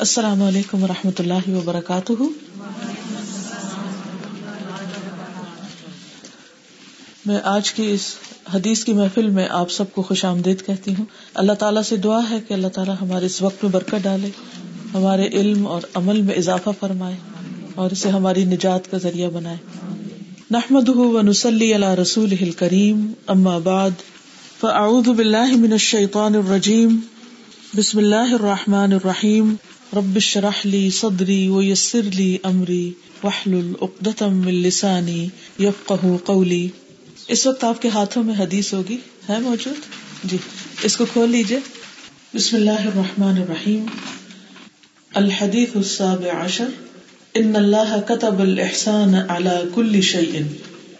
السلام علیکم و رحمۃ اللہ وبرکاتہ۔ میں آج کی اس حدیث کی محفل میں آپ سب کو خوش آمدید کہتی ہوں۔ اللہ تعالیٰ سے دعا ہے کہ اللہ تعالیٰ ہمارے اس وقت میں برکت ڈالے، ہمارے علم اور عمل میں اضافہ فرمائے اور اسے ہماری نجات کا ذریعہ بنائے۔ نحمد و نسلی اللہ رسول کریم اما بعد، فاعوذ باللہ من الشیطان الرجیم، بسم اللہ الرحمٰن الرحیم۔ ربش رحلی صدری و یسر لی امری وحل العقدم السانی یفقہ قولی اس وقت آپ کے ہاتھوں میں حدیث ہوگی۔ ہے موجود؟ جی۔ اس کو کھول لیجیے بسم اللہ الرحمٰن الرحیم۔ الحدیث السابع عشر۔ ان اللہ کتب الاحسان على کل شیء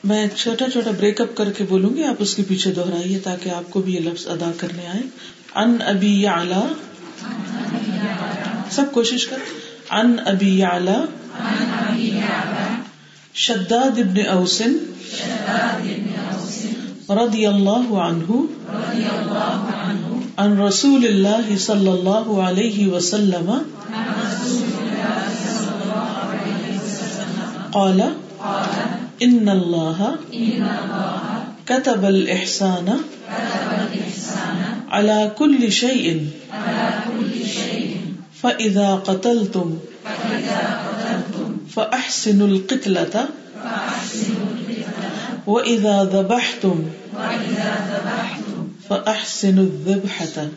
میں چھوٹا چھوٹا بریک اپ کر کے بولوں گی، آپ اس کے پیچھے دوہرائیے تاکہ آپ کو بھی یہ لفظ ادا کرنے آئے ان ابی اعلی سب کوشش کر۔ ان ابی اعلی شداد ابن اوسن رضی اللہ عنہ۔ ان رسول اللہ صلی اللہ علیہ وسلم۔ قال، ان اللہ كتب الاحسان على كل شيء على كل شيء فإذا قتلتم فأحسنوا القتلة وإذا ذبحتم فأحسنوا الذبحة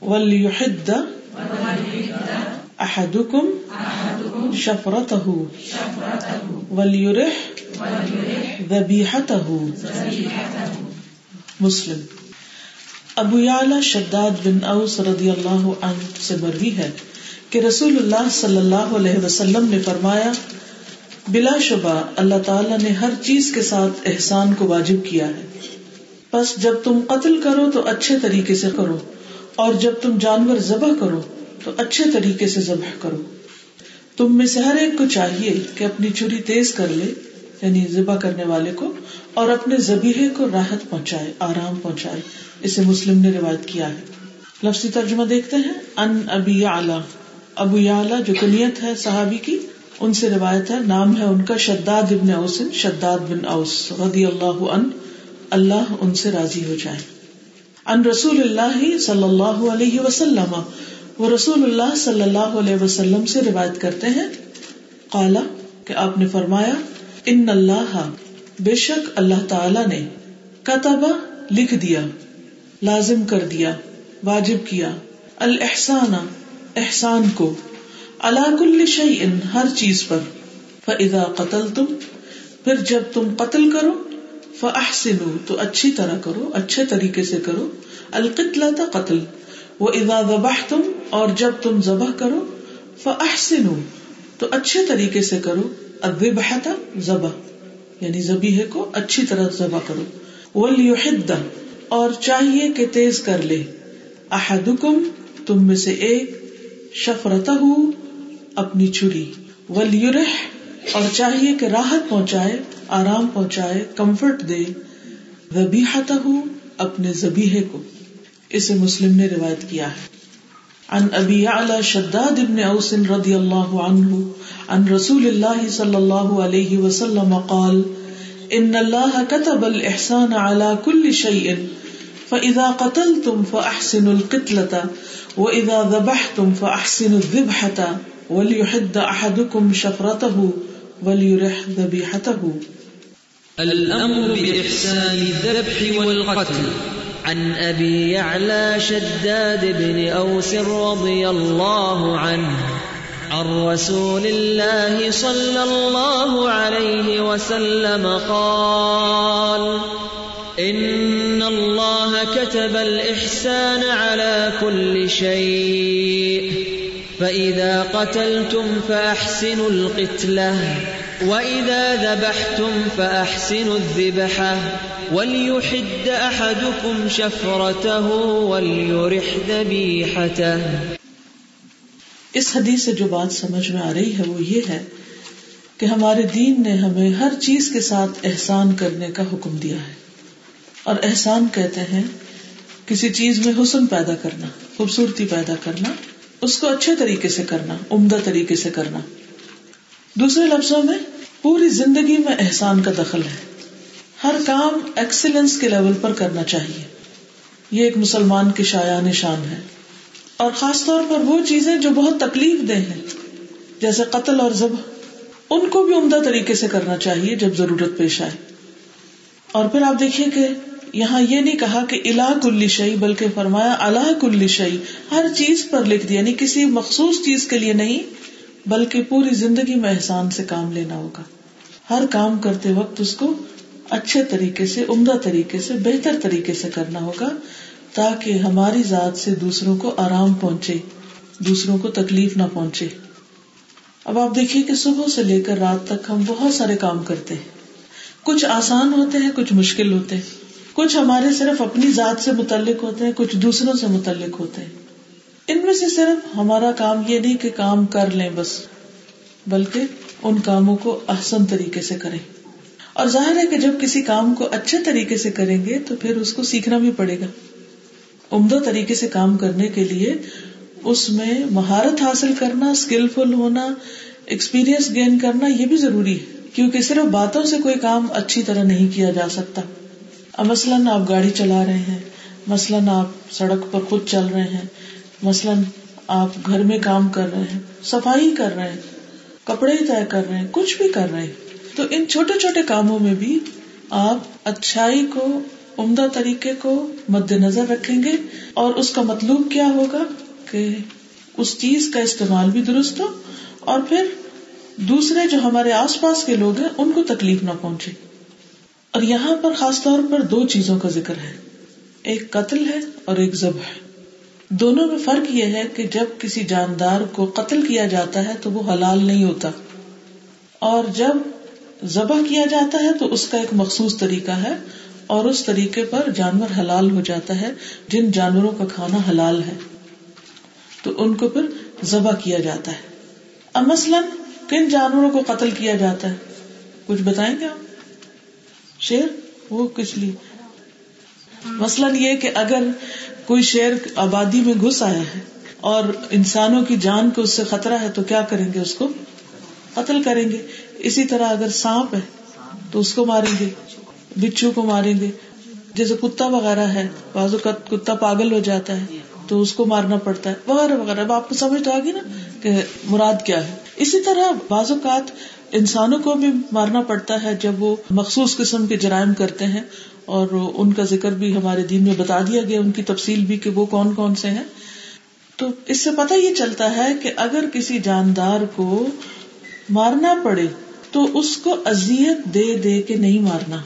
وليحد أحدكم شفرته وليرح ذبيحته مسلم ابو یعلا شداد بن اوس رضی اللہ عنہ سے مروی ہے کہ رسول اللہ صلی اللہ علیہ وسلم نے فرمایا، بلا شبہ اللہ تعالیٰ نے ہر چیز کے ساتھ احسان کو واجب کیا ہے۔ بس جب تم قتل کرو تو اچھے طریقے سے کرو، اور جب تم جانور ذبح کرو تو اچھے طریقے سے ذبح کرو۔ تم میں سے ہر ایک کو چاہیے کہ اپنی چوری تیز کر لے۔ یعنی ذبح کرنے والے کو اور اپنے زبیحے کو راحت پہنچائے، آرام پہنچائے۔ اسے مسلم نے روایت کیا ہے۔ لفظی ترجمہ دیکھتے ہیں، ان ابی اعلی ابو اعلیٰ جو کنیت ہے صحابی کی، ان سے روایت ہے، نام ہے ان کا شداد ابن اوسن شداد بن اوس رضی اللہ ان اللہ ان سے راضی ہو جائے۔ ان رسول اللہ صلی اللہ علیہ وسلم۔ وہ رسول اللہ صلی اللہ علیہ وسلم سے روایت کرتے ہیں۔ قالا کہ آپ نے فرمایا ان اللہ بے شک اللہ تعالی نے کتبا لکھ دیا، لازم کر دیا، واجب کیا۔ الحسان احسان کو اللہ کل شعی ہر چیز پر۔ فضا قتل تم پھر جب تم قتل کرو فاحسنو تو اچھی طرح کرو، اچھے طریقے سے کرو۔ القتل قتل وہ ادا ذبح تم اور جب تم ذبح کرو فاحسنو تو اچھے طریقے سے کرو۔ الذبح ذبح یعنی زبیحے کو اچھی طرح ذبح کرو۔ ولیحد اور چاہیے کہ تیز کر لے۔ احدکم تم میں سے ایک شفرتہ اپنی چھری ولیرح اور چاہیے کہ راحت پہنچائے، آرام پہنچائے، کمفرٹ دے۔ ذبیحتہ اپنے زبیحے کو۔ اسے مسلم نے روایت کیا ہے۔ عن ابی اعلی شداد ابن اوس رضی اللہ عنہ عن رسول اللہ صلی اللہ علیہ وسلم قال ان اللہ كتب الاحسان على كل شيء فاذا قتلتم فاحسنوا القتلة واذا ذبحتم فاحسنوا الذبحة، وليحد احدكم شفرته وليرح ذبيحته. الامر باحسان الذبح والقتل. عن أبي يعلى شداد بن أوس رضي الله عنه. عن رسول الله صلى الله عليه وسلم قال، إن الله كتب الإحسان على كل شيء، فإذا قتلتم فأحسنوا القتلة، وإذا ذبحتم فأحسنوا الذبحة وليحد أحدكم شفرته وليرح ذبيحته. اس حدیث سے جو بات سمجھ میں آ رہی ہے وہ یہ ہے کہ ہمارے دین نے ہمیں ہر چیز کے ساتھ احسان کرنے کا حکم دیا ہے۔ اور احسان کہتے ہیں کسی چیز میں حسن پیدا کرنا، خوبصورتی پیدا کرنا، اس کو اچھے طریقے سے کرنا، عمدہ طریقے سے کرنا۔ دوسرے لفظوں میں پوری زندگی میں احسان کا دخل ہے۔ ہر کام ایکسیلنس کے لیول پر کرنا چاہیے۔ یہ ایک مسلمان کی شاع نشان ہے۔ اور خاص طور پر وہ چیزیں جو بہت تکلیف دہ ہیں، جیسے قتل اور ذبح، ان کو بھی عمدہ طریقے سے کرنا چاہیے جب ضرورت پیش آئے۔ اور پھر آپ دیکھیے کہ یہاں یہ نہیں کہا کہ اللہ کل شعی بلکہ فرمایا اللہ کل شعی ہر چیز پر لکھ دیا یعنی کسی مخصوص چیز کے لیے نہیں، بلکہ پوری زندگی میں احسان سے کام لینا ہوگا۔ ہر کام کرتے وقت اس کو اچھے طریقے سے، عمدہ طریقے سے، بہتر طریقے سے کرنا ہوگا۔ تاکہ ہماری ذات سے دوسروں کو آرام پہنچے، دوسروں کو تکلیف نہ پہنچے۔ اب آپ دیکھیے کہ صبح سے لے کر رات تک ہم بہت سارے کام کرتے ہیں۔ کچھ آسان ہوتے ہیں، کچھ مشکل ہوتے ہیں۔ کچھ ہمارے صرف اپنی ذات سے متعلق ہوتے ہیں، کچھ دوسروں سے متعلق ہوتے ہیں۔ ان میں سے صرف ہمارا کام یہ نہیں کہ کام کر لیں بس، بلکہ ان کاموں کو احسن طریقے سے کریں۔ اور ظاہر ہے کہ جب کسی کام کو اچھے طریقے سے کریں گے تو پھر اس کو سیکھنا بھی پڑے گا۔ عمدہ طریقے سے کام کرنے کے لیے اس میں مہارت حاصل کرنا اسکلفل ہونا ایکسپیرئنس گین کرنا یہ بھی ضروری ہے، کیونکہ صرف باتوں سے کوئی کام اچھی طرح نہیں کیا جا سکتا۔ اب مثلاً آپ گاڑی چلا رہے ہیں، مثلاً آپ سڑک پر خود چل رہے ہیں، مثلاً آپ گھر میں کام کر رہے ہیں، صفائی کر رہے ہیں، کپڑے طے کر رہے ہیں، کچھ بھی کر رہے ہیں۔ تو ان چھوٹے چھوٹے کاموں میں بھی آپ اچھائی کو عمدہ طریقے کو مد نظر رکھیں گے اور اس کا مطلوب کیا ہوگا کہ اس چیز کا استعمال بھی درست ہو اور پھر دوسرے جو ہمارے آس پاس کے لوگ ہیں، ان کو تکلیف نہ پہنچے۔ اور یہاں پر خاص طور پر دو چیزوں کا ذکر ہے۔ ایک قتل ہے اور ایک ذبح ہے۔ دونوں میں فرق یہ ہے کہ جب کسی جاندار کو قتل کیا جاتا ہے تو وہ حلال نہیں ہوتا۔ اور جب ذبح کیا جاتا ہے تو اس کا ایک مخصوص طریقہ ہے۔ اور اس طریقے پر جانور حلال ہو جاتا ہے جن جانوروں کا کھانا حلال ہے۔ تو ان کو پھر ذبح کیا جاتا ہے۔ اب مثلاً کن جانوروں کو قتل کیا جاتا ہے؟ کچھ بتائیں گے آپ؟ شیر؟ وہ کس لیے؟ مثلاً یہ کہ اگر کوئی شیر آبادی میں گھس آیا ہے اور انسانوں کی جان کو اس سے خطرہ ہے تو کیا کریں گے اس کو؟ قتل کریں گے۔ اسی طرح اگر سانپ ہے تو اس کو ماریں گے۔ بچھو کو ماریں گے۔ جیسے کتا وغیرہ ہے بازو کتا پاگل ہو جاتا ہے، تو اس کو مارنا پڑتا ہے، وغیرہ وغیرہ۔ اب آپ کو سمجھ آ نا کہ مراد کیا ہے۔ اسی طرح بعض اوقات انسانوں کو بھی مارنا پڑتا ہے جب وہ مخصوص قسم کے جرائم کرتے ہیں، اور ان کا ذکر بھی ہمارے دین میں بتا دیا گیا، ان کی تفصیل بھی کہ وہ کون کون سے ہیں۔ تو اس سے پتا یہ چلتا ہے کہ اگر کسی جاندار کو مارنا پڑے، تو اس کو ازیت دے دے کے نہیں مارنا۔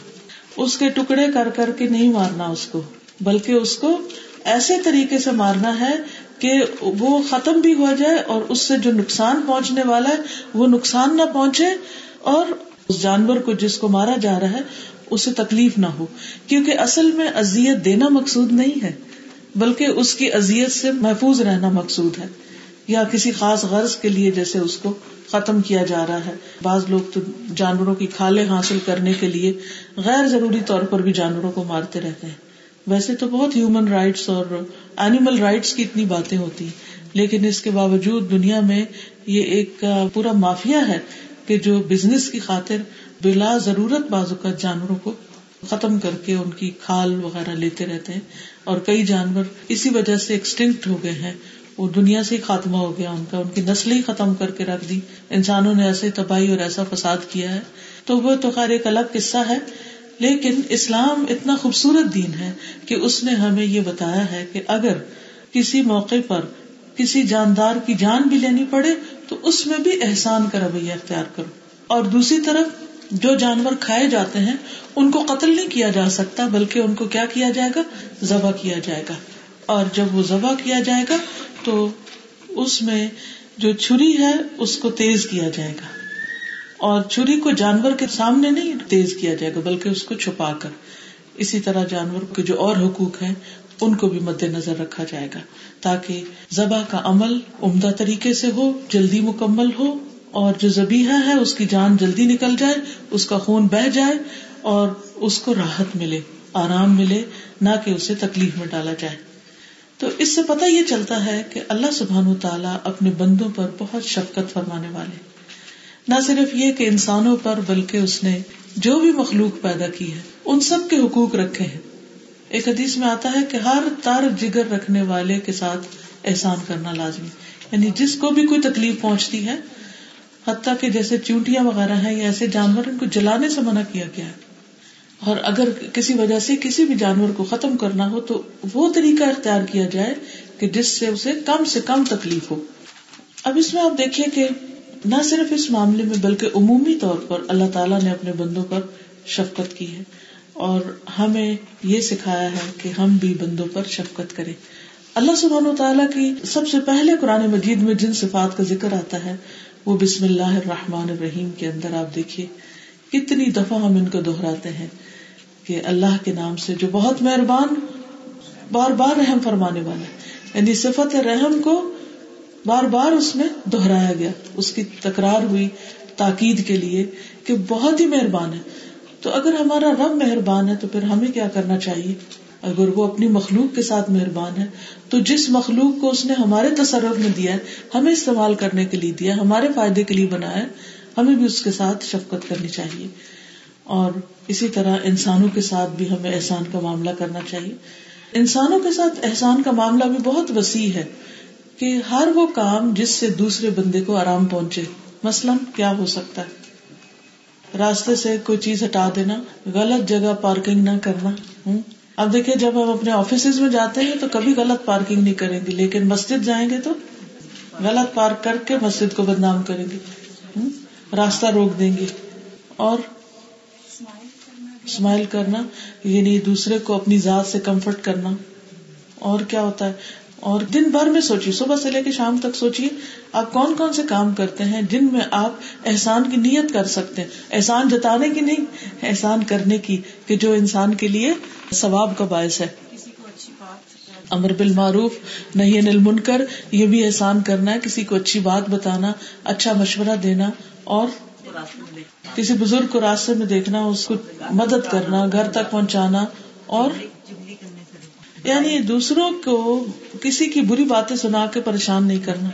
اس کے ٹکڑے کر کر کے نہیں مارنا اس کو، بلکہ اس کو ایسے طریقے سے مارنا ہے کہ وہ ختم بھی ہو جائے اور اس سے جو نقصان پہنچنے والا ہے، وہ نقصان نہ پہنچے اور اس جانور کو جس کو مارا جا رہا ہے، اسے تکلیف نہ ہو۔ کیونکہ اصل میں ازیت دینا مقصود نہیں ہے، بلکہ اس کی ازیت سے محفوظ رہنا مقصود ہے۔ یا کسی خاص غرض کے لیے جیسے اس کو ختم کیا جا رہا ہے۔ بعض لوگ تو جانوروں کی کھالیں حاصل کرنے کے لیے غیر ضروری طور پر بھی جانوروں کو مارتے رہتے ہیں۔ ویسے تو بہت ہیومن رائٹس اور اینیمل رائٹس کی اتنی باتیں ہوتی ہیں، لیکن اس کے باوجود دنیا میں یہ ایک پورا مافیا ہے کہ جو بزنس کی خاطر بلا ضرورت بازو کا جانوروں کو ختم کر کے ان کی کھال وغیرہ لیتے رہتے ہیں۔ اور کئی جانور اسی وجہ سے ایکسٹنکٹ ہو گئے ہیں۔ وہ دنیا سے ہی خاتمہ ہو گیا ان کا، ان کی نسل ہی ختم کر کے رکھ دی۔ انسانوں نے ایسے تباہی اور ایسا فساد کیا ہے۔ تو وہ تو خیر ایک الگ قصہ ہے، لیکن اسلام اتنا خوبصورت دین ہے کہ اس نے ہمیں یہ بتایا ہے کہ اگر کسی موقع پر کسی جاندار کی جان بھی لینی پڑے، تو اس میں بھی احسان کا رویہ اختیار کرو۔ اور دوسری طرف جو جانور کھائے جاتے ہیں، ان کو قتل نہیں کیا جا سکتا، بلکہ ان کو کیا کیا جائے گا؟ ذبح کیا جائے گا۔ اور جب وہ ذبح کیا جائے گا تو اس میں جو چھری ہے، اس کو تیز کیا جائے گا۔ اور چھری کو جانور کے سامنے نہیں تیز کیا جائے گا، بلکہ اس کو چھپا کر۔ اسی طرح جانور کے جو اور حقوق ہیں، ان کو بھی مد نظر رکھا جائے گا۔ تاکہ ذبح کا عمل عمدہ طریقے سے ہو، جلدی مکمل ہو، اور جو زبیحہ ہے، اس کی جان جلدی نکل جائے، اس کا خون بہ جائے، اور اس کو راحت ملے، آرام ملے، نہ کہ اسے تکلیف میں ڈالا جائے۔ تو اس سے پتہ یہ چلتا ہے کہ اللہ سبحان تعالیٰ اپنے بندوں پر بہت شفقت فرمانے والے نہ صرف یہ کہ انسانوں پر، بلکہ اس نے جو بھی مخلوق پیدا کی ہے، ان سب کے حقوق رکھے ہیں۔ ایک حدیث میں آتا ہے کہ ہر تر جگر رکھنے والے کے ساتھ احسان کرنا لازمی یعنی جس کو بھی کوئی تکلیف پہنچتی ہے، حتیٰ کہ جیسے چونٹیاں وغیرہ ہیں یا ایسے جانور ان کو جلانے سے منع کیا گیا ہے۔ اور اگر کسی وجہ سے کسی بھی جانور کو ختم کرنا ہو تو وہ طریقہ اختیار کیا جائے کہ جس سے اسے کم سے کم تکلیف ہو۔ اب اس میں آپ دیکھیے کہ نہ صرف اس معاملے میں بلکہ عمومی طور پر اللہ تعالیٰ نے اپنے بندوں پر شفقت کی ہے اور ہمیں یہ سکھایا ہے کہ ہم بھی بندوں پر شفقت کریں۔ اللہ سبحانہ تعالیٰ کی سب سے پہلے قرآن مجید میں جن صفات کا ذکر آتا ہے، وہ بسم اللہ الرحمن الرحیم کے اندر آپ دیکھیے، کتنی دفعہ ہم ان کو دہراتے ہیں۔ کہ اللہ کے نام سے جو بہت مہربان، بار بار رحم فرمانے والا یعنی صفت رحم کو بار بار اس میں دہرایا گیا۔ اس کی تکرار ہوئی تاکید کے لیے کہ بہت ہی مہربان ہے۔ تو اگر ہمارا رب مہربان ہے تو پھر ہمیں کیا کرنا چاہیے؟ اگر وہ اپنی مخلوق کے ساتھ مہربان ہے تو جس مخلوق کو اس نے ہمارے تصرف میں دیا ہے، ہمیں استعمال کرنے کے لیے دیا ہمارے فائدے کے لیے بنایا ہمیں بھی اس کے ساتھ شفقت کرنی چاہیے۔ اور اسی طرح انسانوں کے ساتھ بھی ہمیں احسان کا معاملہ کرنا چاہیے۔ انسانوں کے ساتھ احسان کا معاملہ بھی بہت وسیع ہے کہ ہر وہ کام جس سے دوسرے بندے کو آرام پہنچے۔ مثلاً کیا ہو سکتا ہے؟ راستے سے کوئی چیز ہٹا دینا، غلط جگہ پارکنگ نہ کرنا۔ اب دیکھیے جب ہم اپنے آفیسز میں جاتے ہیں تو کبھی غلط پارکنگ نہیں کریں گے، لیکن مسجد جائیں گے تو غلط پارک کر کے مسجد کو بدنام کریں گے۔ راستہ روک دیں گے۔ اور اسمائل کرنا یعنی دوسرے کو اپنی ذات سے کمفرٹ کرنا۔ اور کیا ہوتا ہے؟ اور دن بھر میں سوچیے صبح سے لے کے شام تک سوچیے آپ کون کون سے کام کرتے ہیں جن میں آپ احسان کی نیت کر سکتے ہیں؟ احسان جتانے کی نہیں احسان کرنے کی کہ جو انسان کے لیے ثواب کا باعث ہے۔ امر بال معروف نہیں انل منکر یہ بھی احسان کرنا ہے کسی کو اچھی بات بتانا اچھا مشورہ دینا اور کسی بزرگ کو راستے میں دیکھنا، اس کو مدد کرنا، گھر تک پہنچانا اور یعنی دوسروں کو کسی کی بری باتیں سنا کے پریشان نہیں کرنا۔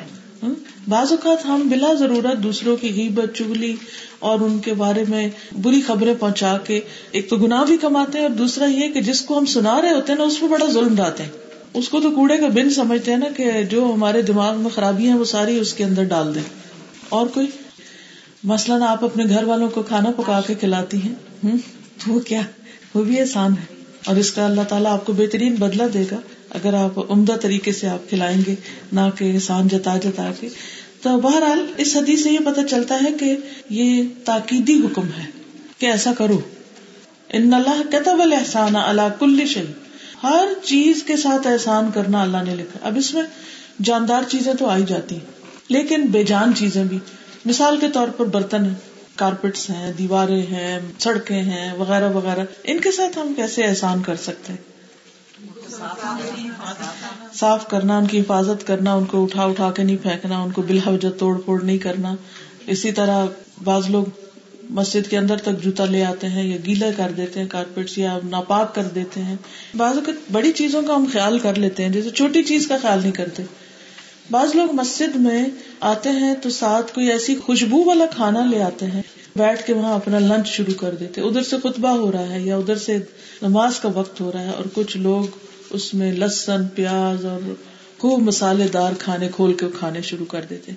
بعض اوقات ہم بلا ضرورت دوسروں کی غیبت، چگلی اور ان کے بارے میں بری خبریں پہنچا کے ایک تو گناہ بھی کماتے ہیں اور دوسرا یہ کہ جس کو ہم سنا رہے ہوتے ہیں نا، اس پہ بڑا ظلم ڈالتے ہیں۔ اس کو تو کوڑے کا بن سمجھتے ہیں نا کہ جو ہمارے دماغ میں خرابی ہیں، وہ ساری اس کے اندر ڈال دیں۔ اور کوئی؟ مثلاً آپ اپنے گھر والوں کو کھانا پکا کے کھلاتی ہیں تو وہ کیا؟ وہ بھی احسان ہے۔ اور اس کا اللہ تعالیٰ آپ کو بہترین بدلا دے گا۔ اگر آپ عمدہ طریقے سے آپ کھلائیں گے، نہ کہ احسان جتا جتا کے۔ تو بہرحال اس حدیث سے یہ پتہ چلتا ہے کہ یہ تاکیدی حکم ہے کہ ایسا کرو۔ ان اللہ کتب الحسان اللہ کل شن ہر چیز کے ساتھ احسان کرنا اللہ نے لکھا۔ اب اس میں جاندار چیزیں تو آئی جاتی ہیں، لیکن بے جان چیزیں بھی۔ مثال کے طور پر برتن ہیں کارپیٹس ہیں، دیواریں ہیں، سڑکیں ہیں، وغیرہ وغیرہ۔ ان کے ساتھ ہم کیسے احسان کر سکتے ہیں؟ صاف کرنا، ان کی حفاظت کرنا، ان کو اٹھا اٹھا کے نہیں پھینکنا، ان کو بلحوجت توڑ پھوڑ نہیں کرنا۔ اسی طرح بعض لوگ مسجد کے اندر تک جوتا لے آتے ہیں یا گیلا کر دیتے ہیں کارپیٹ یا ناپاک کر دیتے ہیں۔ بعض اوقات بڑی چیزوں کا ہم خیال کر لیتے ہیں، جیسے چھوٹی چیز کا خیال نہیں کرتے۔ بعض لوگ مسجد میں آتے ہیں تو ساتھ کوئی ایسی خوشبو والا کھانا لے آتے ہیں، بیٹھ کے وہاں اپنا لنچ شروع کر دیتے۔ ادھر سے خطبہ ہو رہا ہے یا ادھر سے نماز کا وقت ہو رہا ہے اور کچھ لوگ اس میں لسن پیاز اور خوب مسالے دار کھانے کھول کے کھانے شروع کر دیتے۔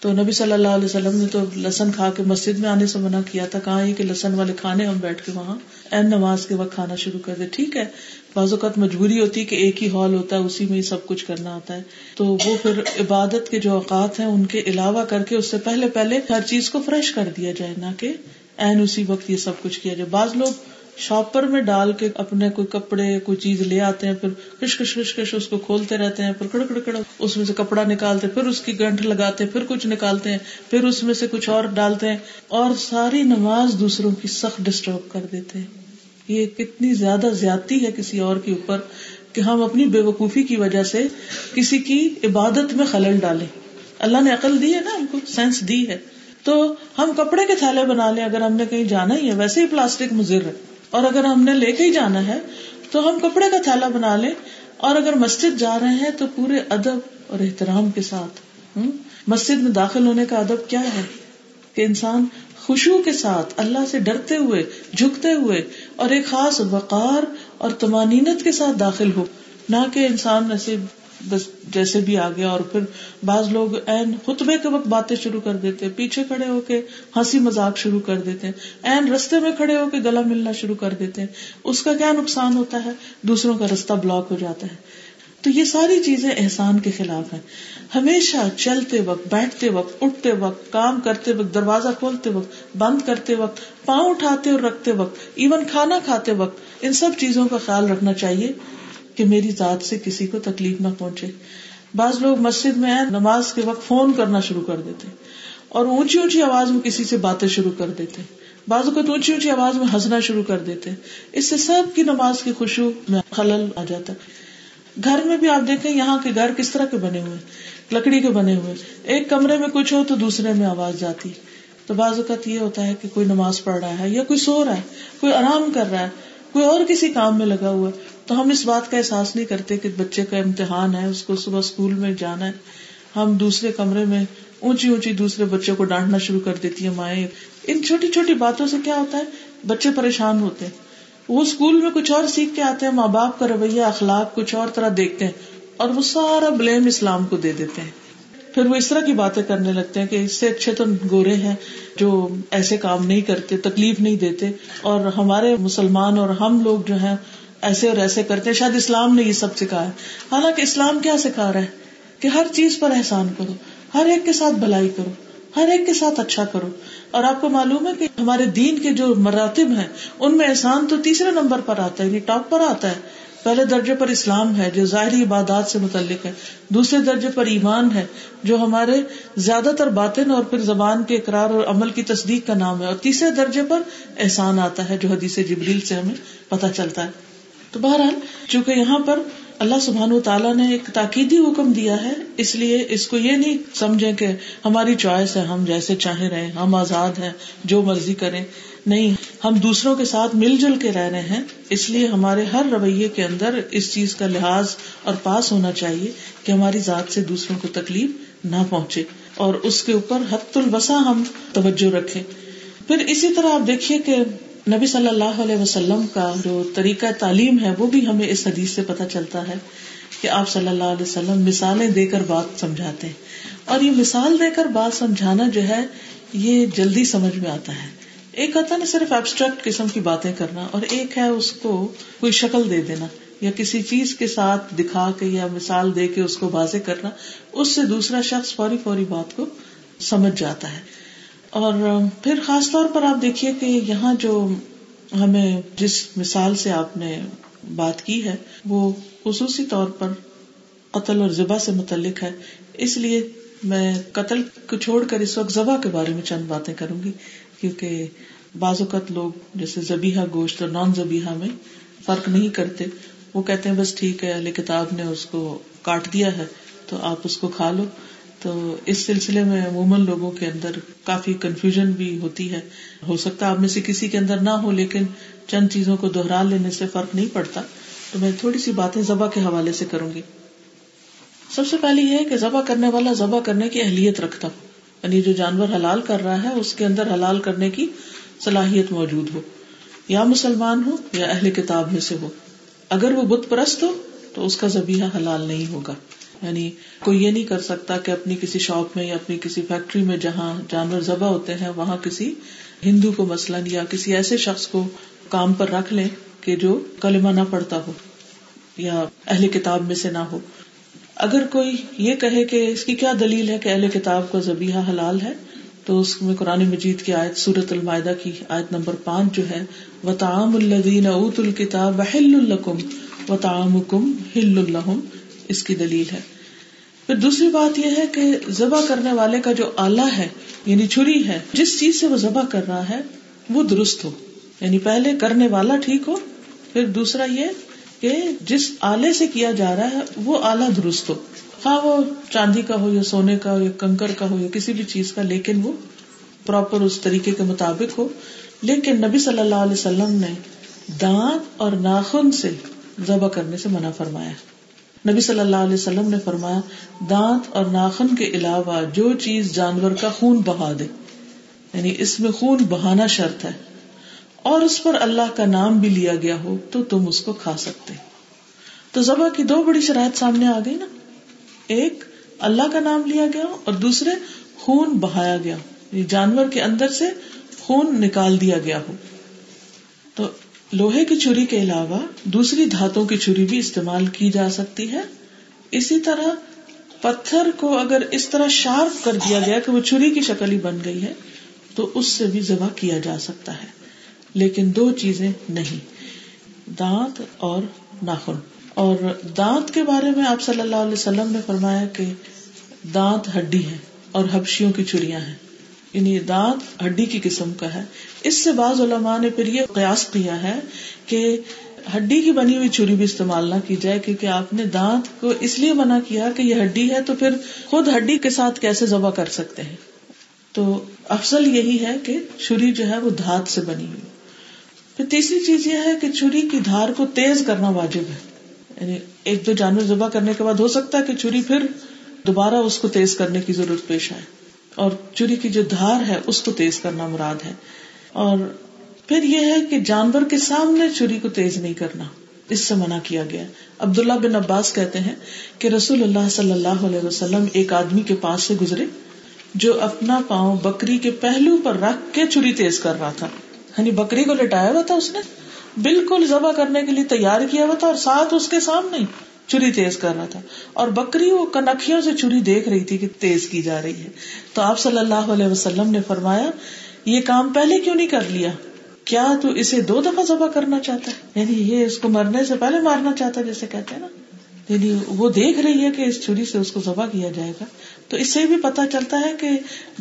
تو نبی صلی اللہ علیہ وسلم نے تو لسن کھا کے مسجد میں آنے سے منع کیا تھا کہاں کہ لسن والے کھانے ہم بیٹھ کے وہاں این نماز کے وقت کھانا شروع کر دے۔ ٹھیک ہے بعض اوقات مجبوری ہوتی ہے کہ ایک ہی ہال ہوتا ہے، اسی میں ہی سب کچھ کرنا ہوتا ہے۔ تو وہ پھر عبادت کے جو اوقات ہیں، ان کے علاوہ کر کے اس سے پہلے پہلے ہر چیز کو فریش کر دیا جائے، نہ کہ این اسی وقت یہ سب کچھ کیا جائے۔ بعض لوگ شاپر میں ڈال کے اپنے کوئی کپڑے، کوئی چیز لے آتے ہیں، پھر کش کش کش کش اس کو کھولتے رہتے ہیں، پھر کڑ کڑ کڑ اس میں سے کپڑا نکالتے پھر اس کی گنٹ لگاتے پھر کچھ نکالتے ہیں، پھر اس میں سے کچھ اور ڈالتے ہیں اور ساری نماز دوسروں کی سخت ڈسٹرب کر دیتے ہیں۔ یہ کتنی زیادہ زیادتی ہے کسی اور کے اوپر کہ ہم اپنی بے وقوفی کی وجہ سے کسی کی عبادت میں خلل ڈالیں۔ اللہ نے عقل دی ہے نا ہم کو سینس دی ہے۔ تو ہم کپڑے کے تھیلے بنا لیں، اگر ہم نے کہیں جانا ہی ہے، ویسے ہی پلاسٹک مضر ہے۔ اور اگر ہم نے لے کے ہی جانا ہے، تو ہم کپڑے کا تھیلا بنا لیں۔ اور اگر مسجد جا رہے ہیں، تو پورے ادب اور احترام کے ساتھ۔ مسجد میں داخل ہونے کا ادب کیا ہے؟ کہ انسان خوشبو کے ساتھ اللہ سے ڈرتے ہوئے، جھکتے ہوئے اور ایک خاص وقار اور تمانینت کے ساتھ داخل ہو۔ نہ کہ انسان ایسے بس جیسے بھی آ گیا اور پھر بعض لوگ این خطبے کے وقت باتیں شروع کر دیتے، پیچھے کھڑے ہو کے ہنسی مزاق شروع کر دیتے ہیں این رستے میں کھڑے ہو کے گلا ملنا شروع کر دیتے۔ ہیں اس کا کیا نقصان ہوتا ہے؟ دوسروں کا رستہ بلاک ہو جاتا ہے۔ تو یہ ساری چیزیں احسان کے خلاف ہیں۔ ہمیشہ چلتے وقت، بیٹھتے وقت، اٹھتے وقت، کام کرتے وقت، دروازہ کھولتے وقت، بند کرتے وقت، پاؤں اٹھاتے اور رکھتے وقت، ایون کھانا کھاتے وقت، ان سب چیزوں کا خیال رکھنا چاہیے کہ میری ذات سے کسی کو تکلیف نہ پہنچے۔ بعض لوگ مسجد میں نماز کے وقت فون کرنا شروع کر دیتے اور اونچی اونچی آواز میں کسی سے باتیں شروع کر دیتے بعض اوقات اونچی اونچی آواز میں ہنسنا شروع کر دیتے اس سے سب کی نماز کی خوشبو میں خلل آ جاتا ہے۔ گھر میں بھی آپ دیکھیں یہاں کے گھر کس طرح کے بنے ہوئے لکڑی کے بنے ہوئے ایک کمرے میں کچھ ہو تو دوسرے میں آواز جاتی۔ تو بعض اوقات یہ ہوتا ہے کہ کوئی نماز پڑھ رہا ہے یا کوئی سو رہا ہے، کوئی آرام کر رہا ہے، کوئی اور کسی کام میں لگا ہوا ہے۔ تو ہم اس بات کا احساس نہیں کرتے کہ بچے کا امتحان ہے، اس کو صبح اسکول میں جانا ہے۔ ہم دوسرے کمرے میں اونچی اونچی دوسرے بچوں کو ڈانٹنا شروع کر دیتی ہے مائیں۔ ان چھوٹی چھوٹی باتوں سے کیا ہوتا ہے؟ بچے پریشان ہوتے ہیں۔ وہ اسکول میں کچھ اور سیکھ کے آتے ہیں، ماں باپ کا رویہ، اخلاق، کچھ اور طرح دیکھتے ہیں اور وہ سارا بلیم اسلام کو دے دیتے ہیں۔ پھر وہ اس طرح کی باتیں کرنے لگتے ہیں کہ اس سے اچھے تو گورے ہیں جو ایسے کام نہیں کرتے، تکلیف نہیں دیتے اور ہمارے مسلمان اور ہم لوگ جو ہیں ایسے اور ایسے کرتے شاید اسلام نے یہ سب سکھایا حالانکہ اسلام کیا سکھا رہا ہے؟ کہ ہر چیز پر احسان کرو، ہر ایک کے ساتھ بھلائی کرو۔ ہر ایک کے ساتھ اچھا کرو۔ اور آپ کو معلوم ہے کہ ہمارے دین کے جو مراتب ہیں، ان میں احسان تو تیسرے نمبر پر آتا ہے یعنی ٹاپ پر آتا ہے۔ پہلے درجے پر اسلام ہے، جو ظاہری عبادات سے متعلق ہے۔ دوسرے درجے پر ایمان ہے، جو ہمارے زیادہ تر باطن اور پھر زبان کے اقرار اور عمل کی تصدیق کا نام ہے۔ اور تیسرے درجے پر احسان آتا ہے، جو حدیث جبریل سے ہمیں پتہ چلتا ہے۔ تو بہرحال، چونکہ یہاں پر اللہ سبحان و تعالیٰ نے ایک تاکیدی حکم دیا ہے، اس لیے اس کو یہ نہیں سمجھے کہ ہماری چوائس ہے، ہم جیسے چاہیں رہے ہم آزاد ہیں، جو مرضی کریں۔ نہیں، ہم دوسروں کے ساتھ مل جل کے رہ رہے ہیں، اس لیے ہمارے ہر رویے کے اندر اس چیز کا لحاظ اور پاس ہونا چاہیے کہ ہماری ذات سے دوسروں کو تکلیف نہ پہنچے۔ اور اس کے اوپر حت البسا ہم توجہ رکھے پھر اسی طرح آپ دیکھیے کہ نبی صلی اللہ علیہ وسلم کا جو طریقہ تعلیم ہے وہ بھی ہمیں اس حدیث سے پتہ چلتا ہے کہ آپ صلی اللہ علیہ وسلم مثالیں دے کر بات سمجھاتے ہیں۔ اور یہ مثال دے کر بات سمجھانا جو ہے، یہ جلدی سمجھ میں آتا ہے۔ ایک آتا نا، صرف ایبسٹریکٹ قسم کی باتیں کرنا اور ایک ہے اس کو کوئی شکل دے دینا یا کسی چیز کے ساتھ دکھا کے یا مثال دے کے اس کو واضح کرنا، اس سے دوسرا شخص فوری فوری بات کو سمجھ جاتا ہے۔ اور پھر خاص طور پر آپ دیکھیے کہ یہاں جو ہمیں جس مثال سے آپ نے بات کی ہے، وہ خصوصی طور پر قتل اور ذبح سے متعلق ہے۔ اس لیے میں قتل کو چھوڑ کر اس وقت ذبح کے بارے میں چند باتیں کروں گی، کیونکہ بعض اوقات لوگ جیسے زبیحا گوشت اور نان زبیحا میں فرق نہیں کرتے۔ وہ کہتے ہیں، بس ٹھیک ہے علی کتاب نے اس کو کاٹ دیا ہے، تو آپ اس کو کھا لو۔ تو اس سلسلے میں عموماً لوگوں کے اندر کافی کنفیوژن بھی ہوتی ہے۔ ہو سکتا ہے آپ میں سے کسی کے اندر نہ ہو، لیکن چند چیزوں کو دوہرا لینے سے فرق نہیں پڑتا۔ تو میں تھوڑی سی باتیں ذبح کے حوالے سے کروں گی۔ سب سے پہلے یہ کہ ذبح کرنے والا ذبح کرنے کی اہلیت رکھتا ہو۔ یعنی جو جانور حلال کر رہا ہے، اس کے اندر حلال کرنے کی صلاحیت موجود ہو۔ یا مسلمان ہو یا اہل کتاب میں سے ہو۔ اگر وہ بت پرست ہو، تو اس کا زبیحہ حلال نہیں ہوگا۔ یعنی کوئی یہ نہیں کر سکتا کہ اپنی کسی شاپ میں یا اپنی کسی فیکٹری میں جہاں جانور ذبح ہوتے ہیں، وہاں کسی ہندو کو مثلاً یا کسی ایسے شخص کو کام پر رکھ لیں کہ جو کلمہ نہ پڑتا ہو یا اہل کتاب میں سے نہ ہو۔ اگر کوئی یہ کہے کہ اس کی کیا دلیل ہے کہ اہل کتاب کا زبیحہ حلال ہے، تو اس میں قرآن مجید کی آیت سورت المائدہ کی آیت نمبر پانچ جو ہے و تعام الدین اوت الکتاب ہل الکم و تعام کم ہل الحم اس کی دلیل ہے۔ پھر دوسری بات یہ ہے کہ ذبح کرنے والے کا جو آلہ ہے یعنی چھری ہے، جس چیز سے وہ ذبح کر رہا ہے، وہ درست ہو۔ یعنی پہلے کرنے والا ٹھیک ہو، پھر دوسرا یہ کہ جس آلے سے کیا جا رہا ہے، وہ آلہ درست ہو۔ ہاں وہ چاندی کا ہو یا سونے کا ہو یا کنکر کا ہو یا کسی بھی چیز کا، لیکن وہ پراپر اس طریقے کے مطابق ہو۔ لیکن نبی صلی اللہ علیہ وسلم نے دانت اور ناخن سے ذبح کرنے سے منع فرمایا۔ نبی صلی اللہ علیہ وسلم نے فرمایا، دانت اور ناخن کے علاوہ جو چیز جانور کا خون بہا دے یعنی اس میں خون بہانا شرط ہے، اور اس پر اللہ کا نام بھی لیا گیا ہو تو تم اس کو کھا سکتے۔ تو ذبح کی دو بڑی شرائط سامنے آ گئی نا۔ ایک، اللہ کا نام لیا گیا ہو اور دوسرے، خون بہایا گیا یعنی جانور کے اندر سے خون نکال دیا گیا ہو۔ لوہے کی چھری کے علاوہ دوسری دھاتوں کی چھری بھی استعمال کی جا سکتی ہے۔ اسی طرح پتھر کو اگر اس طرح شارپ کر دیا گیا کہ وہ چھری کی شکل ہی بن گئی ہے، تو اس سے بھی ذبح کیا جا سکتا ہے۔ لیکن دو چیزیں نہیں، دانت اور ناخن۔ اور دانت کے بارے میں آپ صلی اللہ علیہ وسلم نے فرمایا کہ دانت ہڈی ہے اور ہبشیوں کی چڑیاں ہیں۔ یعنی دانت ہڈی کی قسم کا ہے۔ اس سے بعض علماء نے پھر یہ قیاس کیا ہے کہ ہڈی کی بنی ہوئی چھری بھی استعمال نہ کی جائے کیونکہ آپ نے دانت کو اس لیے منع کیا کہ یہ ہڈی ہے تو پھر خود ہڈی کے ساتھ کیسے ذبح کر سکتے ہیں۔ تو افضل یہی ہے کہ چھری جو ہے وہ دھات سے بنی ہوئی۔ پھر تیسری چیز یہ ہے کہ چھری کی دھار کو تیز کرنا واجب ہے۔ یعنی ایک دو جانور ذبح کرنے کے بعد ہو سکتا ہے کہ چھری پھر دوبارہ اس کو تیز کرنے کی ضرورت پیش آئے۔ اور چوری کی جو دھار ہے، اس کو تیز کرنا مراد ہے۔ اور پھر یہ ہے کہ جانور کے سامنے چوری کو تیز نہیں کرنا۔ اس سے منع کیا گیا۔ عبداللہ بن عباس کہتے ہیں کہ رسول اللہ صلی اللہ علیہ وسلم ایک آدمی کے پاس سے گزرے جو اپنا پاؤں بکری کے پہلو پر رکھ کے چوری تیز کر رہا تھا۔ یعنی بکری کو لٹایا ہوا تھا اس نے۔ بالکل ذبح کرنے کے لیے تیار کیا ہوا تھا اور ساتھ اس کے سامنے چری تیز کر رہا تھا۔ اور بکری وہ کنکھیوں سے چری دیکھ رہی تھی کہ تیز کی جا رہی ہے۔ تو آپ صلی اللہ علیہ وسلم نے فرمایا، یہ کام پہلے کیوں نہیں کر لیا؟ کیا تو اسے دو دفعہ ذبح کرنا چاہتا ہے؟ یعنی یہ اس کو مرنے سے پہلے مارنا چاہتا ہے جیسے کہتے ہیں نا۔ یعنی وہ دیکھ رہی ہے کہ اس چھری سے اس کو ذبح کیا جائے گا۔ تو اس سے بھی پتا چلتا ہے کہ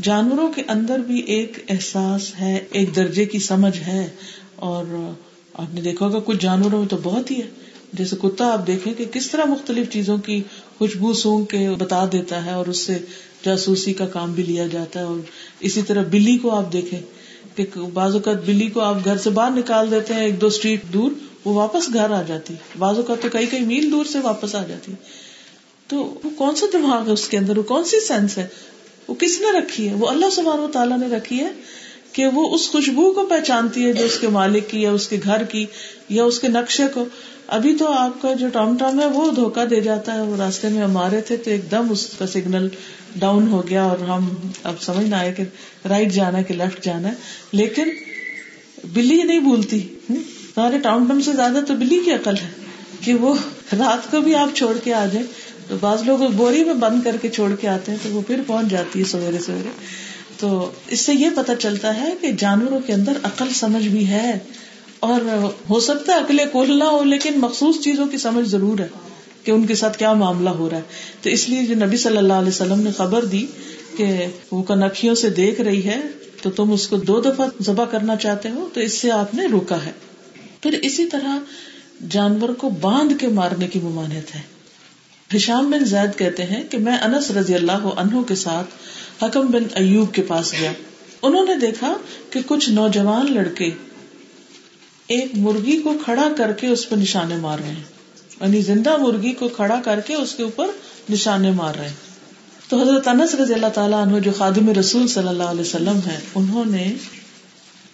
جانوروں کے اندر بھی ایک احساس ہے، ایک درجے کی سمجھ ہے۔ اور آپ نے دیکھا ہوگا، کچھ جانوروں میں تو بہت ہی ہے۔ جیسے کتا آپ دیکھیں کہ کس طرح مختلف چیزوں کی خوشبو سونگ کے بتا دیتا ہے اور اس سے جاسوسی کا کام بھی لیا جاتا ہے اور اسی طرح بلی کو آپ دیکھیں کہ بعض اوقات بلی کو آپ گھر سے باہر نکال دیتے ہیں، ایک دو اسٹریٹ دور، وہ واپس گھر آ جاتی۔ بعض اوقات تو کئی کئی میل دور سے واپس آ جاتی۔ تو وہ کون سا دماغ ہے اس کے اندر؟ وہ کون سی سینس ہے؟ وہ کس نے رکھی ہے؟ وہ اللہ سبحانہ و تعالیٰ نے رکھی ہے کہ وہ اس خوشبو کو پہچانتی ہے جو اس کے مالک کی یا اس کے گھر کی یا اس کے نقشے کو۔ ابھی تو آپ کا جو ٹام ٹام ہے وہ دھوکا دے جاتا ہے، وہ راستے میں ہم آ رہے تھے تو ایک دم اس کا سگنل ڈاؤن ہو گیا اور ہم اب سمجھ نہ آئے کہ رائٹ جانا ہے کہ لیفٹ جانا ہے۔ لیکن بلی نہیں بھولتی۔ تمہارے ٹام ٹام سے زیادہ تو بلی کی عقل ہے کہ وہ رات کو بھی آپ چھوڑ کے آ جائیں۔ تو بعض لوگ بوری میں بند کر کے چھوڑ کے آتے ہیں تو وہ پھر پہنچ جاتی ہے سویرے سویرے۔ تو اس سے یہ پتا چلتا ہے کہ جانوروں کے اندر عقل سمجھ بھی ہے۔ اور ہو سکتا ہے اکلے کول نہ ہو، لیکن مخصوص چیزوں کی سمجھ ضرور ہے کہ ان کے ساتھ کیا معاملہ ہو رہا ہے۔ تو اس لیے جو نبی صلی اللہ علیہ وسلم نے خبر دی کہ وہ کنکھیوں سے دیکھ رہی ہے، تو تم اس کو دو دفعہ ذبح کرنا چاہتے ہو، تو اس سے آپ نے روکا ہے۔ پھر اسی طرح جانور کو باندھ کے مارنے کی ممانعت ہے۔ ہشام بن زید کہتے ہیں کہ میں انس رضی اللہ عنہ کے ساتھ حکم بن ایوب کے پاس گیا۔ انہوں نے دیکھا کہ کچھ نوجوان لڑکے ایک مرغی کو کھڑا کر کے اس پہ نشانے مار رہے ہیں۔ یعنی زندہ مرغی کو کھڑا کر کے اس کے اوپر نشانے مار رہے ہیں۔ تو حضرت انس رضی اللہ تعالیٰ عنہ جو خادم رسول صلی اللہ علیہ وسلم ہے انہوں نے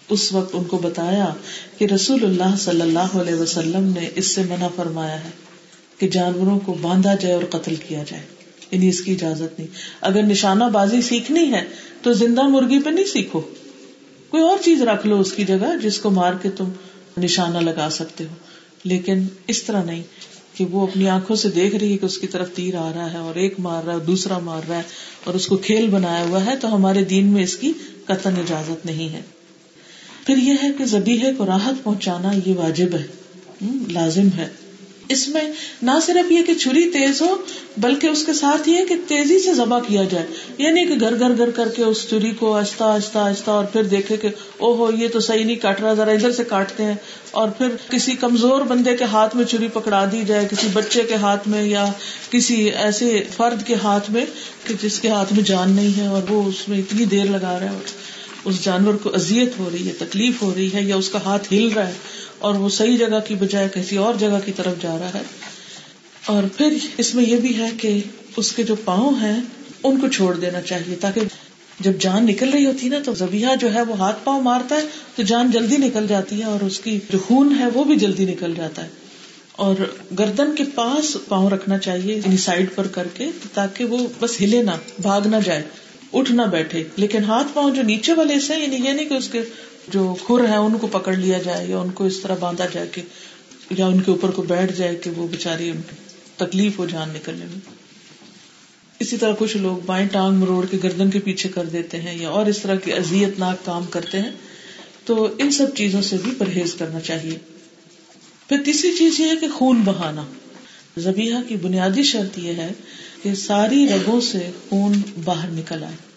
اس وقت ان کو بتایا کہ رسول اللہ صلی اللہ علیہ وسلم نے اس سے منع فرمایا ہے کہ جانوروں کو باندھا جائے اور قتل کیا جائے۔ یعنی اس کی اجازت نہیں۔ اگر نشانہ بازی سیکھنی ہے تو زندہ مرغی پہ نہیں سیکھو۔ کوئی اور چیز رکھ لو اس کی جگہ جس کو مار کے تم نشانہ لگا سکتے ہو۔ لیکن اس طرح نہیں کہ وہ اپنی آنکھوں سے دیکھ رہی ہے کہ اس کی طرف تیر آ رہا ہے اور ایک مار رہا ہے دوسرا مار رہا ہے اور اس کو کھیل بنایا ہوا ہے، تو ہمارے دین میں اس کی قطن اجازت نہیں ہے۔ پھر یہ ہے کہ زبیحے کو راحت پہنچانا یہ واجب ہے۔ لازم ہے۔ اس میں نہ صرف یہ کہ چھری تیز ہو، بلکہ اس کے ساتھ یہ کہ تیزی سے ذبح کیا جائے۔ یعنی کہ گھر گھر گھر کر کے اس چوری کو آہستہ آہستہ آہستہ اور پھر دیکھے کہ او ہو یہ تو صحیح نہیں، کاٹ رہا، ذرا ادھر سے کاٹتے ہیں۔ اور پھر کسی کمزور بندے کے ہاتھ میں چوری پکڑا دی جائے، کسی بچے کے ہاتھ میں یا کسی ایسے فرد کے ہاتھ میں کہ جس کے ہاتھ میں جان نہیں ہے اور وہ اس میں اتنی دیر لگا رہا ہے اس جانور کو اذیت ہو رہی ہے، تکلیف ہو رہی ہے یا اس کا ہاتھ ہل رہا ہے۔ اور وہ صحیح جگہ کی بجائے کسی اور جگہ کی طرف جا رہا ہے۔ اور پھر اس میں یہ بھی ہے کہ اس کے جو پاؤں ہیں، ان کو چھوڑ دینا چاہیے تاکہ جب جان نکل رہی ہوتی نا، تو زبیہ جو ہے، وہ ہاتھ پاؤں مارتا ہے، تو جان جلدی نکل جاتی ہے اور اس کی جو خون ہے، وہ بھی جلدی نکل جاتا ہے۔ اور گردن کے پاس پاؤں رکھنا چاہیے یعنی سائڈ پر کر کے، تاکہ وہ بس ہلے نہ، بھاگ نہ جائے، اٹھ نہ بیٹھے۔ لیکن ہاتھ پاؤں جو نیچے والے سے یعنی یہ نہیں کہ اس کے جو خر ہے ان کو پکڑ لیا جائے یا ان کو اس طرح باندھا جائے کہ یا ان کے اوپر کو بیٹھ جائے کہ وہ بےچاری تکلیف ہو جان نکلنے میں۔ اسی طرح کچھ لوگ بائیں ٹانگ مروڑ کے گردن کے پیچھے کر دیتے ہیں یا اور اس طرح کے ازیت ناک کام کرتے ہیں۔ تو ان سب چیزوں سے بھی پرہیز کرنا چاہیے۔ پھر تیسری چیز یہ ہے کہ خون بہانا۔ زبیحہ کی بنیادی شرط یہ ہے کہ ساری رگوں سے خون باہر نکل آئے۔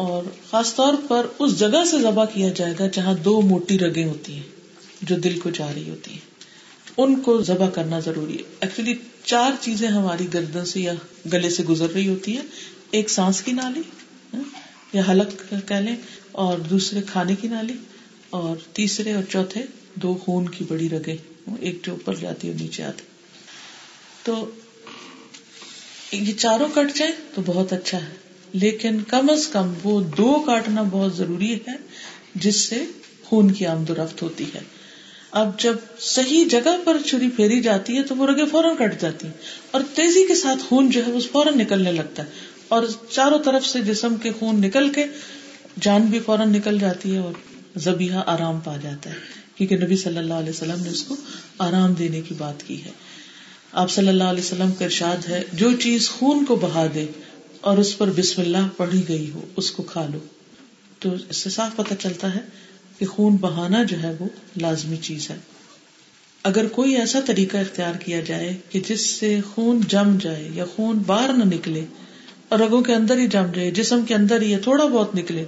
اور خاص طور پر اس جگہ سے ذبح کیا جائے گا جہاں دو موٹی رگیں ہوتی ہیں جو دل کو جا رہی ہوتی ہیں۔ ان کو ذبح کرنا ضروری ہے۔ ایکچولی چار چیزیں ہماری گردن سے یا گلے سے گزر رہی ہوتی ہیں۔ ایک سانس کی نالی ہاں، یا حلق کہہ لیں، اور دوسرے کھانے کی نالی، اور تیسرے اور چوتھے دو خون کی بڑی رگیں، ایک جو اوپر جاتی ہے نیچے آتی۔ تو یہ چاروں کٹ جائے تو بہت اچھا ہے۔ لیکن کم از کم وہ دو کاٹنا بہت ضروری ہے، جس سے خون کی آمد و رفت ہوتی ہے۔ اب جب صحیح جگہ پر چھری پھیری جاتی ہے تو وہ رگے فوراً کٹ جاتی ہیں اور تیزی کے ساتھ خون جو ہے وہ فوراً نکلنے لگتا ہے۔ اور چاروں طرف سے جسم کے خون نکل کے جان بھی فوراً نکل جاتی ہے اور زبیحہ آرام پا جاتا ہے۔ کیونکہ نبی صلی اللہ علیہ وسلم نے اس کو آرام دینے کی بات کی ہے۔ آپ صلی اللہ علیہ وسلم کا ارشاد ہے، جو چیز خون کو بہا دے اور اس پر بسم اللہ پڑھی گئی ہو، اس کو کھا لو۔ تو اس سے صاف پتہ چلتا ہے کہ خون بہانا جو ہے وہ لازمی چیز ہے۔ اگر کوئی ایسا طریقہ اختیار کیا جائے کہ جس سے خون جم جائے یا خون باہر نہ نکلے اور رگوں کے اندر ہی جم جائے، جسم کے اندر ہی تھوڑا بہت نکلے،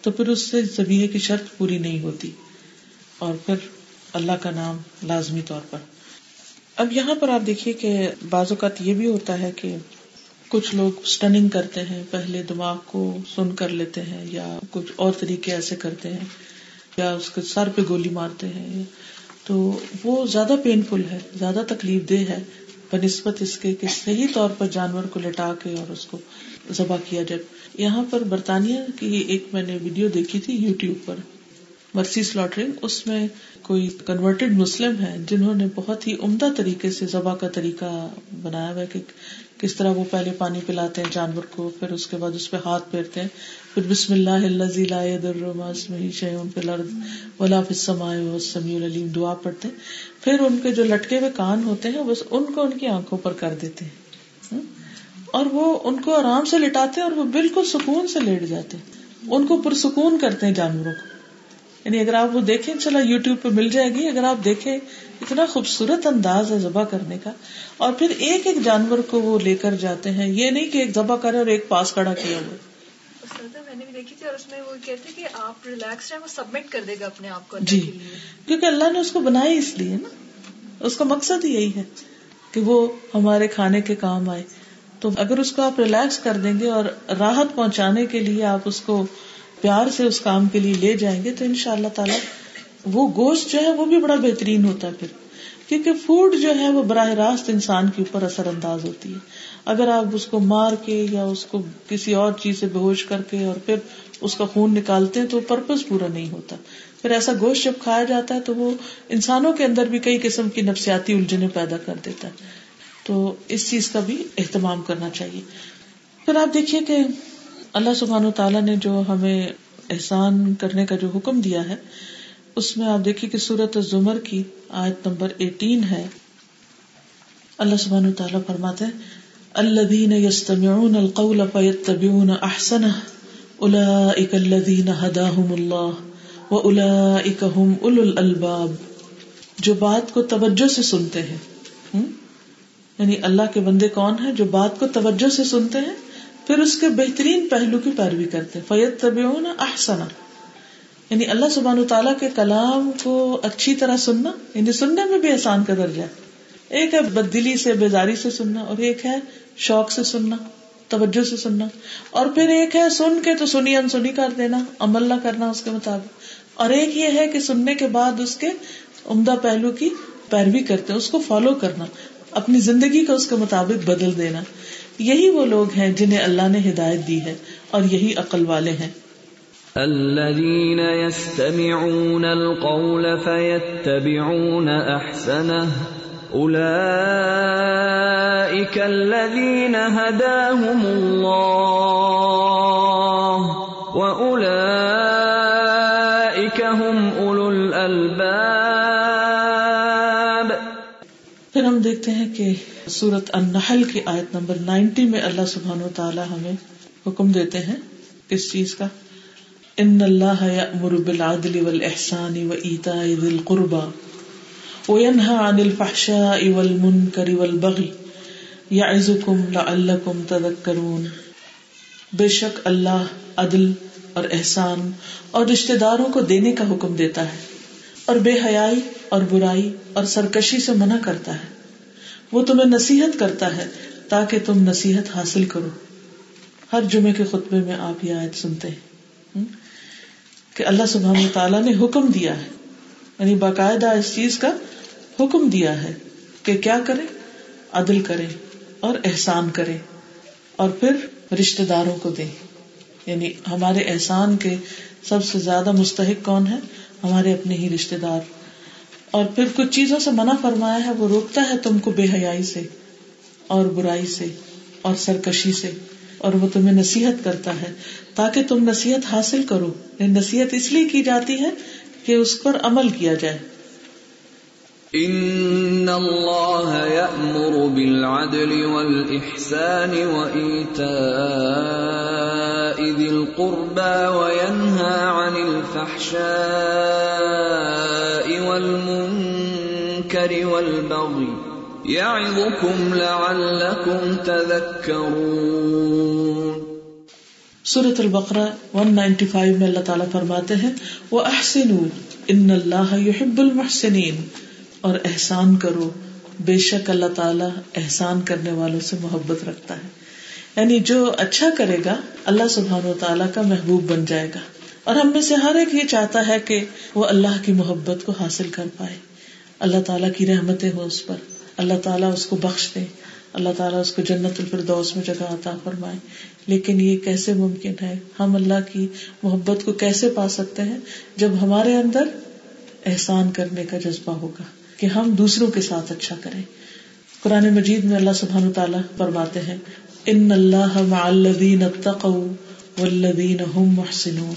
تو پھر اس سے زبیے کی شرط پوری نہیں ہوتی۔ اور پھر اللہ کا نام لازمی طور پر۔ اب یہاں پر آپ دیکھیے کہ بعض اوقات یہ بھی ہوتا ہے کہ کچھ لوگ اسٹنگ کرتے ہیں، پہلے دماغ کو سن کر لیتے ہیں یا کچھ اور طریقے ایسے کرتے ہیں، یا اس کے سر پہ گولی مارتے ہیں۔ تو وہ زیادہ پین فل ہے، زیادہ تکلیف دہ ہے۔ بنسبت اس کے کہ صحیح طور پر جانور کو لٹا کے اور اس کو ذبح کیا جائے۔ یہاں پر برطانیہ کی ایک میں نے ویڈیو دیکھی تھی یو ٹیوب پر، مرسی سلاٹرنگ۔ اس میں کوئی کنورٹیڈ مسلم ہے جنہوں نے بہت ہی عمدہ طریقے سے ذبح کا طریقہ بنایا ہوا کہ کس طرح وہ پہلے پانی پلاتے ہیں جانور کو، پھر اس کے بعد اس پہ ہاتھ پھیرتے ہیں۔ پھر بسم اللہ لا ولا العلیم۔ دعا پڑھتے ہیں۔ پھر ان کے جو لٹکے ہوئے کان ہوتے ہیں، بس ان کو ان کی آنکھوں پر کر دیتے ہیں۔ اور وہ ان کو آرام سے لٹاتے اور وہ بالکل سکون سے لیٹ جاتے ہیں۔ ان کو پرسکون کرتے ہیں جانوروں کو۔ یعنی اگر آپ وہ دیکھیں چلا یو ٹیوب پہ مل جائے گی۔ اگر آپ دیکھیں اتنا خوبصورت انداز ہے ذبح کرنے کا اور پھر ایک ایک جانور کو وہ لے کر جاتے ہیں یہ نہیں کہ ایک ذبح کرے اور ایک پاس کھڑا کیا ہوا میں نے بھی دیکھی تھی اور اس میں وہ کہتے کہ آپ ریلیکس وہ سبمٹ کر دے گا اپنے آپ کو جی کیونکہ اللہ نے اس کو بنایا اس لیے نا۔ اس کا مقصد ہی یہی ہے کہ وہ ہمارے کھانے کے کام آئے۔ تو اگر اس کو آپ ریلیکس کر دیں گے اور راحت پہنچانے کے لیے آپ اس کو پیار سے اس کام کے لیے لے جائیں گے تو ان شاء اللہ تعالیٰ وہ گوشت جو ہے وہ بھی بڑا بہترین ہوتا ہے پھر۔ کیونکہ فوڈ جو ہے وہ براہ راست انسان کے اوپر اثر انداز ہوتی ہے۔ اگر آپ اس کو مار کے یا اس کو کسی اور چیز سے بے ہوش کر کے اور پھر اس کا خون نکالتے ہیں تو پرپز پورا نہیں ہوتا۔ پھر ایسا گوشت جب کھایا جاتا ہے تو وہ انسانوں کے اندر بھی کئی قسم کی نفسیاتی الجھنیں پیدا کر دیتا ہے۔ تو اس چیز کا بھی اہتمام کرنا چاہیے۔ پھر آپ دیکھیے کہ اللہ سبحان و تعالیٰ نے جو ہمیں احسان کرنے کا جو حکم دیا ہے اس میں آپ دیکھیے کہ سورت زمر کی آیت نمبر ایٹین ہے۔ اللہ سبحانہ تعالیٰ فرماتے الذين يستمعون القول فيتبعون احسنه اولئك الذين هداهم الله واولئك هم اولو الالباب۔ جو بات کو توجہ سے سنتے ہیں۔ یعنی اللہ کے بندے کون ہیں جو بات کو توجہ سے سنتے ہیں، پھر اس کے بہترین پہلو کی پیروی کرتے ہیں۔ فیت طبی احسنا یعنی اللہ سبحان تعالیٰ کے کلام کو اچھی طرح سننا یعنی سننے میں بھی احسان کا درجہ ایک ہے بدلی سے بیداری سے سننا، اور ایک ہے شوق سے سننا، توجہ سے سننا۔ اور پھر ایک ہے سن کے تو سنی انسنی کر دینا، عمل نہ کرنا اس کے مطابق۔ اور ایک یہ ہے کہ سننے کے بعد اس کے عمدہ پہلو کی پیروی کرتے، اس کو فالو کرنا، اپنی زندگی کو اس کے مطابق بدل دینا۔ یہی وہ لوگ ہیں جنہیں اللہ نے ہدایت دی ہے، اور یہی عقل والے ہیں۔ الذين يستمعون القول فيتبعون احسنه اولئك الذين هداهم الله. واولئك هم اولو الالباب پھر ہم دیکھتے ہیں کہ سورت النحل کی آیت نمبر نائنٹی میں اللہ سبحان و تعالی ہمیں حکم دیتے ہیں. کس چیز کا؟ ان اللہ یأمر بالعدل والاحسان وایتاء ذی القربى وینہا عن الفحشاء والمنکر والبغی یعظکم لعلکم تذکرون بے شک اللہ عدل اور احسان اور رشتہ داروں کو دینے کا حکم دیتا ہے اور بے حیائی اور برائی اور سرکشی سے منع کرتا ہے وہ تمہیں نصیحت کرتا ہے تاکہ تم نصیحت حاصل کرو ہر جمعے کے خطبے میں آپ یہ آیت سنتے ہیں کہ اللہ سبحانہ تعالیٰ نے حکم دیا ہے۔ یعنی باقاعدہ اس چیز کا حکم دیا ہے کہ کیا کرے؟ عدل کرے اور احسان کرے اور پھر رشتے داروں کو دے۔ یعنی ہمارے احسان کے سب سے زیادہ مستحق کون ہے ہمارے اپنے ہی رشتے دار۔ اور پھر کچھ چیزوں سے منع فرمایا ہے، وہ روکتا ہے تم کو بے حیائی سے اور برائی سے اور سرکشی سے۔ اور وہ تمہیں نصیحت کرتا ہے تاکہ تم نصیحت حاصل کرو۔ یعنی نصیحت اس لیے کی جاتی ہے کہ اس پر عمل کیا جائے۔ ان اللہ یأمر بالعدل والإحسان وإیتاء ذی القربى وینہا عن الفحشاء والمنکر والبغی۔ یعظکم لعلکم تذکرون سورة البقرہ 195 میں اللہ تعالیٰ فرماتے ہیں، وَأَحْسِنُوا إِنَّ اللَّهَ يُحِبُّ الْمُحْسِنِينَ۔ اور احسان کرو، بے شک اللہ تعالیٰ احسان کرنے والوں سے محبت رکھتا ہے۔ یعنی جو اچھا کرے گا، اللہ سبحان و تعالیٰ کا محبوب بن جائے گا۔ اور ہم میں سے ہر ایک یہ چاہتا ہے کہ وہ اللہ کی محبت کو حاصل کر پائے۔ اللہ تعالیٰ کی رحمتیں ہو اس پر۔ اللہ تعالیٰ اس کو بخش دے۔ اللہ تعالیٰ اس کو جنت الفردوس میں جگہ عطا فرمائے۔ لیکن یہ کیسے ممکن ہے؟ ہم اللہ کی محبت کو کیسے پا سکتے ہیں؟ جب ہمارے اندر احسان کرنے کا جذبہ ہوگا کہ ہم دوسروں کے ساتھ اچھا کریں۔ قرآن مجید میں اللہ سبحان تعالیٰ فرماتے ہیں، ان اللہ محسنون۔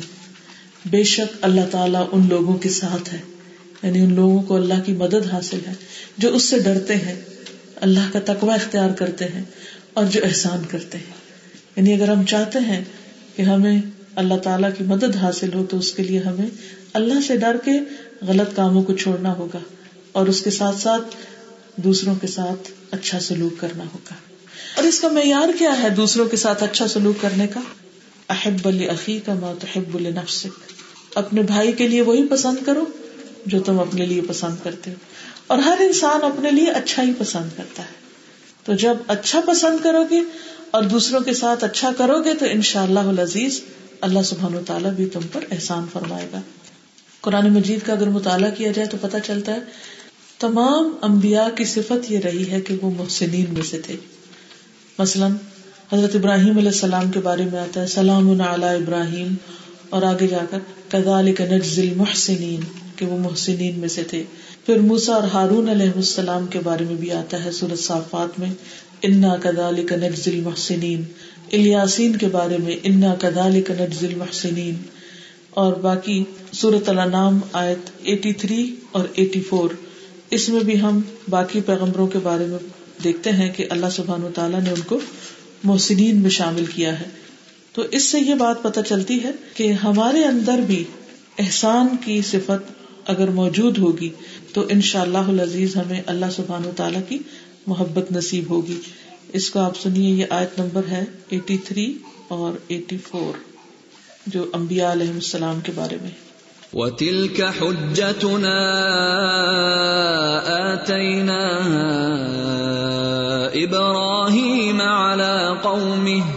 بے شک اللہ تعالیٰ ان لوگوں کے ساتھ ہے۔ یعنی ان لوگوں کو اللہ کی مدد حاصل ہے، جو اس سے ڈرتے ہیں، اللہ کا تقوی اختیار کرتے ہیں اور جو احسان کرتے ہیں۔ یعنی اگر ہم چاہتے ہیں کہ ہمیں اللہ تعالیٰ کی مدد حاصل ہو، تو اس کے لیے ہمیں اللہ سے ڈر کے غلط کاموں کو چھوڑنا ہوگا اور اس کے ساتھ ساتھ دوسروں کے ساتھ اچھا سلوک کرنا ہوگا۔ اور اس کا معیار کیا ہے دوسروں کے ساتھ اچھا سلوک کرنے کا؟ احب عقی کا ماتحب نفسک۔ اپنے بھائی کے لیے وہی پسند کرو جو تم اپنے لیے پسند کرتے ہو۔ اور ہر انسان اپنے لیے اچھا ہی پسند کرتا ہے۔ تو جب اچھا پسند کرو گے اور دوسروں کے ساتھ اچھا کرو گے تو ان شاء اللہ عزیز اللہ سبحان و تعالیٰ بھی تم پر احسان فرمائے گا۔ قرآن مجید کا اگر مطالعہ کیا جائے تو پتہ چلتا ہے، تمام انبیاء کی صفت یہ رہی ہے کہ وہ محسنین میں سے تھے۔ مثلاً حضرت ابراہیم علیہ السلام کے بارے میں آتا ہے، سلام علی ابراہیم۔ اور آگے جا کر کدال نجزل محسنین کہ وہ محسنین میں سے تھے۔ پھر موسا اور ہارون علیہ السلام کے بارے میں بھی آتا ہے سورت صافات میں، انا کدال کا محسنین الیاسین کے بارے میں، انا کدال کا محسنین اور باقی سورت الانام آیت 83 اور 84 اس میں بھی ہم باقی پیغمبروں کے بارے میں دیکھتے ہیں کہ اللہ سبحان و تعالیٰ نے ان کو محسنین میں شامل کیا ہے۔ تو اس سے یہ بات پتہ چلتی ہے کہ ہمارے اندر بھی احسان کی صفت اگر موجود ہوگی تو ان شاء اللہ عزیز ہمیں اللہ سبحان و تعالیٰ کی محبت نصیب ہوگی۔ اس کو آپ سنیے، یہ آیت نمبر ہے ایٹی تھری اور ایٹی فور، جو امبیا علیہ السلام کے بارے میں وتلك حجتنا آتيناها إبراهيم على قومه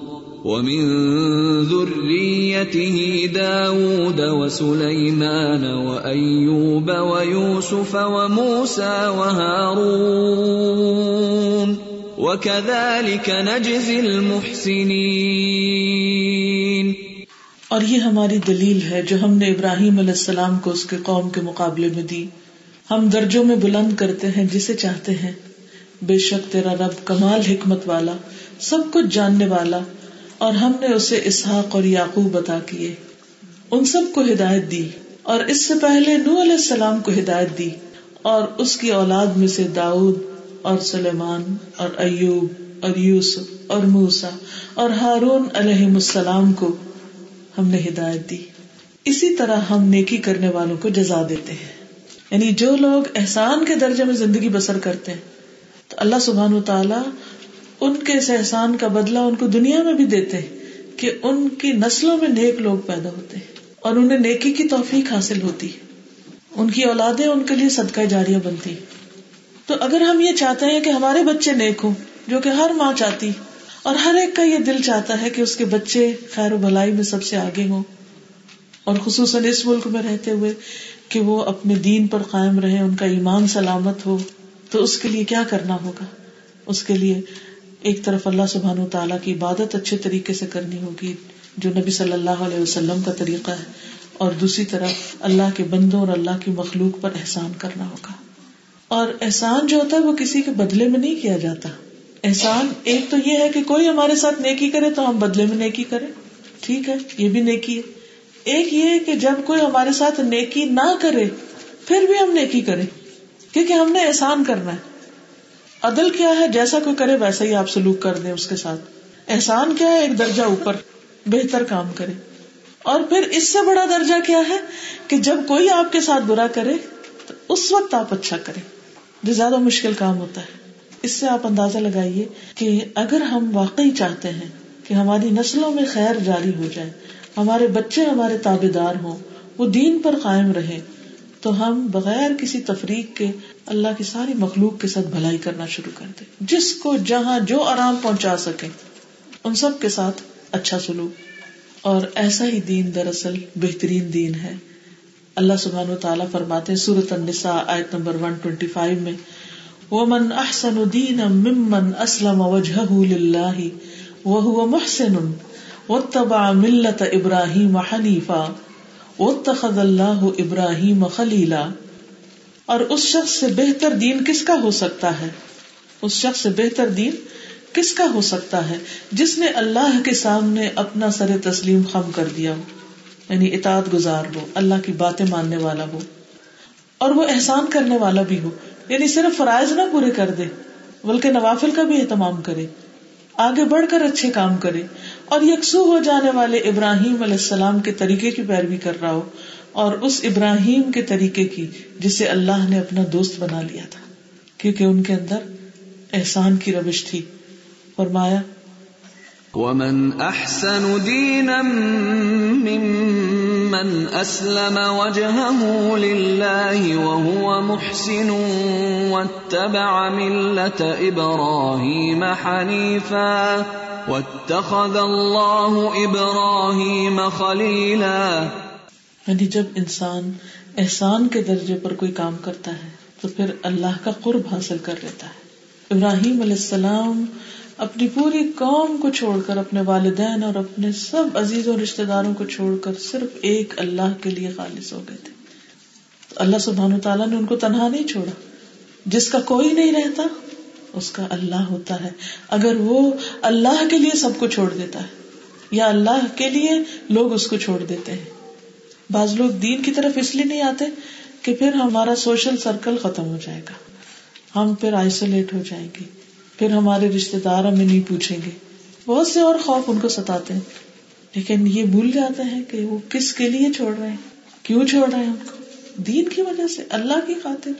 ومن ذريته داود وسليمان وأيوب ويوسف وموسى وهارون وكذلك نجزي المحسنين اور یہ ہماری دلیل ہے جو ہم نے ابراہیم علیہ السلام کو اس کے قوم کے مقابلے میں دی۔ ہم درجوں میں بلند کرتے ہیں جسے چاہتے ہیں۔ بے شک تیرا رب کمال حکمت والا، سب کچھ جاننے والا اور ہم نے اسے اسحاق اور یعقوب عطا کیے۔ ان سب کو ہدایت دی اور اس سے پہلے نو علیہ السلام کو ہدایت دی اور اس کی اولاد میں سے داؤد اور سلیمان اور ایوب اور یوسف اور موسا اور ہارون علیہ السلام کو ہم نے ہدایت دی۔ اسی طرح ہم نیکی کرنے والوں کو جزا دیتے ہیں۔ یعنی جو لوگ احسان کے درجے میں زندگی بسر کرتے ہیں، تو اللہ سبحان و تعالی ان کے اس احسان کا بدلہ ان کو دنیا میں بھی دیتے ہیں کہ ان کی نسلوں میں نیک لوگ پیدا ہوتے ہیں اور انہیں نیکی کی توفیق حاصل ہوتی۔ ہے ان کی اولادیں ان کے لیے صدقہ جاریہ بنتی۔ تو اگر ہم یہ چاہتے ہیں کہ ہمارے بچے نیک ہوں، جو کہ ہر ماں چاہتی اور ہر ایک کا یہ دل چاہتا ہے کہ اس کے بچے خیر و بھلائی میں سب سے آگے ہوں اور خصوصاً اس ملک میں رہتے ہوئے کہ وہ اپنے دین پر قائم رہے، ان کا ایمان سلامت ہو، تو اس کے لیے کیا کرنا ہوگا؟ اس کے لیے ایک طرف اللہ سبحان و تعالیٰ کی عبادت اچھے طریقے سے کرنی ہوگی، جو نبی صلی اللہ علیہ وسلم کا طریقہ ہے، اور دوسری طرف اللہ کے بندوں اور اللہ کی مخلوق پر احسان کرنا ہوگا۔ اور احسان جو ہوتا ہے، وہ کسی کے بدلے میں نہیں کیا جاتا۔ احسان ایک تو یہ ہے کہ کوئی ہمارے ساتھ نیکی کرے تو ہم بدلے میں نیکی کریں۔ ٹھیک ہے، یہ بھی نیکی ہے۔ ایک یہ کہ جب کوئی ہمارے ساتھ نیکی نہ کرے، پھر بھی ہم نیکی کریں، کیونکہ ہم نے احسان کرنا ہے۔ عدل کیا ہے؟ جیسا کوئی کرے ویسا ہی آپ سلوک کر دیں اس کے ساتھ۔ احسان کیا ہے؟ ایک درجہ اوپر بہتر کام کرے۔ اور پھر اس سے بڑا درجہ کیا ہے؟ کہ جب کوئی آپ کے ساتھ برا کرے، تو اس وقت آپ اچھا کریں۔ جو زیادہ مشکل کام ہوتا ہے۔ اس سے آپ اندازہ لگائیے کہ اگر ہم واقعی چاہتے ہیں کہ ہماری نسلوں میں خیر جاری ہو جائے، ہمارے بچے، ہمارے تابے دار ہوں، وہ دین پر قائم رہے تو ہم بغیر کسی تفریق کے اللہ کی ساری مخلوق کے ساتھ بھلائی کرنا شروع کر دیں۔ جس کو جہاں جو آرام پہنچا سکے، ان سب کے ساتھ اچھا سلوک۔ اور ایسا ہی دین دراصل بہترین دین ہے۔ اللہ سبحان و تعالیٰ فرماتے ہیں سورت النساء آیت نمبر 125 میں، ومن احسن دین ممن اسلم وجهه لله وهو محسن واتبع ملت ابراہیم حنیفا واتخذ اللہ ابراہیم خلیلا، اور اس شخص سے بہتر دین کس کا ہو سکتا ہے؟ اس شخص سے بہتر دین کس کا ہو سکتا ہے؟ جس نے اللہ کے سامنے اپنا سر تسلیم خم کر دیا ہو یعنی اطاعت گزار ہو، اللہ کی باتیں ماننے والا ہو، اور وہ احسان کرنے والا بھی ہو یعنی صرف فرائض نہ پورے کر دے، بلکہ نوافل کا بھی اہتمام کرے، آگے بڑھ کر اچھے کام کرے اور یکسو ہو جانے والے ابراہیم علیہ السلام کے طریقے کی پیروی کر رہا ہو اور اس ابراہیم کے طریقے کی جسے اللہ نے اپنا دوست بنا لیا تھا۔ کیونکہ ان کے اندر احسان کی روش تھی۔ فرمایا، ومن احسن دینا ممن اسلم وجهه لله وهو محسن واتبع ملة ابراهيم حنيفا۔ واتخذ الله ابراهيم خليلا. یعنی جب انسان احسان کے درجے پر کوئی کام کرتا ہے، تو پھر اللہ کا قرب حاصل کر لیتا ہے۔ ابراہیم علیہ السلام اپنی پوری قوم کو چھوڑ کر، اپنے والدین اور اپنے سب عزیز و رشتے داروں کو چھوڑ کر صرف ایک اللہ کے لیے خالص ہو گئے تھے۔ تو اللہ سبحان تعالیٰ نے ان کو تنہا نہیں چھوڑا، جس کا کوئی نہیں رہتا اس کا اللہ ہوتا ہے۔ اگر وہ اللہ کے لیے سب کو چھوڑ دیتا ہے یا اللہ کے لیے لوگ اس کو چھوڑ دیتے ہیں۔ بعض لوگ دین کی طرف اس لیے نہیں آتے کہ پھر ہمارا سوشل سرکل ختم ہو جائے گا۔ ہم پھر آئسولیٹ ہو جائیں گے۔ پھر ہمارے رشتے دار ہمیں نہیں پوچھیں گے۔ بہت سے اور خوف ان کو ستاتے ہیں۔ لیکن یہ بھول جاتے ہیں کہ وہ کس کے لیے چھوڑ رہے ہیں؟ کیوں چھوڑ رہے ہیں ہم کو؟ دین کی وجہ سے، اللہ کی خاطر۔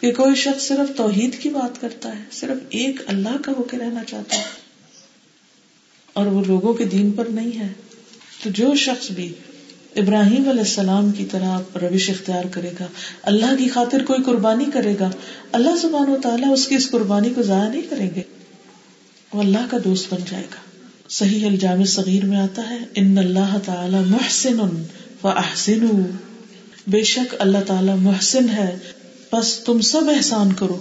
کہ کوئی شخص صرف توحید کی بات کرتا ہے، صرف ایک اللہ کا ہو کے رہنا چاہتا ہے۔ اور وہ لوگوں کے دین پر نہیں ہے۔ تو جو شخص بھی ابراہیم علیہ السلام کی طرح روش اختیار کرے گا، اللہ کی خاطر کوئی قربانی کرے گا، اللہ سبحانہ و تعالیٰ اس کی اس قربانی کو ضائع نہیں کریں گے، وہ اللہ کا دوست بن جائے گا۔ صحیح الجام صغیر میں آتا ہے، ان اللہ تعالی محسن و احسن بے شک اللہ تعالی محسن ہے۔ بس تم سب احسان کرو۔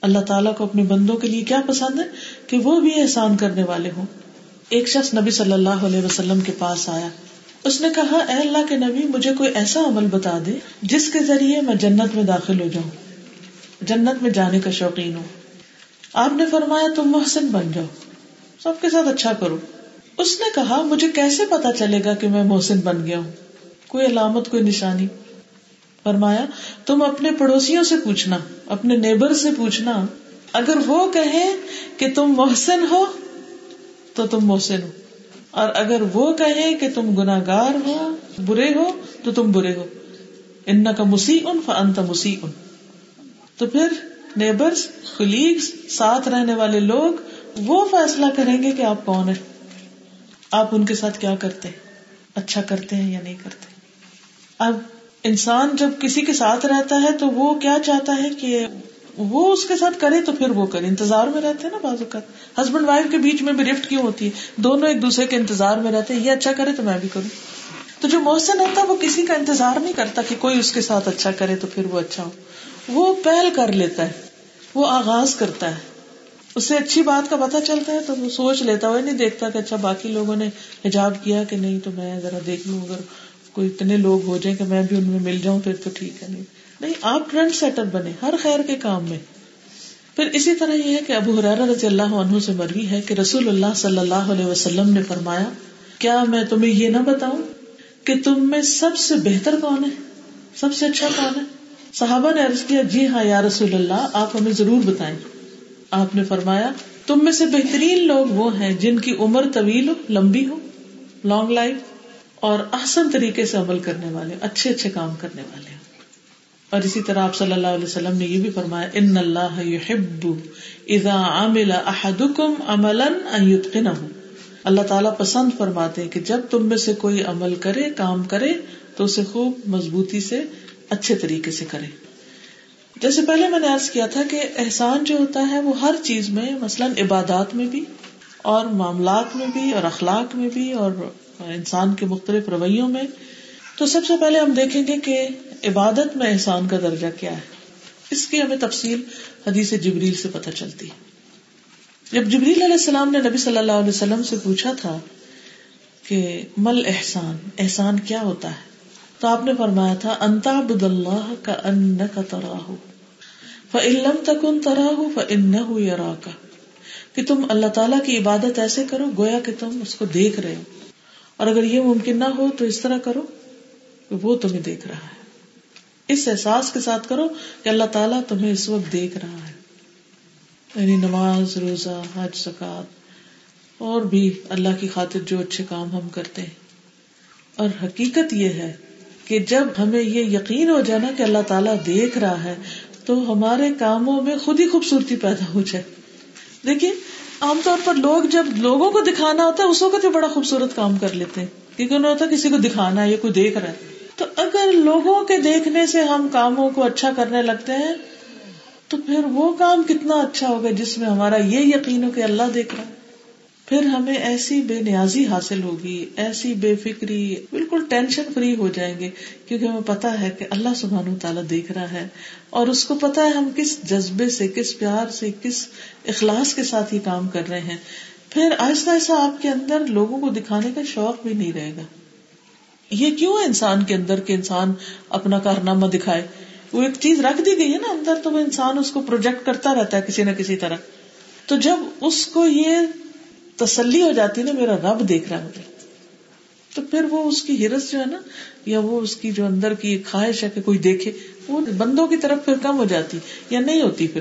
اللہ تعالیٰ کو اپنے بندوں کے لیے کیا پسند ہے؟ کہ وہ بھی احسان کرنے والے ہوں۔ ایک شخص نبی صلی اللہ علیہ وسلم کے پاس آیا۔ اس نے کہا، اے اللہ کے نبی، مجھے کوئی ایسا عمل بتا دے جس کے ذریعے میں جنت میں داخل ہو جاؤں۔ جنت میں جانے کا شوقین ہوں۔ آپ نے فرمایا، تم محسن بن جاؤ۔ سب کے ساتھ اچھا کرو۔ اس نے کہا، مجھے کیسے پتا چلے گا کہ میں محسن بن گیا ہوں؟ کوئی علامت، کوئی نشانی۔ فرمایا، تم اپنے پڑوسیوں سے پوچھنا، اپنے نیبر سے پوچھنا، اگر وہ کہیں کہ تم محسن ہو، تو تم محسن ہو۔ اور اگر وہ کہیں کہ تم گناگار ہو، برے ہو، تو تم برے ہو۔ ان کا مسیح ان فنت مسیح ان تو پھر نیبرس کلیگس ساتھ رہنے والے لوگ وہ فیصلہ کریں گے کہ آپ کون ہیں۔ آپ ان کے ساتھ کیا کرتے ہیں؟ اچھا کرتے ہیں یا نہیں کرتے؟ اب انسان جب کسی کے ساتھ رہتا ہے تو وہ کیا چاہتا ہے کہ وہ اس کے ساتھ کرے تو پھر وہ کرے۔ انتظار میں رہتے ہیں نا بازو کا ہسبینڈ وائف کے بیچ میں بھی رفٹ کیوں ہوتی ہے؟ دونوں ایک دوسرے کے انتظار میں رہتے ہیں۔ یہ اچھا کرے تو میں بھی کروں۔ تو جو محسن ہوتا ہے وہ کسی کا انتظار نہیں کرتا کہ کوئی اس کے ساتھ اچھا کرے تو پھر وہ اچھا ہو۔ وہ پہل کر لیتا ہے۔ وہ آغاز کرتا ہے۔ اس سے اچھی بات کا پتا چلتا ہے تو وہ سوچ لیتا وہ نہیں دیکھتا کہ اچھا باقی لوگوں نے حجاب کیا کہ نہیں تو میں ذرا دیکھ لوں۔ اگر کوئی اتنے لوگ ہو جائیں کہ میں بھی ان میں مل جاؤں پھر تو ٹھیک ہے۔ نہیں نہیں، آپ ٹرینڈ سیٹر بنے ہر خیر کے کام میں۔ پھر اسی طرح یہ ہے کہ ابو حرار رضی اللہ عنہ سے مروی ہے کہ رسول اللہ صلی اللہ علیہ وسلم نے فرمایا، کیا میں تمہیں یہ نہ بتاؤں کہ تم میں سب سے بہتر کون ہے؟ سب سے اچھا کون ہے؟ صحابہ نے عرض کیا جی ہاں یا رسول اللہ، آپ ہمیں ضرور بتائیں۔ آپ نے فرمایا، تم میں سے بہترین لوگ وہ ہیں جن کی عمر طویل ہو، لمبی ہو لانگ لائف اور احسن طریقے سے عمل کرنے والے، اچھے اچھے کام کرنے والے۔ اور اسی طرح آپ صلی اللہ علیہ وسلم نے یہ بھی فرمایا، ان اللہ اذا عمل احدکم عملا ان یتقنہ اللہ تعالیٰ پسند فرماتے کہ جب تم میں سے کوئی عمل کرے، کام کرے، تو اسے خوب مضبوطی سے، اچھے طریقے سے کرے۔ جیسے پہلے میں نے عرض کیا تھا کہ احسان جو ہوتا ہے وہ ہر چیز میں، مثلاً عبادات میں بھی اور معاملات میں بھی اور اخلاق میں بھی اور انسان کے مختلف رویوں میں، تو سب سے پہلے ہم دیکھیں گے کہ عبادت میں احسان کا درجہ کیا ہے۔ اس کی ہمیں تفصیل حدیث جبریل سے پتہ چلتی۔ ہے جب جبریل علیہ السلام نے نبی صلی اللہ علیہ وسلم سے پوچھا تھا کہ مل احسان احسان کیا ہوتا ہے؟ تو آپ نے فرمایا تھا انتا بد اللہ کا ان کا تراہ فعلم تکن تراہ فن یرا کا کہ تم اللہ تعالیٰ کی عبادت ایسے کرو، گویا کہ تم اس کو دیکھ رہے ہو۔ اور اگر یہ ممکن نہ ہو تو اس طرح کرو، وہ تمہیں دیکھ رہا ہے۔ اس احساس کے ساتھ کرو کہ اللہ تعالیٰ تمہیں اس وقت دیکھ رہا ہے۔ یعنی نماز، روزہ، حج سکات اور بھی اللہ کی خاطر جو اچھے کام ہم کرتے ہیں۔ اور حقیقت یہ ہے کہ جب ہمیں یہ یقین ہو جائے نا کہ اللہ تعالیٰ دیکھ رہا ہے، تو ہمارے کاموں میں خود ہی خوبصورتی پیدا ہو جائے۔ دیکھیے عام طور پر لوگ جب لوگوں کو دکھانا ہوتا ہے، اس وقت بڑا خوبصورت کام کر لیتے ہیں۔ کیونکہ انہوں ہوتا کسی کو دکھانا ہے، یہ کوئی دیکھ رہا ہے۔ تو اگر لوگوں کے دیکھنے سے ہم کاموں کو اچھا کرنے لگتے ہیں، تو پھر وہ کام کتنا اچھا ہوگا جس میں ہمارا یہ یقین ہو کہ اللہ دیکھ رہا ہے۔ پھر ہمیں ایسی بے نیازی حاصل ہوگی، ایسی بے فکری، بالکل ٹینشن فری ہو جائیں گے، کیونکہ ہمیں پتا ہے کہ اللہ سبحان تعالیٰ دیکھ رہا ہے۔ اور اس کو پتا ہے ہم کس جذبے سے، کس پیار سے، کس اخلاص کے ساتھ یہ کام کر رہے ہیں۔ پھر آہستہ آہستہ آپ کے اندر لوگوں کو دکھانے کا شوق بھی نہیں رہے گا۔ یہ کیوں ہے انسان کے اندر کہ انسان اپنا کارنامہ دکھائے؟ وہ ایک چیز رکھ دی گئی ہے نا اندر، تو وہ انسان اس کو پروجیکٹ کرتا رہتا ہے کسی نہ کسی طرح۔ تو جب اس کو یہ تسلی ہو جاتی نا، میرا رب دیکھ رہا ہے مجھے۔ تو پھر وہ اس کی ہرس جو ہے نا، یا وہ اس کی جو اندر کی خواہش ہے کہ کوئی دیکھے، وہ بندوں کی طرف پھر کم ہو جاتی، یا نہیں ہوتی پھر۔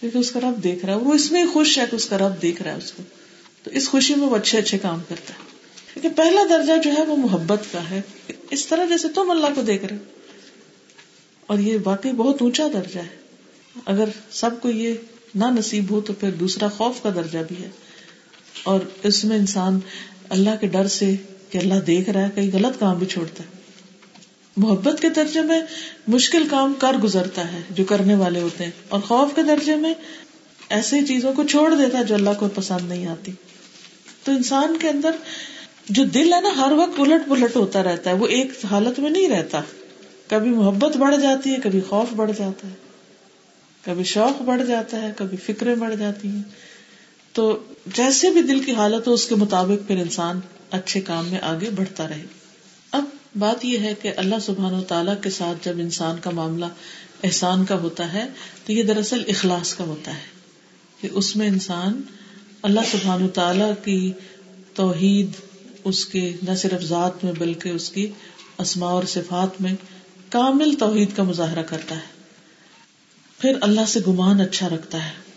کیونکہ اس کا رب دیکھ رہا ہے۔ وہ اس میں خوش ہے کہ اس کا رب دیکھ رہا ہے اس کو۔ تو اس خوشی میں وہ اچھے اچھے کام کرتا ہے۔ کیونکہ پہلا درجہ جو ہے وہ محبت کا ہے۔ اس طرح جیسے تم اللہ کو دیکھ رہے اور یہ واقعی بہت اونچا درجہ ہے۔ اگر سب کو یہ نہ نصیب ہو تو پھر دوسرا خوف کا درجہ بھی ہے۔ اور اس میں انسان اللہ کے ڈر سے کہ اللہ دیکھ رہا ہے کئی غلط کام بھی چھوڑتا ہے۔ محبت کے درجے میں مشکل کام کر گزرتا ہے جو کرنے والے ہوتے ہیں۔ اور خوف کے درجے میں ایسی چیزوں کو چھوڑ دیتا ہے جو اللہ کو پسند نہیں آتی۔ تو انسان کے اندر جو دل ہے نا، ہر وقت الٹ پلٹ ہوتا رہتا ہے۔ وہ ایک حالت میں نہیں رہتا۔ کبھی محبت بڑھ جاتی ہے، کبھی خوف بڑھ جاتا ہے۔ کبھی شوق بڑھ جاتا ہے، کبھی فکریں بڑھ جاتی ہیں۔ تو جیسے بھی دل کی حالت ہو، اس کے مطابق پھر انسان اچھے کام میں آگے بڑھتا رہے۔ اب بات یہ ہے کہ اللہ سبحان و تعالیٰ کے ساتھ جب انسان کا معاملہ احسان کا ہوتا ہے، تو یہ دراصل اخلاص کا ہوتا ہے کہ اس میں انسان اللہ سبحان تعالیٰ کی توحید، اس کے نہ صرف ذات میں بلکہ اس کی اسما اور صفات میں کامل توحید کا مظاہرہ کرتا ہے۔ پھر اللہ سے گمان اچھا رکھتا ہے۔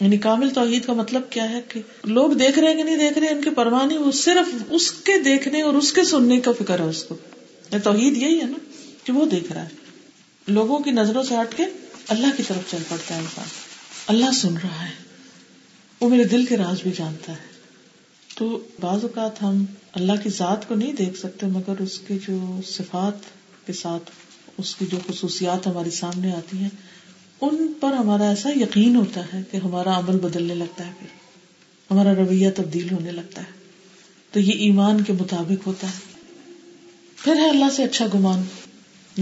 یعنی کامل توحید کا مطلب کیا ہے کہ لوگ دیکھ رہے ہیں کہ نہیں دیکھ رہے ان کی پرواہ نہیں وہ صرف اس کے دیکھنے اور اس کے سننے کا فکر ہے اس کو۔ یعنی توحید یہی ہے نا کہ وہ دیکھ رہا ہے۔ لوگوں کی نظروں سے ہٹ کے اللہ کی طرف چل پڑتا ہے انسان۔ اللہ سن رہا ہے۔ وہ میرے دل کے راز بھی جانتا ہے۔ تو بعض اوقات ہم اللہ کی ذات کو نہیں دیکھ سکتے، مگر اس کے جو صفات کے ساتھ، اس کی جو خصوصیات ہمارے سامنے آتی ہیں ان پر ہمارا ایسا یقین ہوتا ہے کہ ہمارا عمل بدلنے لگتا ہے پھر۔ ہمارا رویہ تبدیل ہونے لگتا ہے۔ تو یہ ایمان کے مطابق ہوتا ہے۔ پھر ہے اللہ سے اچھا گمان۔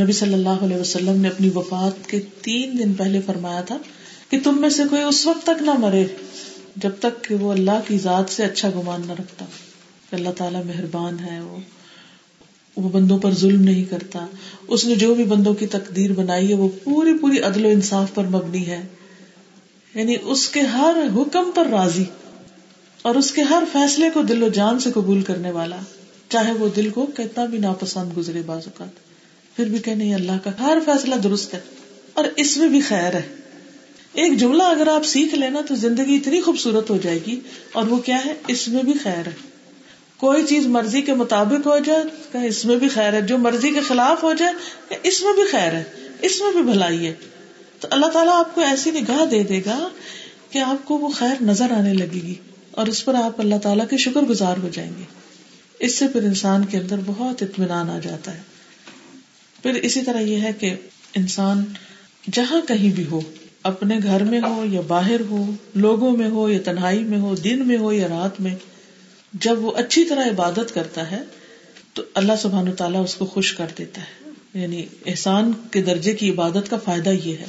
نبی صلی اللہ علیہ وسلم نے اپنی وفات کے تین دن پہلے فرمایا تھا کہ تم میں سے کوئی اس وقت تک نہ مرے جب تک کہ وہ اللہ کی ذات سے اچھا گمان نہ رکھتا۔ کہ اللہ تعالیٰ مہربان ہے وہ۔ وہ بندوں پر ظلم نہیں کرتا۔ اس نے جو بھی بندوں کی تقدیر بنائی ہے، وہ پوری پوری عدل و انصاف پر مبنی ہے۔ یعنی اس کے ہر حکم پر راضی اور اس کے ہر فیصلے کو دل و جان سے قبول کرنے والا، چاہے وہ دل کو کتنا بھی ناپسند گزرے بعض اوقات۔ پھر بھی کہ نہیں اللہ کا ہر فیصلہ درست ہے اور اس میں بھی خیر ہے۔ ایک جملہ اگر آپ سیکھ لینا تو زندگی اتنی خوبصورت ہو جائے گی اور وہ کیا ہے؟ اس میں بھی خیر ہے۔ کوئی چیز مرضی کے مطابق ہو جائے، کہ اس میں بھی خیر ہے، جو مرضی کے خلاف ہو جائے، کہ اس میں بھی خیر ہے، اس میں بھی بھلائی ہے۔ تو اللہ تعالیٰ آپ کو ایسی نگاہ دے دے گا کہ آپ کو وہ خیر نظر آنے لگے گی، اور اس پر آپ اللہ تعالیٰ کے شکر گزار ہو جائیں گے۔ اس سے پھر انسان کے اندر بہت اطمینان آ جاتا ہے۔ پھر اسی طرح یہ ہے کہ انسان جہاں کہیں بھی ہو، اپنے گھر میں ہو یا باہر ہو، لوگوں میں ہو یا تنہائی میں ہو، دن میں ہو یا رات میں جب وہ اچھی طرح عبادت کرتا ہے تو اللہ سبحان تعالیٰ اس کو خوش کر دیتا ہے۔ یعنی احسان کے درجے کی عبادت کا فائدہ یہ ہے۔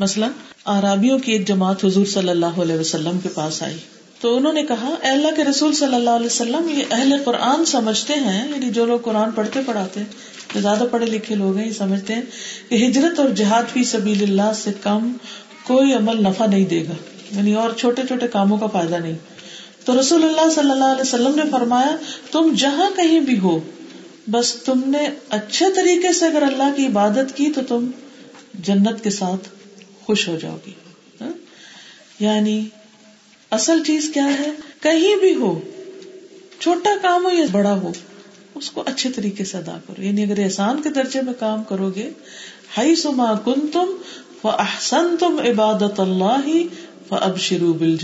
مثلاً آرابیوں کی ایک جماعت حضور صلی اللہ علیہ وسلم کے پاس آئی۔ تو انہوں نے کہا، اے اللہ کے رسول صلی اللہ علیہ وسلم، یہ اہل قرآن سمجھتے ہیں یعنی جو لوگ قرآن پڑھتے پڑھاتے جو زیادہ پڑھے لکھے لوگ ہیں، یہ سمجھتے ہیں کہ ہجرت اور جہاد فی سبیل اللہ سے کم کوئی عمل نفع نہیں دے گا۔ یعنی اور چھوٹے چھوٹے کاموں کا فائدہ نہیں۔ تو رسول اللہ صلی اللہ علیہ وسلم نے فرمایا، تم جہاں کہیں بھی ہو، بس تم نے اچھے طریقے سے اگر اللہ کی عبادت کی تو تم جنت کے ساتھ خوش ہو جاؤ گی۔ ہاں؟ یعنی اصل چیز کیا ہے؟ کہیں بھی ہو، چھوٹا کام ہو یا بڑا ہو، اس کو اچھے طریقے سے ادا کرو۔ یعنی اگر احسان کے درجے میں کام کرو گے ہائی سما کن تم و احسن تم عبادت اللہ اب شروع بل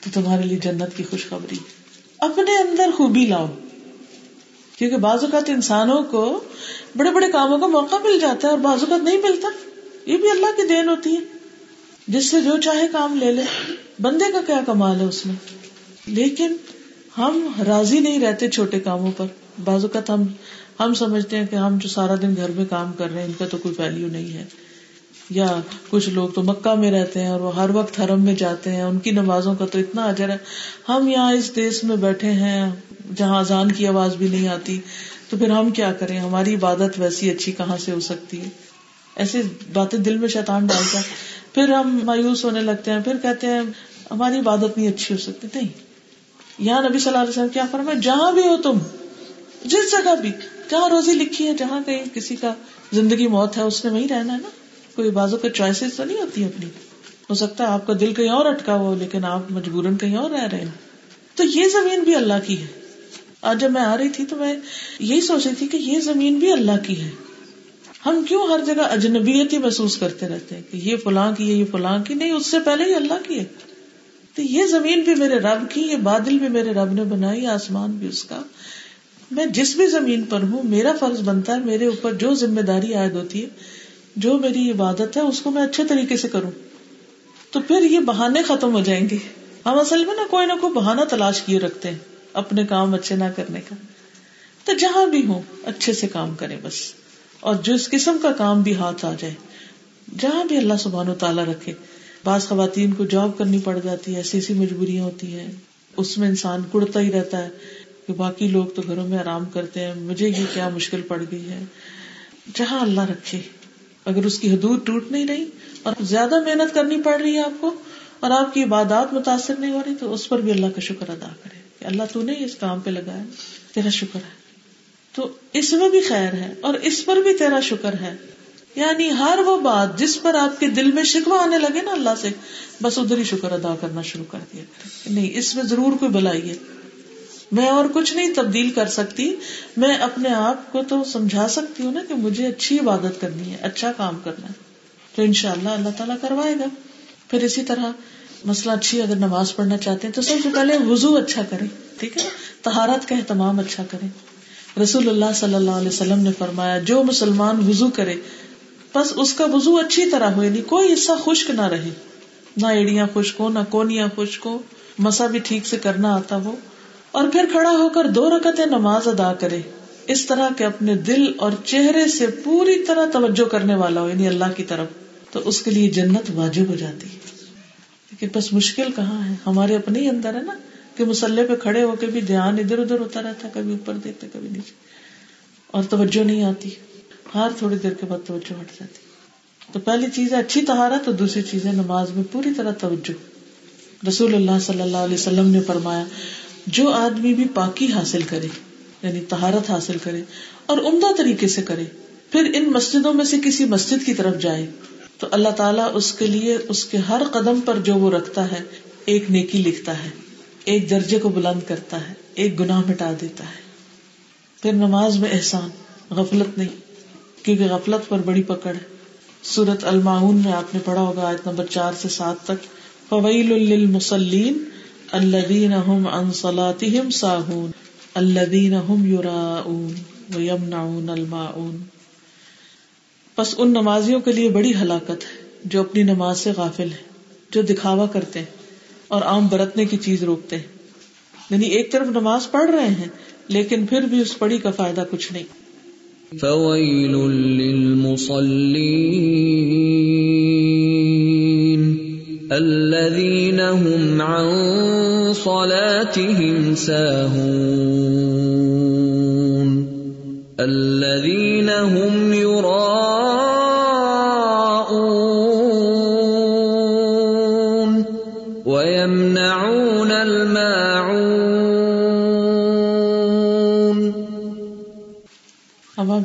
تو تمہارے لیے جنت کی خوشخبری اپنے اندر خوبی لاؤ۔ کیونکہ بعض اوقات انسانوں کو بڑے بڑے کاموں کا موقع مل جاتا ہے اور بعض اوقات نہیں ملتا۔ یہ بھی اللہ کی دین ہوتی ہے۔ جس سے جو چاہے کام لے لے۔ بندے کا کیا کمال ہے اس میں؟ لیکن ہم راضی نہیں رہتے چھوٹے کاموں پر۔ بعض اوقات ہم ہم سمجھتے ہیں کہ ہم جو سارا دن گھر میں کام کر رہے ہیں، ان کا تو کوئی ویلو نہیں ہے۔ یا کچھ لوگ تو مکہ میں رہتے ہیں اور وہ ہر وقت حرم میں جاتے ہیں، ان کی نمازوں کا تو اتنا اجر ہے۔ ہم یہاں اس دیش میں بیٹھے ہیں، جہاں اذان کی آواز بھی نہیں آتی، تو پھر ہم کیا کریں؟ ہماری عبادت ویسی اچھی کہاں سے ہو سکتی ہے؟ ایسی باتیں دل میں شیطان ڈالتا ہے۔ پھر ہم مایوس ہونے لگتے ہیں، پھر کہتے ہیں، ہماری عبادت نہیں اچھی ہو سکتی۔ نہیں۔ یہاں نبی صلی اللہ علیہ وسلم کیا فرمائے؟ جہاں بھی ہو تم، جس جگہ بھی، جہاں روزی لکھی ہے، جہاں کہیں کسی کا زندگی موت ہے، اس نے وہی رہنا ہے نا۔ کوئی بازو کا چوائسیز تو نہیں ہوتی اپنی؟ ہو سکتا ہے آپ کا دل کہیں اور اٹکا ہو، لیکن آپ مجبوراً کہیں اور رہ رہے ہیں۔ تو یہ زمین بھی اللہ کی ہے۔ آج جب میں آ رہی تھی تو میں یہی سوچ رہی تھی کہ یہ زمین بھی اللہ کی ہے۔ ہم کیوں ہر جگہ اجنبیت ہی محسوس کرتے رہتے ہیں کہ یہ فلاں کی ہے، یہ فلاں کی؟ نہیں، اس سے پہلے ہی اللہ کی ہے۔ تو یہ زمین بھی میرے رب کی، یہ بادل بھی میرے رب نے بنائی، آسمان بھی اس کا۔ میں جس بھی زمین پر ہوں، میرا فرض بنتا ہے، میرے اوپر جو ذمہ داری عائد ہوتی ہے جو میری عبادت ہے اس کو میں اچھے طریقے سے کروں، تو پھر یہ بہانے ختم ہو جائیں گے۔ ہم اصل میں نا کوئی نہ کوئی بہانا تلاش کیے رکھتے ہیں اپنے کام اچھے نہ کرنے کا۔ تو جہاں بھی ہوں، اچھے سے کام کریں بس۔ اور جس قسم کا کام بھی ہاتھ آ جائے، جہاں بھی اللہ سبحان و تعالیٰ رکھے، بعض خواتین کو جاب کرنی پڑ جاتی ہے، ایسی ایسی مجبوریاں ہوتی ہیں، اس میں انسان کڑتا ہی رہتا ہے کہ باقی لوگ تو گھروں میں آرام کرتے ہیں، مجھے یہ کیا مشکل پڑ گئی ہے۔ جہاں اللہ رکھے اگر اس کی حدود ٹوٹ نہیں رہی اور زیادہ محنت کرنی پڑ رہی ہے آپ کو اور آپ کی عبادات متاثر نہیں ہو رہی، تو اس پر بھی اللہ کا شکر ادا کرے کہ اللہ تو نے اس کام پہ لگایا۔ تیرا شکر ہے۔ تو اس میں بھی خیر ہے اور اس پر بھی تیرا شکر ہے۔ یعنی ہر وہ بات جس پر آپ کے دل میں شکوا آنے لگے نا اللہ سے، بس ادھر ہی شکر ادا کرنا شروع کر دیا۔ نہیں، اس میں ضرور کوئی بلائی ہے۔ میں اور کچھ نہیں تبدیل کر سکتی، میں اپنے آپ کو تو سمجھا سکتی ہوں نا کہ مجھے اچھی عبادت کرنی ہے اچھا کام کرنا ہے۔ تو ان شاء اللہ اللہ تعالیٰ کروائے گا۔ پھر اسی طرح مسئلہ اچھی اگر نماز پڑھنا چاہتے ہیں تو سب سے پہلے وضو اچھا کرے ٹھیک ہے؟ تہارت کا اہتمام اچھا کرے رسول اللہ صلی اللہ علیہ وسلم نے فرمایا، جو مسلمان وضو کرے، بس اس کا وضو اچھی طرح ہو یعنی کوئی حصہ خشک نہ رہے۔ نہ ایڑیاں خشک ہو نہ کونیاں خشک ہو مسا بھی ٹھیک سے کرنا آتا ہو۔ اور پھر کھڑا ہو کر دو رکعتیں نماز ادا کرے۔ اس طرح کے اپنے دل اور چہرے سے پوری طرح توجہ کرنے والا ہو یعنی اللہ کی طرف، تو اس کے لیے جنت واجب ہو جاتی۔ ہے لیکن بس مشکل کہاں ہے؟ ہمارے اپنے ہی اندر ہے نا، کہ مسلح پہ کھڑے ہو کے بھی دھیان ادھر ادھر ہوتا رہتا ہے کبھی اوپر دیکھتے، کبھی نیچے۔ اور توجہ نہیں آتی۔ ہر تھوڑی دیر کے بعد توجہ ہٹ جاتی۔ تو پہلی چیز ہے اچھی تہارت تو دوسری چیز ہے نماز میں پوری طرح توجہ۔ رسول اللہ صلی اللہ علیہ وسلم نے فرمایا جو آدمی بھی پاکی حاصل کرے یعنی تہارت حاصل کرے اور عمدہ طریقے سے کرے، پھر ان مسجدوں میں سے کسی مسجد کی طرف جائے، تو اللہ تعالیٰ اس کے لیے اس کے ہر قدم پر جو وہ رکھتا ہے، ایک نیکی لکھتا ہے، ایک درجے کو بلند کرتا ہے، ایک گناہ مٹا دیتا ہے۔ پھر نماز میں احسان، غفلت نہیں، کیونکہ غفلت پر بڑی پکڑ ہے۔ سورت المعون میں آپ نے پڑھا ہوگا، آیت نمبر چار سے سات تک فویل للمصلین الذین هم عن صلاتهم ساہون، الذین هم یراؤون ویمنعون الماعون۔ پس ان نمازیوں کے لیے بڑی ہلاکت ہے، جو اپنی نماز سے غافل ہے جو دکھاوا کرتے ہیں اور عام برتنے کی چیز روکتے ہیں۔ یعنی ایک طرف نماز پڑھ رہے ہیں، لیکن پھر بھی اس پڑھی کا فائدہ کچھ نہیں۔ فويل للمصلين الذين هم عن صلاتهم ساهون الذين هم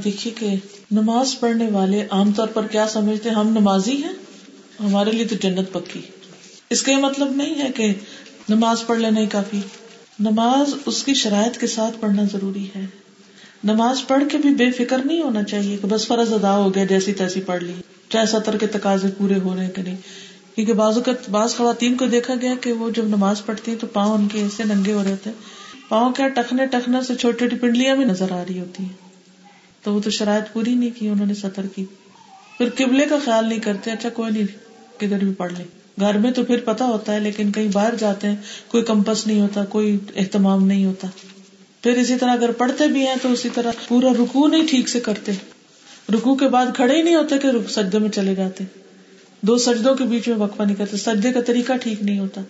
دیکھیے کہ نماز پڑھنے والے عام طور پر کیا سمجھتے ہم نمازی ہیں؟ ہمارے لیے تو جنت پکی۔ اس کا یہ مطلب نہیں ہے کہ نماز پڑھ لینا ہی کافی۔ نماز اس کی شرائط کے ساتھ پڑھنا ضروری ہے۔ نماز پڑھ کے بھی بے فکر نہیں ہونا چاہیے کہ بس فرض ادا ہو گیا، جیسی تیسی پڑھ لی۔ چاہے سطر کے تقاضے پورے ہو رہے کہ نہیں۔ کیونکہ بازو کا بعض خواتین کو دیکھا گیا کہ وہ جب نماز پڑھتی ہیں تو پاؤں ان کے ایسے ننگے ہو رہے تھے پاؤں کیا ٹکنے ٹکنے سے چھوٹی چھوٹی پنڈلیاں بھی نظر آ رہی ہوتی ہیں۔ تو وہ تو شرائط پوری نہیں کی، انہوں نے سطر کی۔ پھر قبلے کا خیال نہیں کرتے اچھا کوئی نہیں۔ کدھر بھی پڑھ لے۔ گھر میں تو پھر پتا ہوتا ہے، لیکن کہیں باہر جاتے ہیں، کوئی کمپس نہیں ہوتا، کوئی اہتمام نہیں ہوتا۔ پھر اسی طرح اگر پڑھتے بھی ہیں تو اسی طرح پورا رکو نہیں ٹھیک سے کرتے۔ رکو کے بعد کھڑے ہی نہیں ہوتے کہ سجدے میں چلے جاتے۔ دو سجدوں کے بیچ میں وقفہ نہیں کرتے۔ سجدے کا طریقہ ٹھیک نہیں ہوتا۔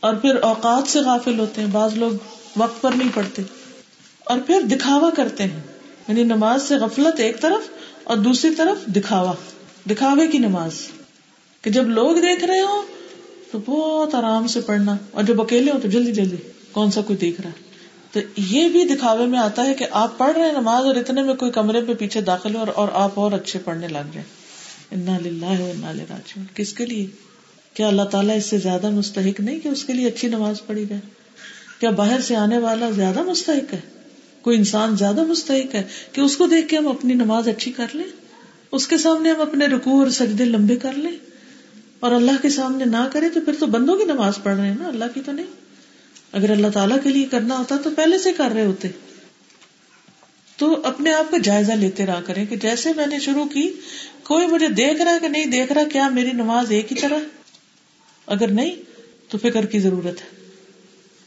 اور پھر اوقات سے غافل ہوتے ہیں، بعض لوگ وقت پر نہیں پڑھتے۔ اور پھر دکھاوا کرتے ہیں۔ یعنی نماز سے غفلت ایک طرف اور دوسری طرف دکھاوا۔ دکھاوے کی نماز۔ کہ جب لوگ دیکھ رہے ہو تو بہت آرام سے پڑھنا اور جب اکیلے ہو تو جلدی جلدی کون سا کوئی دیکھ رہا ہے۔ تو یہ بھی دکھاوے میں آتا ہے کہ آپ پڑھ رہے ہیں نماز اور اتنے میں کوئی کمرے پہ پیچھے داخل ہو اور آپ اور اچھے پڑھنے لگ جائیں۔ انا للہ انا لراجعون کس کے لیے؟ کیا اللہ تعالیٰ اس سے زیادہ مستحق نہیں کہ اس کے لیے اچھی نماز پڑھی جائے؟ کیا باہر سے آنے والا زیادہ مستحق ہے؟ کوئی انسان زیادہ مستحق ہے کہ اس کو دیکھ کے ہم اپنی نماز اچھی کر لیں؟ اس کے سامنے ہم اپنے رکوع اور سجدے لمبے کر لیں؟ اور اللہ کے سامنے نہ کرے تو پھر تو بندوں کی نماز پڑھ رہے ہیں نا، اللہ کی تو نہیں۔ اگر اللہ تعالیٰ کے لیے کرنا ہوتا تو پہلے سے کر رہے ہوتے۔ تو اپنے آپ کا جائزہ لیتے رہا کریں کہ جیسے میں نے شروع کی، کوئی مجھے دیکھ رہا کہ نہیں دیکھ رہا، کیا میری نماز ایک ہی طرح؟ اگر نہیں تو فکر کی ضرورت ہے۔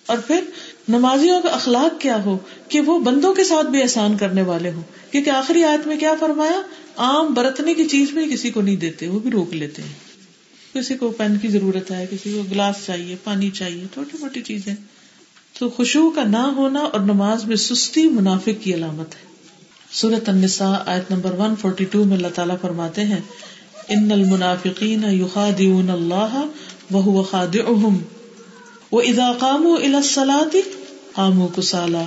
اور پھر نمازیوں کا اخلاق کیا ہو کہ وہ بندوں کے ساتھ بھی احسان کرنے والے ہوں۔ کیونکہ آخری آیت میں کیا فرمایا؟ عام برتنے کی چیز بھی کسی کو نہیں دیتے، وہ بھی روک لیتے ہیں۔ کسی کو پین کی ضرورت ہے، کسی کو گلاس چاہیے، پانی چاہیے، چھوٹی موٹی چیزیں۔ تو خوشبو کا نہ ہونا اور نماز میں سستی منافق کی علامت ہے۔ سورت النساء، آیت نمبر 142 میں اللہ تعالیٰ فرماتے ہیں، ان المنافقین یخادعون اللہ وهو خادعهم واذا قاموا الى الصلاة قاموا كسالى۔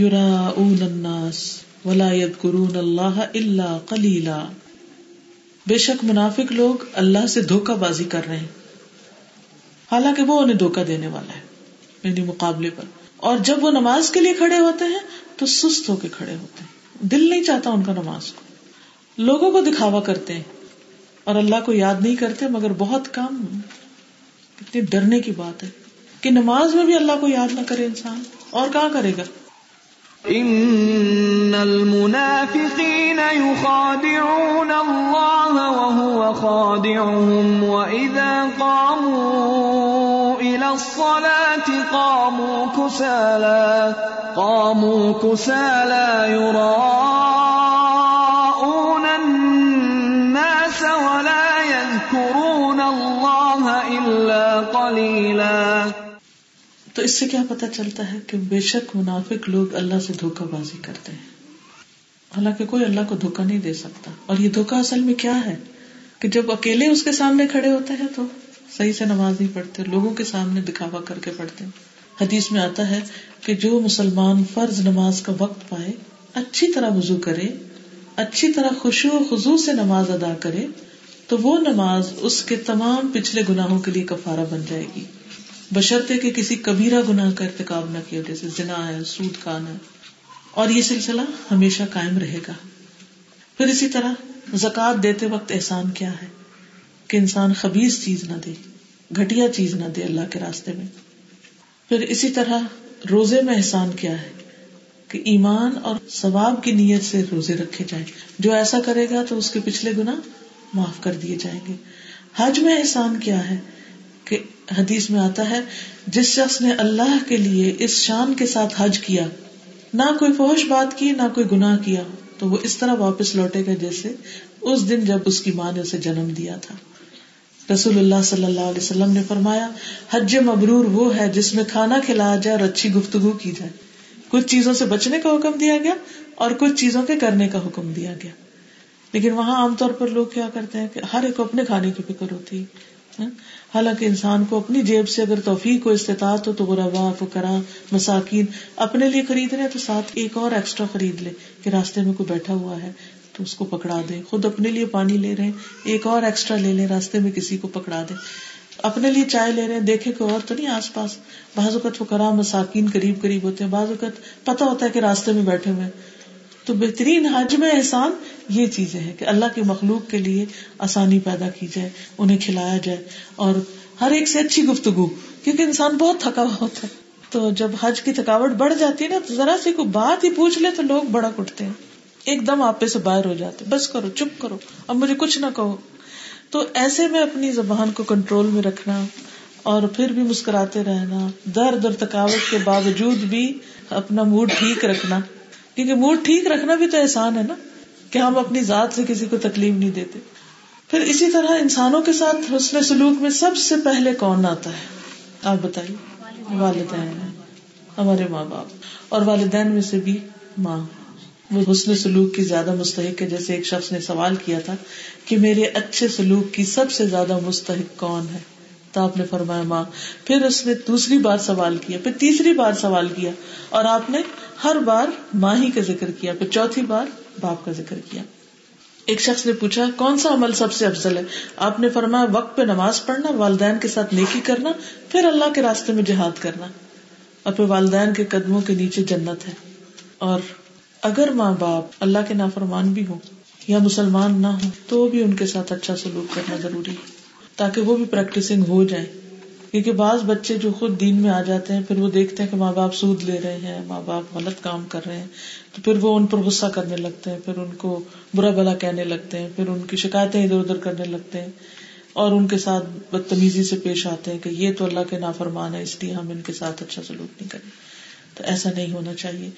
يراؤون الناس ولا يذكرون الله الا قليلا۔ بے شک منافق لوگ اللہ سے دھوکہ بازی کر رہے ہیں۔ حالانکہ وہ انہیں دھوکہ دینے والا ہے یعنی مقابلے پر۔ اور جب وہ نماز کے لیے کھڑے ہوتے ہیں، تو سست ہو کے کھڑے ہوتے ہیں۔ دل نہیں چاہتا ان کا نماز کو۔ لوگوں کو دکھاوا کرتے ہیں۔ اور اللہ کو یاد نہیں کرتے، مگر بہت کم۔ اتنی ڈرنے کی بات ہے کہ نماز میں بھی اللہ کو یاد نہ کرے انسان۔ اور کہاں کرے گا؟ ان المنافقين يخادعون الله وهو خادعهم واذا قاموا الى الصلاه قاموا كسالى قاموا كسالى يراءون الناس ولا يذكرون الله الا قليلا. تو اس سے کیا پتا چلتا ہے کہ بے شک منافق لوگ اللہ سے دھوکہ بازی کرتے ہیں۔ حالانکہ کوئی اللہ کو دھوکا نہیں دے سکتا۔ اور یہ دھوکا اصل میں کیا ہے؟ کہ جب اکیلے اس کے سامنے کھڑے ہوتے ہیں تو صحیح سے نماز نہیں پڑھتے، لوگوں کے سامنے دکھاوا کر کے پڑھتے ہیں۔ حدیث میں آتا ہے کہ جو مسلمان فرض نماز کا وقت پائے، اچھی طرح وضو کرے، اچھی طرح خوشو و خزو سے نماز ادا کرے، تو وہ نماز اس کے تمام پچھلے گناہوں کے لیے کفارہ بن جائے گی۔ بشرطے کہ کسی کبیرہ گناہ کا ارتقاب نہ کیا جیسے زنا ہے، سود کھانا ہے۔ اور یہ سلسلہ ہمیشہ قائم رہے گا۔ پھر اسی طرح زکات دیتے وقت احسان کیا ہے؟ کہ انسان خبیز چیز نہ دے گٹیا چیز نہ دے اللہ کے راستے میں۔ پھر اسی طرح روزے میں احسان کیا ہے؟ کہ ایمان اور ثواب کی نیت سے روزے رکھے جائیں۔ جو ایسا کرے گا تو اس کے پچھلے گنا معاف کر دیے جائیں گے۔ حج میں احسان کیا ہے؟ حدیث میں آتا ہے، جس شخص نے اللہ کے لیے اس شان کے ساتھ حج کیا، نہ کوئی فوش بات کی، نہ کوئی گناہ کیا، تو وہ اس طرح واپس لوٹے گا جیسے اس دن جب اس کی ماں نے اسے جنم دیا تھا۔ رسول اللہ صلی اللہ علیہ وسلم نے فرمایا، حج مبرور وہ ہے جس میں کھانا کھلایا جائے اور اچھی گفتگو کی جائے۔ کچھ چیزوں سے بچنے کا حکم دیا گیا اور کچھ چیزوں کے کرنے کا حکم دیا گیا۔ لیکن وہاں عام طور پر لوگ کیا کرتے ہیں کہ ہر ایک کو اپنے کھانے کی فکر ہوتی ہے ہاں؟ حالانکہ انسان کو اپنی جیب سے اگر توفیق کو استطاعت ہو تو غربا فکرا مساکین اپنے لیے خرید رہے تو ساتھ ایک اور ایکسٹرا خرید لے کہ راستے میں کوئی بیٹھا ہوا ہے تو اس کو پکڑا دے۔ خود اپنے لیے پانی لے رہے ایک اور ایکسٹرا لے لے راستے میں کسی کو پکڑا دے۔ اپنے لیے چائے لے رہے دیکھے کوئی اور تو نہیں آس پاس۔ بعض اوقات فکرا مساکین قریب قریب ہوتے ہیں، بعض اوقات پتا ہوتا ہے کہ راستے میں بیٹھے ہوئے تو بہترین حج میں احسان یہ چیزیں ہیں کہ اللہ کی مخلوق کے لیے آسانی پیدا کی جائے، انہیں کھلایا جائے اور ہر ایک سے اچھی گفتگو، کیونکہ انسان بہت تھکا ہوا ہوتا ہے۔ تو جب حج کی تھکاوٹ بڑھ جاتی ہے نا، تو ذرا سی کوئی بات ہی پوچھ لے تو لوگ بڑا کٹتے ہیں۔ ایک دم آپ سے باہر ہو جاتے بس کرو، چپ کرو۔ اب مجھے کچھ نہ کہو۔ تو ایسے میں اپنی زبان کو کنٹرول میں رکھنا اور پھر بھی مسکراتے رہنا درد اور تھکاوٹ کے باوجود بھی اپنا موڈ ٹھیک رکھنا۔ کیونکہ موڈ ٹھیک رکھنا بھی تو احسان ہے نا۔ کہ ہم اپنی ذات سے کسی کو تکلیف نہیں دیتے۔ پھر اسی طرح انسانوں کے ساتھ حسن سلوک میں سب سے پہلے کون آتا ہے؟ آپ بتائیے۔ والدین۔ ہمارے ماں باپ۔ اور والدین میں سے بھی ماں۔ وہ حسن سلوک کی زیادہ مستحق ہے۔ جیسے ایک شخص نے سوال کیا تھا کہ میرے اچھے سلوک کی سب سے زیادہ مستحق کون ہے؟ تو آپ نے فرمایا، ماں۔ پھر اس نے دوسری بار سوال کیا، پھر تیسری بار سوال کیا اور آپ نے ہر بار ماں ہی کا ذکر کیا، پھر چوتھی بار باپ کا ذکر کیا۔ ایک شخص نے پوچھا، کون سا عمل سب سے افضل ہے؟ آپ نے فرمایا، وقت پہ نماز پڑھنا، والدین کے ساتھ نیکی کرنا، پھر اللہ کے راستے میں جہاد کرنا۔ اپنے والدین کے قدموں کے نیچے جنت ہے۔ اور اگر ماں باپ اللہ کے نافرمان بھی ہوں یا مسلمان نہ ہوں، تو بھی ان کے ساتھ اچھا سلوک کرنا ضروری ہے، تاکہ وہ بھی پریکٹسنگ ہو جائے کیونکہ بعض بچے جو خود دین میں آ جاتے ہیں، پھر وہ دیکھتے ہیں کہ ماں باپ سود لے رہے ہیں، ماں باپ غلط کام کر رہے ہیں، تو پھر وہ ان پر غصہ کرنے لگتے ہیں، پھر ان کو برا بلا کہنے لگتے ہیں، پھر ان کی شکایتیں ادھر ادھر کرنے لگتے ہیں، اور ان کے ساتھ بدتمیزی سے پیش آتے ہیں کہ یہ تو اللہ کے نافرمان ہے اس لیے ہم ان کے ساتھ اچھا سلوک نہیں کریں۔ تو ایسا نہیں ہونا چاہیے۔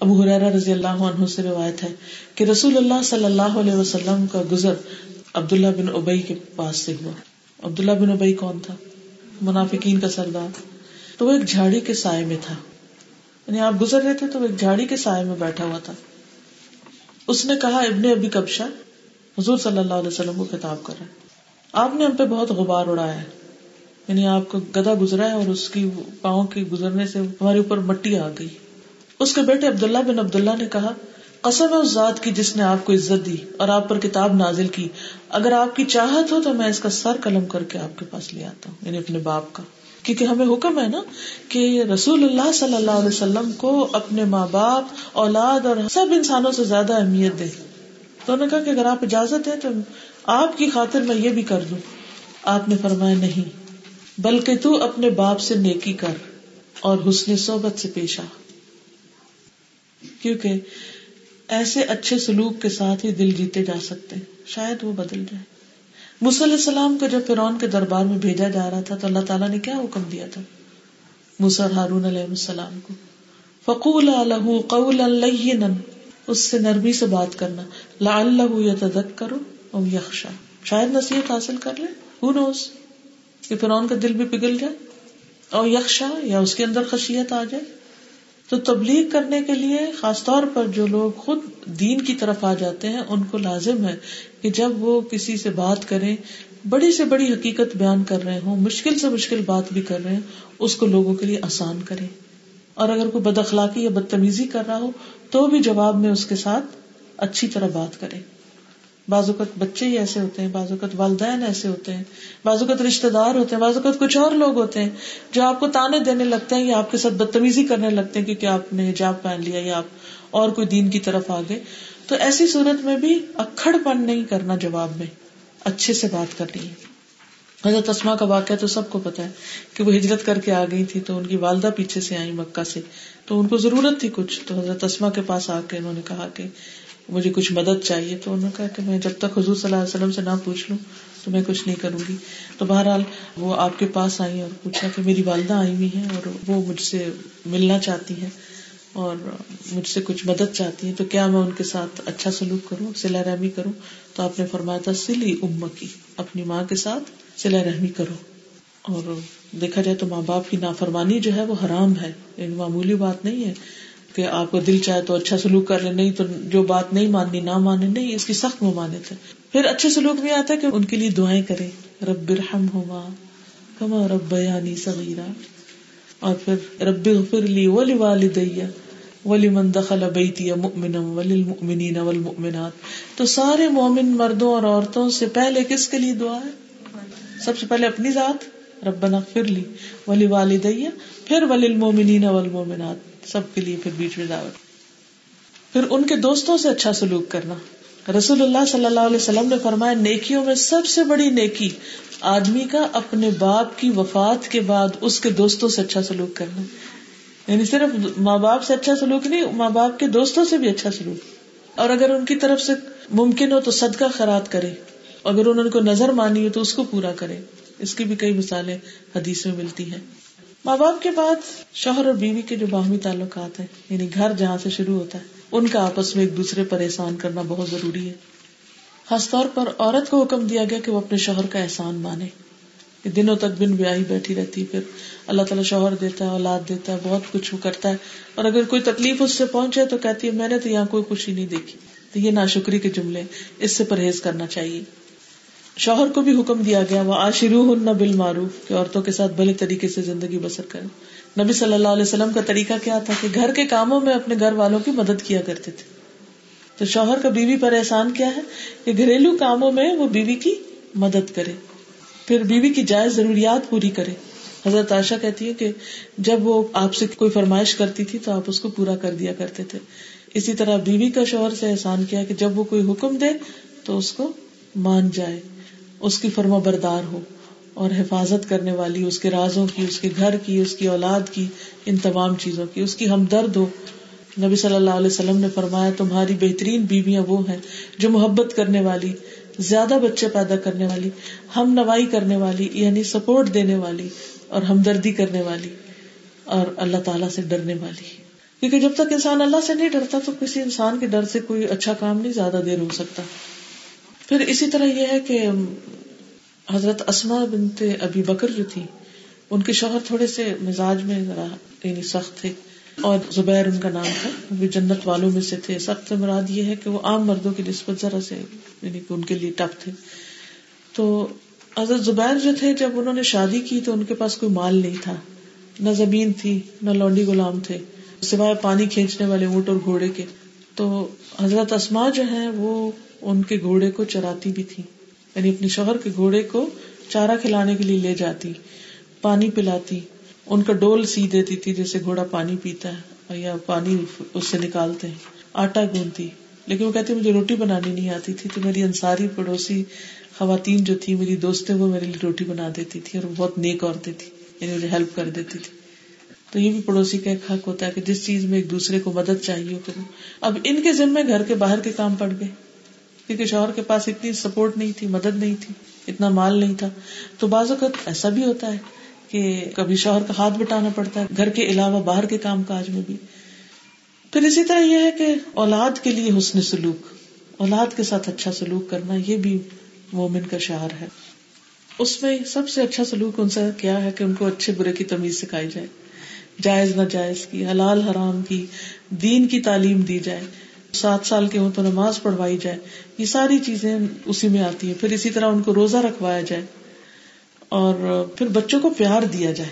ابو حرارا رضی اللہ عنہ سے روایت ہے کہ رسول اللہ صلی اللہ علیہ وسلم کا گزر عبداللہ بن ابئی کے پاس سے ہوا۔ عبداللہ بن ابئی کون تھا؟ منافقین کا سردار، تو وہ ایک جھاڑی کے سائے میں تھا۔ یعنی آپ گزر رہے تھے تو وہ ایک جھاڑی کے سائے میں بیٹھا ہوا تھا۔ اس نے کہا، ابن ابھی کبشا حضور صلی اللہ علیہ وسلم کو خطاب کر رہے آپ نے ہم پہ بہت غبار اڑایا ہے۔ یعنی آپ کو گدا گزرا ہے اور اس کی پاؤں کے گزرنے سے ہمارے اوپر مٹی آ گئی۔ اس کے بیٹے عبداللہ بن عبداللہ نے کہا قسم ہے اس ذات کی جس نے آپ کو عزت دی اور آپ پر کتاب نازل کی، اگر آپ کی چاہت ہو تو میں اس کا سر قلم کر کے آپ کے پاس لے آتا ہوں یعنی اپنے باپ کا۔ کیونکہ ہمیں حکم ہے نا کہ رسول اللہ صلی اللہ علیہ وسلم کو اپنے ماں باپ، اولاد اور سب انسانوں سے زیادہ اہمیت دے تو انہوں نے کہا کہ اگر آپ اجازت ہے تو آپ کی خاطر میں یہ بھی کر دوں۔ آپ نے فرمایا نہیں، بلکہ تو اپنے باپ سے نیکی کر اور حسن صحبت سے پیش آ۔ کیونکہ ایسے اچھے سلوک کے ساتھ ہی دل جیتے جا سکتے شاید وہ بدل جائے۔ علیہ السلام کو جب فرون کے دربار میں بھیجا جا رہا تھا تو اللہ تعالیٰ نے کیا حکم دیا تھا؟ مسر ہارون علیہ السلام کو۔ فقول الح قول اس سے نرمی سے بات کرنا۔ لا اللہ یا تدک کرو اور یکشا شاید نصیحت حاصل کر لے۔ ہو نوز کہ فرون کا دل بھی پگھل جائے۔ اور یکشا یا اس کے اندر خشیت آ جائے۔ تو تبلیغ کرنے کے لیے خاص طور پر جو لوگ خود دین کی طرف آ جاتے ہیں، ان کو لازم ہے کہ جب وہ کسی سے بات کریں، بڑی سے بڑی حقیقت بیان کر رہے ہوں، مشکل سے مشکل بات بھی کر رہے ہیں اس کو لوگوں کے لیے آسان کریں۔ اور اگر کوئی بد اخلاقی یا بدتمیزی کر رہا ہو، تو بھی جواب میں اس کے ساتھ اچھی طرح بات کریں۔ اوقات بچے ہی ایسے ہوتے ہیں بعض اوقات والدین ایسے ہوتے ہیں بعض اوقات رشتے دار ہوتے ہیں بعض اوقات کچھ اور لوگ ہوتے ہیں جو آپ کو تانے دینے لگتے ہیں یا آپ کے ساتھ بدتمیزی کرنے لگتے ہیں کیونکہ آپ نے حجاب پہن لیا یا آپ اور کوئی دین کی طرف آگے تو ایسی صورت میں بھی اکڑ پن نہیں کرنا جواب میں، اچھے سے بات کرنی ہے۔ حضرت اسما کا واقعہ تو سب کو پتا ہے کہ وہ ہجرت کر کے آ گئی تھی تو ان کی والدہ پیچھے سے آئی مکہ سے، تو ان کو ضرورت تھی کچھ۔ تو حضرت اسما کے پاس آ کے انہوں نے کہا کہ مجھے کچھ مدد چاہیے، تو انہوں نے کہا کہ میں جب تک حضور صلی اللہ علیہ وسلم سے نہ پوچھ لوں، تو میں کچھ نہیں کروں گی۔ تو بہرحال وہ آپ کے پاس آئی اور پوچھا کہ میری والدہ آئی ہوئی ہیں اور وہ مجھ سے ملنا چاہتی ہیں اور مجھ سے کچھ مدد چاہتی ہیں، تو کیا میں ان کے ساتھ اچھا سلوک کروں سلا رحمی کروں؟ تو آپ نے فرمایا تھا سلی ام کی اپنی ماں کے ساتھ سلا رحمی کرو۔ اور دیکھا جائے تو ماں باپ کی نافرمانی جو ہے وہ حرام ہے یعنی معمولی بات نہیں ہے۔ کہ آپ کو دل چاہے تو اچھا سلوک کر لے نہیں تو جو بات نہیں ماننی، نہ مانے نہیں، اس کی سخت ممانت ہے۔ پھر اچھے سلوک میں آتا ہے کہ ان کے لیے دعائیں کرے رب رحم ہوا کما رب یعنی سغیرہ اور پھر رب غفر لی ولی والدیا ولی من دخل بیتی مؤمنا وللمؤمنین والمؤمنات۔ تو سارے مومن مردوں اور عورتوں سے پہلے کس کے لیے دعا ہے؟ سب سے پہلے اپنی ذات۔ ربنا اغفر لی ولی والدیا پھر وللمؤمنین والمؤمنات۔ سب کے لیے پھر بیچ میں دعوت۔ پھر ان کے دوستوں سے اچھا سلوک کرنا۔ رسول اللہ صلی اللہ علیہ وسلم نے فرمایا، نیکیوں میں سب سے بڑی نیکی آدمی کا اپنے باپ کی وفات کے بعد اس کے دوستوں سے اچھا سلوک کرنا۔ یعنی صرف ماں باپ سے اچھا سلوک نہیں، ماں باپ کے دوستوں سے بھی اچھا سلوک۔ اور اگر ان کی طرف سے ممکن ہو تو صدقہ خیرات کرے۔ اگر انہوں کو نظر مانی ہو تو اس کو پورا کرے۔ اس کی بھی کئی مثالیں حدیث میں ملتی ہیں۔ ماں باپ کے بعد شوہر اور بیوی کے جو باہمی تعلقات ہیں یعنی گھر جہاں سے شروع ہوتا ہے، ان کا آپس میں ایک دوسرے پر احسان کرنا بہت ضروری ہے۔ خاص طور پر عورت کو حکم دیا گیا کہ وہ اپنے شوہر کا احسان مانے۔ دنوں تک بن بیاہی بیٹھی رہتی، پھر اللہ تعالیٰ شوہر دیتا ہے اولاد دیتا ہے بہت کچھ وہ کرتا ہے۔ اور اگر کوئی تکلیف اس سے پہنچے تو کہتی ہے، میں نے تو یہاں کوئی خوشی نہیں دیکھی۔ تو یہ ناشکری کے جملے، اس سے پرہیز کرنا چاہیے۔ شوہر کو بھی حکم دیا گیا وہ آشرو ہن نہ بل معروف کہ عورتوں کے ساتھ بھلے طریقے سے زندگی بسر کرے نبی صلی اللہ علیہ وسلم کا طریقہ کیا تھا کہ گھر کے کاموں میں اپنے گھر والوں کی مدد کیا کرتے تھے۔ تو شوہر کا بیوی پر احسان کیا ہے؟ کہ گھریلو کاموں میں وہ بیوی کی مدد کرے۔ پھر بیوی کی جائز ضروریات پوری کرے۔ حضرت عائشہ کہتی ہے کہ جب وہ آپ سے کوئی فرمائش کرتی تھی تو آپ اس کو پورا کر دیا کرتے تھے۔ اسی طرح بیوی کا شوہر سے احسان کیا کہ جب وہ کوئی حکم دے تو اس کو مان جائے۔ اس کی فرما بردار ہو اور حفاظت کرنے والی، اس کے رازوں کی، اس کے گھر کی، اس کی اولاد کی، ان تمام چیزوں کی، اس کی ہمدرد ہو۔ نبی صلی اللہ علیہ وسلم نے فرمایا، تمہاری بہترین بیویاں وہ ہیں جو محبت کرنے والی، زیادہ بچے پیدا کرنے والی، ہم نوائی کرنے والی یعنی سپورٹ دینے والی اور ہمدردی کرنے والی اور اللہ تعالیٰ سے ڈرنے والی۔ کیونکہ جب تک انسان اللہ سے نہیں ڈرتا، تو کسی انسان کے ڈر سے کوئی اچھا کام نہیں، زیادہ دیر ہو سکتا۔ پھر اسی طرح یہ ہے کہ حضرت اسما بنتے ابھی بکر جو تھی، ان کے شوہر تھوڑے سے مزاج میں ذرا یعنی سخت تھے اور زبیر ان کا نام تھا، وہ جنت والوں میں سے تھے۔ سخت مراد یہ ہے کہ وہ عام مردوں کی نسبت ذرا سے یعنی کہ ان کے لیے ٹف تھے۔ تو حضرت زبیر جو تھے، جب انہوں نے شادی کی تو ان کے پاس کوئی مال نہیں تھا۔ نہ زمین تھی، نہ لونڈی غلام تھے۔ سوائے پانی کھینچنے والے اونٹ اور گھوڑے کے۔ تو حضرت اسما جو ہے وہ ان کے گھوڑے کو چراتی بھی تھی۔ یعنی اپنے شوہر کے گھوڑے کو چارہ کھلانے کے لیے لے جاتی، پانی پلاتی۔ ان کا ڈول سی دیتی تھی جیسے گھوڑا پانی پیتا ہے یا پانی اس سے نکالتے ہیں۔ آٹا گونتی لیکن وہ کہتے مجھے روٹی بنانی نہیں آتی تھی، تو میری انصاری پڑوسی خواتین جو تھی میری دوستیں وہ میرے لیے روٹی بنا دیتی تھی اور وہ بہت نیک عورتیں تھی یعنی مجھے ہیلپ کر دیتی تھی۔ تو یہ بھی پڑوسی کا ایک حق ہوتا ہے کہ جس چیز میں ایک دوسرے کو مدد چاہیے کرو اب ان کے ذمے گھر کے باہر کے کام پڑ گئے۔ کیونکہ شوہر کے پاس اتنی سپورٹ نہیں تھی، مدد نہیں تھی، اتنا مال نہیں تھا۔ تو بعض اوقات ایسا بھی ہوتا ہے کہ کبھی شوہر کا ہاتھ بٹانا پڑتا ہے، گھر کے علاوہ باہر کے کام کاج میں بھی۔ پھر اسی طرح یہ ہے کہ اولاد کے لیے حسن سلوک، اولاد کے ساتھ اچھا سلوک کرنا، یہ بھی مومن کا شعر ہے۔ اس میں سب سے اچھا سلوک ان سے کیا ہے کہ ان کو اچھے برے کی تمیز سکھائی جائے۔ جائز نہ جائز کی، حلال حرام کی، دین کی تعلیم دی جائے۔ سات سال کے ہوں تو نماز پڑھوائی جائے۔ یہ ساری چیزیں اسی میں آتی ہیں۔ پھر اسی طرح ان کو روزہ رکھوایا جائے اور پھر بچوں کو پیار دیا جائے۔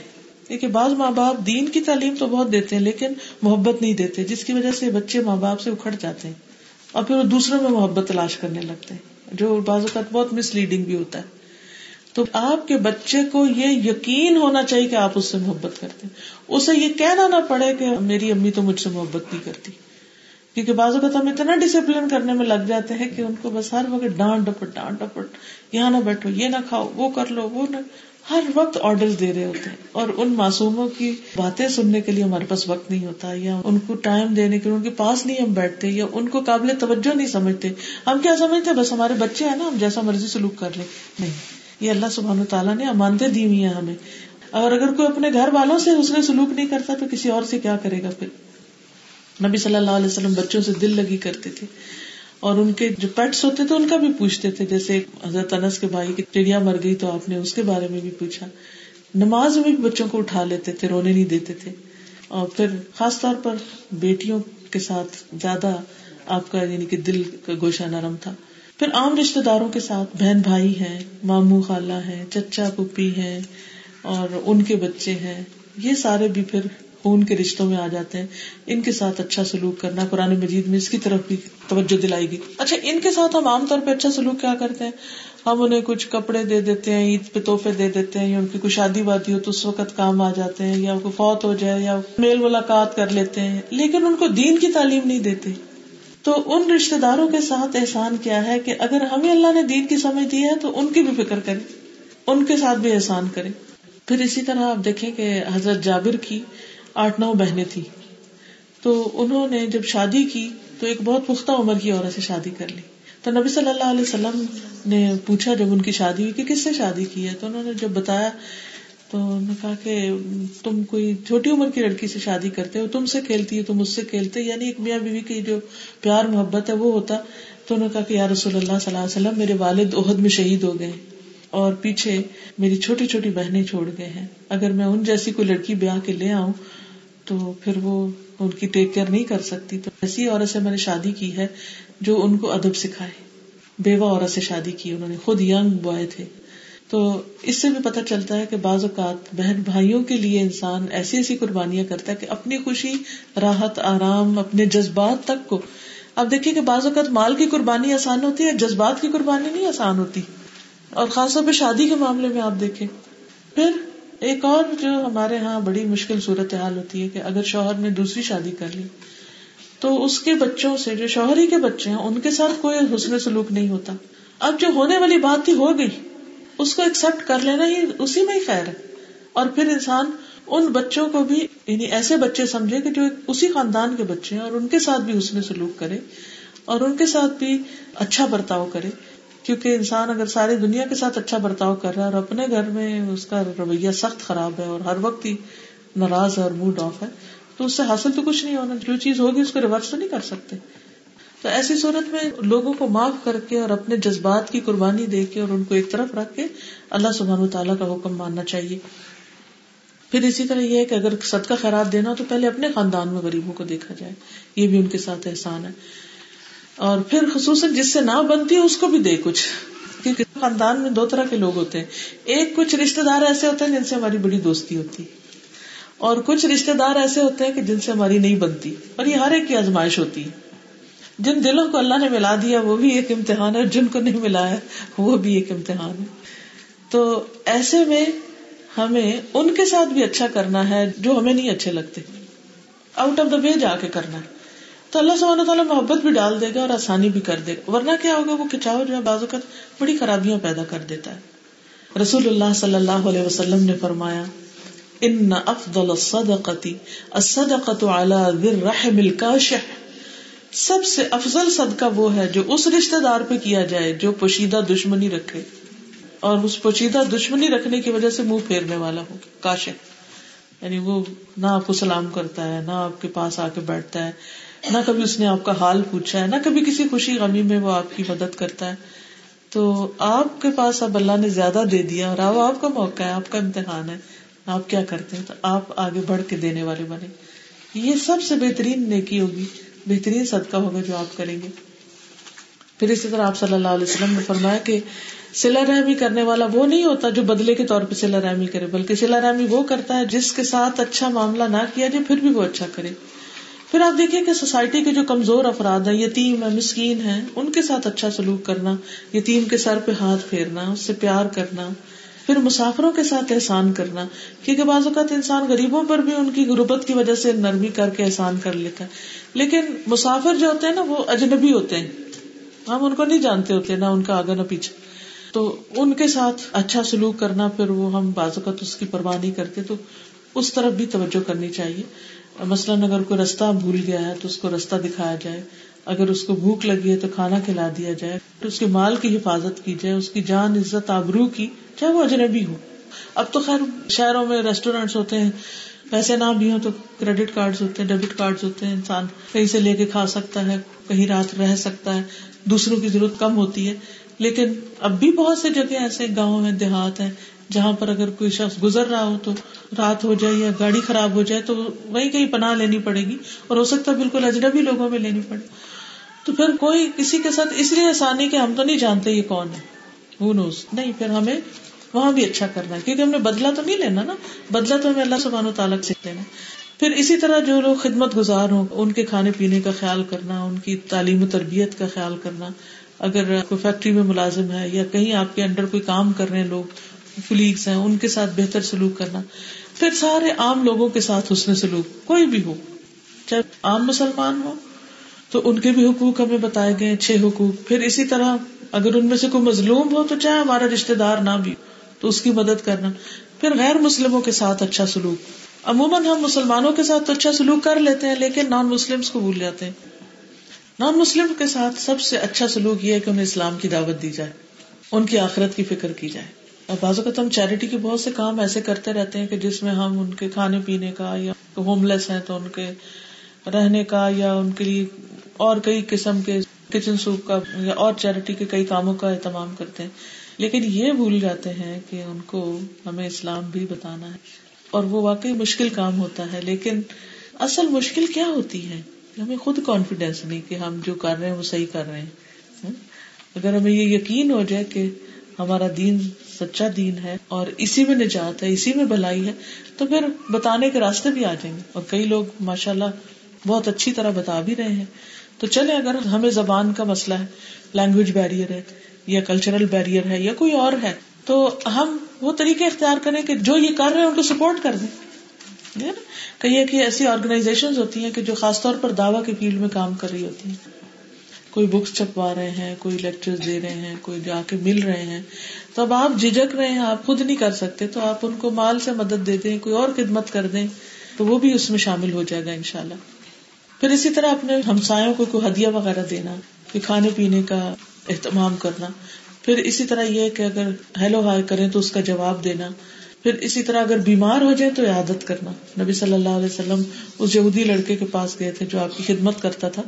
دیکھیے، بعض ماں باپ دین کی تعلیم تو بہت دیتے ہیں، لیکن محبت نہیں دیتے، جس کی وجہ سے بچے ماں باپ سے اکھڑ جاتے ہیں اور پھر وہ دوسروں میں محبت تلاش کرنے لگتے ہیں، جو بعض اوقات بہت مس لیڈنگ بھی ہوتا ہے۔ تو آپ کے بچے کو یہ یقین ہونا چاہیے کہ آپ اس سے محبت کرتے ہیں۔ اسے یہ کہنا نہ پڑے کہ میری امی تو مجھ سے محبت نہیں کرتی۔ کیونکہ بعض اوقات ہم اتنا ڈسپلن کرنے میں لگ جاتے ہیں کہ ان کو بس ہر وقت ڈانٹ ڈپٹ ڈانٹ ڈپٹ، یہاں نہ بیٹھو، یہ نہ کھاؤ، وہ کر لو، وہ نہ۔ ہر وقت آرڈر دے رہے ہوتے ہیں۔ اور ان معصوموں کی باتیں سننے کے لیے ہمارے پاس وقت نہیں ہوتا، یا ان کو ٹائم دینے کے لیے، ان کے پاس نہیں ہم بیٹھتے، یا ان کو قابل توجہ نہیں سمجھتے۔ ہم کیا سمجھتے؟ بس ہمارے بچے ہیں نا، ہم جیسا مرضی سلوک کر لیں۔ نہیں، یہ اللہ سبحان تعالیٰ نے امانتے دی ہوئی ہیں ہمیں۔ اور اگر کوئی اپنے گھر والوں سے اس نے سلوک نہیں کرتا، تو کسی اور سے کیا کرے گا پھر؟ نبی صلی اللہ علیہ وسلم بچوں سے دل لگی کرتے تھے اور ان کے جو پیٹس ہوتے تھے ان کا بھی پوچھتے تھے، جیسے حضرت انس کے بھائی کی چڑیا مر گئی تو آپ نے اس کے بارے میں بھی پوچھا۔ نماز میں بھی بچوں کو اٹھا لیتے تھے، رونے نہیں دیتے تھے۔ اور پھر خاص طور پر بیٹیوں کے ساتھ زیادہ آپ کا یعنی کہ دل کا گوشہ نرم تھا۔ پھر عام رشتے داروں کے ساتھ بہن بھائی ہیں مامو خالہ ہے چچا پپی ہے اور ان کے بچے ہیں۔ یہ سارے بھی پھر خون کے رشتوں میں آ جاتے ہیں۔ ان کے ساتھ اچھا سلوک کرنا قرآن مجید میں اس کی طرف بھی توجہ دلائی گئی۔ اچھا ان کے ساتھ ہم عام طور پہ اچھا سلوک کیا کرتے ہیں؟ ہم انہیں کچھ کپڑے دے دیتے ہیں، عید پہ تحفے دے دیتے ہیں یا ان کی کوئی شادی وادی ہو تو اس وقت کام آ جاتے ہیں یا کوئی فوت ہو جائے یا میل ملاقات کر لیتے ہیں۔ لیکن ان کو دین کی تعلیم نہیں دیتے۔ تو ان رشتے داروں کے ساتھ احسان کیا ہے کہ اگر ہمیں اللہ نے دین کی سمجھ دی ہے تو ان کی بھی فکر کرے ان کے ساتھ بھی احسان کرے پھر اسی طرح آپ دیکھیں کہ حضرت جابر کی آٹھ نو بہنیں تھی تو انہوں نے جب شادی کی تو ایک بہت پختہ عمر کی عورت سے شادی کر لی۔ تو نبی صلی اللہ علیہ وسلم نے پوچھا جب ان کی شادی ہوئی کہ کس سے شادی کی ہے؟ تو انہوں نے جب بتایا تو انہوں نے کہا کہ تم کوئی چھوٹی عمر کی لڑکی سے شادی کرتے ہو، تم سے کھیلتی ہے، تم اس سے کھیلتے یعنی ایک میاں بیوی کی جو پیار محبت ہے وہ ہوتا۔ تو انہوں نے کہا کہ یا رسول اللہ صلی اللہ علیہ وسلم، میرے والد عہد میں شہید ہو گئے اور پیچھے میری چھوٹی چھوٹی بہنیں چھوڑ گئے ہیں۔ اگر میں ان جیسی کوئی لڑکی بیاہ کے لے آؤں تو پھر وہ ان کی ٹیک کیئر نہیں کر سکتی۔ تو ایسی عورت سے میں نے شادی کی ہے جو ان کو ادب سکھائے۔ بیوہ عورت سے شادی کی، انہوں نے خود ینگ بوائے تھے۔ تو اس سے بھی پتہ چلتا ہے کہ بعض اوقات بہن بھائیوں کے لیے انسان ایسی ایسی قربانیاں کرتا ہے کہ اپنی خوشی، راحت، آرام، اپنے جذبات تک کو۔ اب دیکھیے کہ بعض اوقات مال کی قربانی آسان ہوتی ہے، جذبات کی قربانی نہیں آسان ہوتی۔ اور خاص طور پہ شادی کے معاملے میں آپ دیکھیں۔ پھر ایک اور جو ہمارے ہاں بڑی مشکل صورت حال ہوتی ہے کہ اگر شوہر نے دوسری شادی کر لی، تو اس کے بچوں سے، جو شوہر ہی کے بچے ہیں، ان کے ساتھ کوئی حسن سلوک نہیں ہوتا۔ اب جو ہونے والی بات تھی، ہو گئی۔ اس کو ایکسپٹ کر لینا ہی اسی میں ہی خیر ہے۔ اور پھر انسان ان بچوں کو بھی یعنی ایسے بچے سمجھے کہ جو اسی خاندان کے بچے ہیں اور ان کے ساتھ بھی حسن سلوک کرے اور ان کے ساتھ بھی اچھا برتاؤ کرے۔ کیونکہ انسان اگر ساری دنیا کے ساتھ اچھا برتاؤ کر رہا ہے اور اپنے گھر میں اس کا رویہ سخت خراب ہے اور ہر وقت ہی ناراض ہے اور موڈ آف ہے، تو اس سے حاصل تو کچھ نہیں ہونا، جو چیز ہوگی اس کو ریورس تو نہیں کر سکتے۔ تو ایسی صورت میں لوگوں کو معاف کر کے اور اپنے جذبات کی قربانی دے کے اور ان کو ایک طرف رکھ کے اللہ سبحانہ تعالیٰ کا حکم ماننا چاہیے۔ پھر اسی طرح یہ ہے کہ اگر صدقہ خیرات دینا تو پہلے اپنے خاندان میں غریبوں کو دیکھا جائے، یہ بھی ان کے ساتھ احسان ہے۔ اور پھر خصوصاً جس سے نہ بنتی ہے، اس کو بھی دے کچھ۔ کیونکہ خاندان میں دو طرح کے لوگ ہوتے ہیں۔ ایک کچھ رشتے دار ایسے ہوتے ہیں جن سے ہماری بڑی دوستی ہوتی اور کچھ رشتے دار ایسے ہوتے ہیں کہ جن سے ہماری نہیں بنتی۔ اور یہ ہر ایک کی آزمائش ہوتی ہے۔ جن دلوں کو اللہ نے ملا دیا، وہ بھی ایک امتحان ہے۔ اور جن کو نہیں ملایا وہ بھی ایک امتحان ہے۔ تو ایسے میں ہمیں ان کے ساتھ بھی اچھا کرنا ہے جو ہمیں نہیں اچھے لگتے۔ آؤٹ آف دا وے جا کے کرنا ہے۔ تو اللہ سبحانہ تعالیٰ محبت بھی ڈال دے گا اور آسانی بھی کر دے گا۔ ورنہ کیا ہوگا؟ وہ کچاؤ جو ہے بعض اوقات بڑی خرابیاں پیدا کر دیتا ہے۔ رسول اللہ صلی اللہ علیہ وسلم نے فرمایا، ان افضل الصدقتی، الصدقۃ علی ذی الرحم الکاشح۔ سب سے افضل صدقہ وہ ہے جو اس رشتہ دار پہ کیا جائے جو پوشیدہ دشمنی رکھے۔ اور اس پوشیدہ دشمنی رکھنے کی وجہ سے منہ پھیرنے والا ہو، کاشح۔ یعنی وہ نہ آپ کو سلام کرتا ہے، نہ آپ کے پاس آ کے بیٹھتا ہے۔ نہ کبھی اس نے آپ کا حال پوچھا ہے، نہ کبھی کسی خوشی غمی میں وہ آپ کی مدد کرتا ہے۔ تو آپ کے پاس اب اللہ نے زیادہ دے دیا اور اب آپ کا موقع ہے، آپ کا امتحان ہے۔ آپ کیا کرتے ہیں؟ تو آپ آگے بڑھ کے دینے والے بنے۔ یہ سب سے بہترین نیکی ہوگی، بہترین صدقہ ہوگا جو آپ کریں گے۔ پھر اسی طرح آپ صلی اللہ علیہ وسلم نے فرمایا کہ سلا رحمی کرنے والا وہ نہیں ہوتا جو بدلے کے طور پہ سلا رحمی کرے، بلکہ سلا رحمی وہ کرتا ہے جس کے ساتھ اچھا معاملہ نہ کیا جائے، پھر بھی وہ اچھا کرے۔ پھر آپ دیکھیں کہ سوسائٹی کے جو کمزور افراد ہیں، یتیم ہے مسکین ہے ان کے ساتھ اچھا سلوک کرنا، یتیم کے سر پہ ہاتھ پھیرنا، اس سے پیار کرنا، پھر مسافروں کے ساتھ احسان کرنا، کیونکہ بعض اوقات انسان غریبوں پر بھی ان کی غربت کی وجہ سے نرمی کر کے احسان کر لیتا ہے۔ لیکن مسافر جو ہوتے ہیں نا، وہ اجنبی ہوتے ہیں۔ ہم ان کو نہیں جانتے ہوتے، نہ ان کا آگے نہ پیچھے۔ تو ان کے ساتھ اچھا سلوک کرنا، پھر وہ ہم بعض اوقات اس کی پرواہ نہیں کرتے، تو اس طرف بھی توجہ کرنی چاہیے۔ مثلاً اگر کوئی رستہ بھول گیا ہے تو اس کو رستہ دکھایا جائے۔ اگر اس کو بھوک لگی ہے تو کھانا کھلا دیا جائے۔ تو اس کے مال کی حفاظت کی جائے، اس کی جان، عزت، آبرو کی، چاہے وہ اجنبی ہو۔ اب تو خیر شہروں میں ریسٹورینٹس ہوتے ہیں، پیسے نہ بھی ہوں تو کریڈٹ کارڈ ہوتے ہیں ڈیبٹ کارڈ ہوتے ہیں۔ انسان کہیں سے لے کے کھا سکتا ہے، کہیں رات رہ سکتا ہے، دوسروں کی ضرورت کم ہوتی ہے۔ لیکن اب بھی بہت سی جگہ ایسے گاؤں ہیں، دیہات ہیں جہاں پر اگر کوئی شخص گزر رہا ہو تو رات ہو جائے یا گاڑی خراب ہو جائے تو وہی کہیں پناہ لینی پڑے گی اور ہو سکتا ہے بالکل اجنبی لوگوں میں لینی پڑے۔ تو پھر کوئی کسی کے ساتھ اس لیے آسانی کہ ہم تو نہیں جانتے یہ کون ہے۔ وہ نوز نہیں، پھر ہمیں وہاں بھی اچھا کرنا ہے۔ کیونکہ ہم نے بدلا تو نہیں لینا نا۔ بدلا تو ہمیں اللہ سبحانہ و تعالیٰ سے لینا پھر اسی طرح جو لوگ خدمت گزار ہوں، ان کے کھانے پینے کا خیال کرنا، ان کی تعلیم و تربیت کا خیال کرنا۔ اگر کوئی فیکٹری میں ملازم ہے یا کہیں آپ کے انڈر کوئی کام کر رہے ہیں لوگ کلیگس ہیں، ان کے ساتھ بہتر سلوک کرنا۔ پھر سارے عام لوگوں کے ساتھ حسن سلوک، کوئی بھی ہو، چاہے عام مسلمان ہو، تو ان کے بھی حقوق ہمیں بتائے گئے، چھ حقوق۔ پھر اسی طرح اگر ان میں سے کوئی مظلوم ہو، تو چاہے ہمارا رشتے دار نہ بھی تو اس کی مدد کرنا۔ پھر غیر مسلموں کے ساتھ اچھا سلوک۔ عموماً ہم مسلمانوں کے ساتھ تو اچھا سلوک کر لیتے ہیں، لیکن نان مسلم کو بھول جاتے ہیں۔ نان مسلم کے ساتھ سب سے اچھا سلوک یہ ہے کہ انہیں اسلام کی دعوت دی جائے، ان کی آخرت کی فکر کی جائے۔ بعض اوقات ہم چیریٹی کے بہت سے کام ایسے کرتے رہتے ہیں کہ جس میں ہم ان کے کھانے پینے کا یا ہوم لیس ہیں تو ان کے رہنے کا یا ان کے لیے اور کئی قسم کے کچن سوپ کا یا اور چیریٹی کے کئی کاموں کا اہتمام کرتے ہیں۔ لیکن یہ بھول جاتے ہیں کہ ان کو ہمیں اسلام بھی بتانا ہے۔ اور وہ واقعی مشکل کام ہوتا ہے، لیکن اصل مشکل کیا ہوتی ہے؟ ہمیں خود کانفیڈینس نہیں کہ ہم جو کر رہے ہیں وہ صحیح کر رہے ہیں۔ اگر ہمیں یہ یقین ہو جائے کہ ہمارا دین سچا دین ہے اور اسی میں نجات ہے، اسی میں بھلائی ہے، تو پھر بتانے کے راستے بھی آ جائیں گے۔ اور کئی لوگ ماشاء اللہ بہت اچھی طرح بتا بھی رہے ہیں۔ تو چلے اگر ہمیں زبان کا مسئلہ ہے لینگویج بیریئر ہے، یا کلچرل بیریئر ہے، یا کوئی اور ہے، تو ہم وہ طریقے اختیار کریں کہ جو یہ کر رہے ہیں ان کو سپورٹ کر دیں۔ کئی ایک ایسی آرگنائزیشن ہوتی ہیں کہ جو خاص طور پر دعوی کے فیلڈ میں کام کر رہی ہوتی ہیں۔ کوئی بکس چھپوا رہے ہیں، کوئی لیکچر دے رہے ہیں، کوئی جا کے مل رہے ہیں۔ تو اب آپ جھجک رہے ہیں، آپ خود نہیں کر سکتے، تو آپ ان کو مال سے مدد دے دیں، کوئی اور خدمت کر دیں، تو وہ بھی اس میں شامل ہو جائے گا ان شاء اللہ پھر اسی طرح اپنے ہمسایوں کو کوئی ہدیہ وغیرہ دینا کہ کھانے پینے کا اہتمام کرنا۔ پھر اسی طرح یہ کہ اگر ہیلو ہائی کریں تو اس کا جواب دینا۔ پھر اسی طرح اگر بیمار ہو جائے تو عادت کرنا۔ نبی صلی اللہ علیہ وسلم اس یہودی لڑکے کے پاس گئے تھے جو آپ کی خدمت کرتا تھا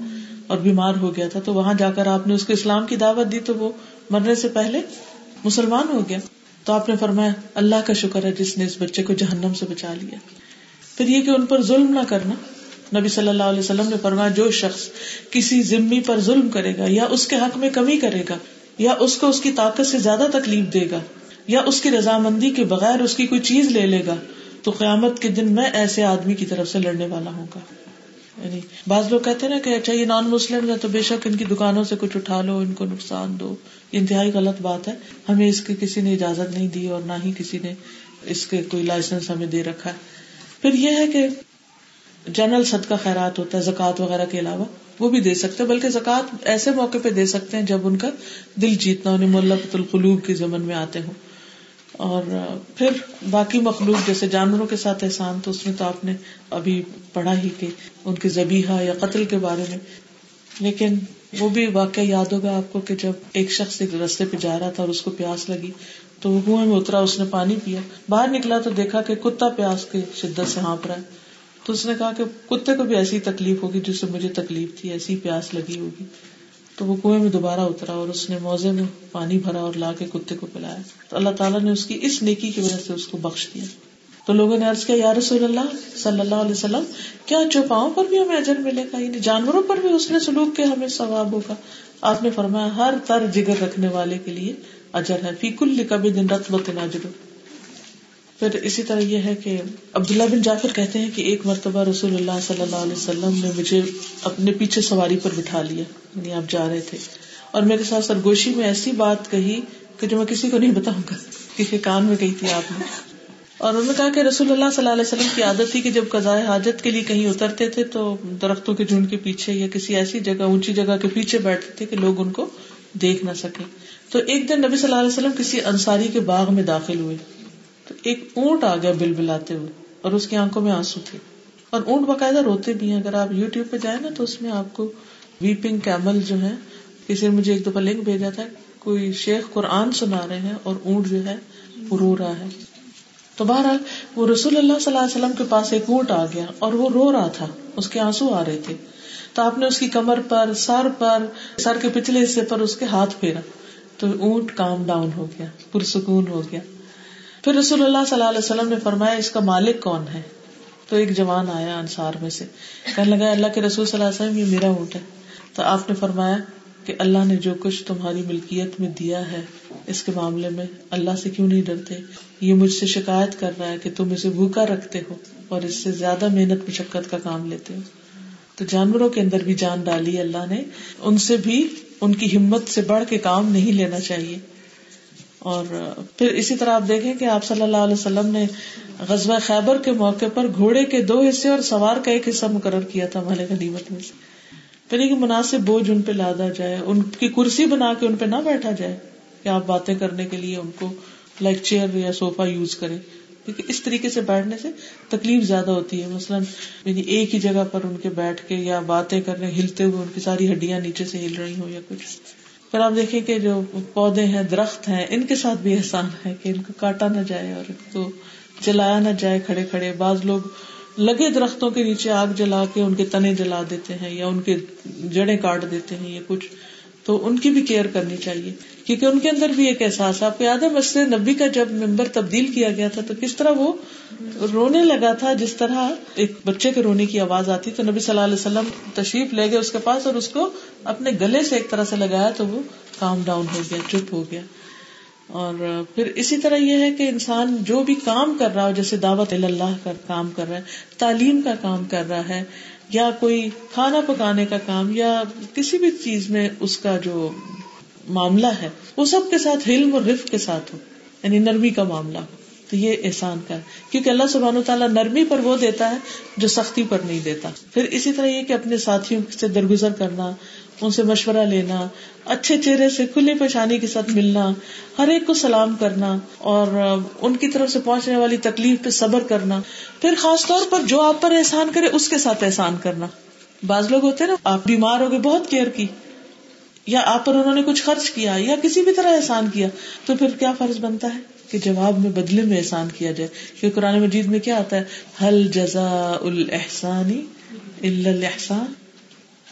اور بیمار ہو گیا تھا، تو وہاں جا کر آپ نے اس کو اسلام کی دعوت دی تو وہ مرنے سے پہلے مسلمان ہو گیا تو آپ نے فرمایا اللہ کا شکر ہے جس نے اس بچے کو جہنم سے بچا لیا۔ پھر یہ کہ ان پر ظلم نہ کرنا، نبی صلی اللہ علیہ وسلم نے فرمایا جو شخص کسی ذمہ پر ظلم کرے گا، یا اس کے حق میں کمی کرے گا، یا اس کو اس کی طاقت سے زیادہ تکلیف دے گا، یا اس کی رضامندی کے بغیر اس کی کوئی چیز لے لے گا، تو قیامت کے دن میں ایسے آدمی کی طرف سے لڑنے والا ہوں گا۔ یعنی بعض لوگ کہتے نا کہ اچھا یہ نان مسلم ہے تو بے شک ان کی دکانوں سے کچھ اٹھا لو، ان کو نقصان دو۔ انتہائی غلط بات ہے۔ ہمیں اس کی کسی نے اجازت نہیں دی اور نہ ہی کسی نے اس کے کوئی لائسنس ہمیں دے رکھا۔ ہے پھر یہ ہے کہ جنرل صدقہ کا خیرات ہوتا ہے، زکوٰۃ وغیرہ کے علاوہ وہ بھی دے سکتے بلکہ زکوٰۃ ایسے موقع پہ دے سکتے ہیں جب ان کا دل جیتنا، انہیں ملت القلوب کے زمن میں آتے ہوں۔ اور پھر باقی مخلوق جیسے جانوروں کے ساتھ احسان، تو اس میں تو آپ نے ابھی پڑھا ہی کہ ان کے زبیحا یا قتل کے بارے میں۔ لیکن وہ بھی واقعہ یاد ہوگا آپ کو کہ جب ایک شخص ایک رستے پہ جا رہا تھا اور اس کو پیاس لگی، تو وہ کنویں میں اترا، اس نے پانی پیا۔ باہر نکلا تو دیکھا کہ کتا پیاس کی شدت سے ہانپ رہا ہے۔ تو اس نے کہا کہ کتے کو بھی ایسی تکلیف ہوگی جس سے مجھے تکلیف تھی، ایسی پیاس لگی ہوگی۔ تو وہ کنویں میں دوبارہ اترا اور اس نے موزے میں پانی بھرا اور لا کے کتے کو پلایا۔ تو اللہ تعالیٰ نے اس کی اس نیکی کی وجہ سے اس کو بخش دیا۔ تو لوگوں نے عرض کیا، یا رسول اللہ صلی اللہ علیہ وسلم، کیا چوپاؤں پر بھی ہمیں اجر ملے گا؟ یعنی جانوروں پر بھی اس نے سلوک کے ہمیں ثواب ہوگا؟ آپ نے فرمایا، ہر تر جگر رکھنے والے کے لیے اجر ہے۔ فی کل کبھی دن رت بت ناجر پھر اسی طرح یہ ہے کہ عبداللہ بن جعفر کہتے ہیں کہ ایک مرتبہ رسول اللہ صلی اللہ علیہ وسلم نے مجھے اپنے پیچھے سواری پر بٹھا لیا یعنی آپ جا رہے تھے۔ اور میرے ساتھ سرگوشی میں ایسی بات کہی کہ جو میں کسی کو نہیں بتاؤں گا، کسی کان میں کہی تھی آپ نے۔ اور انہوں نے کہا کہ رسول اللہ صلی اللہ علیہ وسلم کی عادت تھی کہ جب قزائے حاجت کے لیے کہیں اترتے تھے تو درختوں کے جھنڈ کے پیچھے یا کسی ایسی جگہ، اونچی جگہ کے پیچھے بیٹھتے تھے کہ لوگ ان کو دیکھ نہ سکے تو ایک دن نبی صلی اللہ علیہ وسلم کسی انصاری کے باغ میں داخل ہوئے۔ تو ایک اونٹ آ گیا بل بلاتے ہوئے اور اس کی آنکھوں میں آنسو تھے اور اونٹ باقاعدہ روتے بھی ہیں۔ اگر آپ یو ٹیوب پہ جائیں نا تو اس میں آپ کو ویپنگ کیمل جو ہے کسی نے مجھے ایک دفعہ لنک بھیجا تھا، کوئی شیخ قرآن سنا رہے ہیں اور اونٹ جو ہے وہ رو رہا ہے۔ تو بہرحال وہ رسول اللہ صلی اللہ علیہ وسلم کے پاس ایک اونٹ آ گیا اور وہ رو رہا تھا۔ اس کے آنسو آ رہے تھے۔ تو آپ نے اس کی کمر پر، سر پر، سر کے پچھلے حصے پر اس کے ہاتھ پھیرا۔ تو اونٹ کام ڈاؤن ہو گیا، پرسکون ہو گیا۔ پھر رسول اللہ صلی اللہ علیہ وسلم نے فرمایا، اس کا مالک کون ہے؟ تو ایک جوان آیا انصار میں سے، کہنے لگا، اللہ کے رسول صلی اللہ علیہ وسلم، یہ میرا اونٹ ہے۔ تو آپ نے فرمایا کہ اللہ نے جو کچھ تمہاری ملکیت میں دیا ہے اس کے معاملے میں، اللہ سے کیوں نہیں ڈرتے؟ یہ مجھ سے شکایت کر رہا ہے کہ تم اسے بھوکا رکھتے ہو اور اس سے زیادہ محنت، مشقت کا کام لیتے ہو۔ تو جانوروں کے اندر بھی جان ڈالی اللہ نے۔ ان سے بھی، ان کی ہمت سے بڑھ کے کام نہیں لینا چاہیے۔ اور پھر اسی طرح آپ دیکھیں کہ آپ صلی اللہ علیہ وسلم نے غزوہ خیبر کے موقع پر گھوڑے کے دو حصے اور سوار کا ایک حصہ مقرر کیا تھا مال غنیمت میں سے۔ پھر ایک مناسب بوجھ ان پہ لادا جائے، ان کی کرسی بنا کے ان پہ نہ بیٹھا جائے کہ آپ باتیں کرنے کے لیے ان کو لائک چیئر یا سوفا یوز کرے کیونکہ اس طریقے سے بیٹھنے سے تکلیف زیادہ ہوتی ہے۔ مثلاً یعنی ایک ہی جگہ پر ان کے بیٹھ کے یا باتیں کر رہے ہلتے ہوئے ان کی ساری ہڈیاں نیچے سے ہل رہی ہوں یا کچھ۔ پھر آپ دیکھیں کہ جو پودے ہیں، درخت ہیں، ان کے ساتھ بھی احسان ہے کہ ان کو کاٹا نہ جائے اور ان کو جلایا نہ جائے کھڑے کھڑے۔ بعض لوگ لگے درختوں کے نیچے آگ جلا کے ان کے تنے جلا دیتے ہیں یا ان کے جڑیں کاٹ دیتے ہیں یا کچھ۔ تو ان کی بھی کیئر کرنی چاہیے۔ کیونکہ ان کے اندر بھی ایک احساس آپ کو یاد ہے مسجد نبی کا جب ممبر تبدیل کیا گیا تھا تو کس طرح وہ رونے لگا تھا، جس طرح ایک بچے کے رونے کی آواز آتی تو نبی صلی اللہ علیہ وسلم تشریف لے گئے اس کے پاس اور اس کو اپنے گلے سے ایک طرح سے لگایا تو وہ کام ڈاؤن ہو گیا، چپ ہو گیا۔ اور پھر اسی طرح یہ ہے کہ انسان جو بھی کام کر رہا ہو، جیسے دعوت اللہ کا کام کر رہا ہے، تعلیم کا کام کر رہا ہے، یا کوئی کھانا پکانے کا کام، یا کسی بھی چیز میں اس کا جو معاملہ ہے۔ وہ سب کے ساتھ علم اور رف کے ساتھ ہو یعنی نرمی کا معاملہ ہو تو یہ احسان کا ہے۔ کیونکہ اللہ سبحان و تعالیٰ نرمی پر وہ دیتا ہے جو سختی پر نہیں دیتا۔ پھر اسی طرح یہ کہ اپنے ساتھیوں سے درگزر کرنا، ان سے مشورہ لینا، اچھے چہرے سے کھلے پریشانی کے ساتھ ملنا، ہر ایک کو سلام کرنا اور ان کی طرف سے پہنچنے والی تکلیف پہ صبر کرنا۔ پھر خاص طور پر جو آپ پر احسان کرے، اس کے ساتھ احسان کرنا۔ بعض لوگ ہوتے نا، آپ بیمار ہو گئے، بہت کیئر کی۔ یا آپ پر انہوں نے کچھ خرچ کیا یا کسی بھی طرح احسان کیا، تو پھر کیا فرض بنتا ہے کہ جواب میں بدلے میں احسان کیا جائے؟ کیونکہ قرآن مجید میں کیا آتا ہے؟ حل جزا الحسانی الاحسان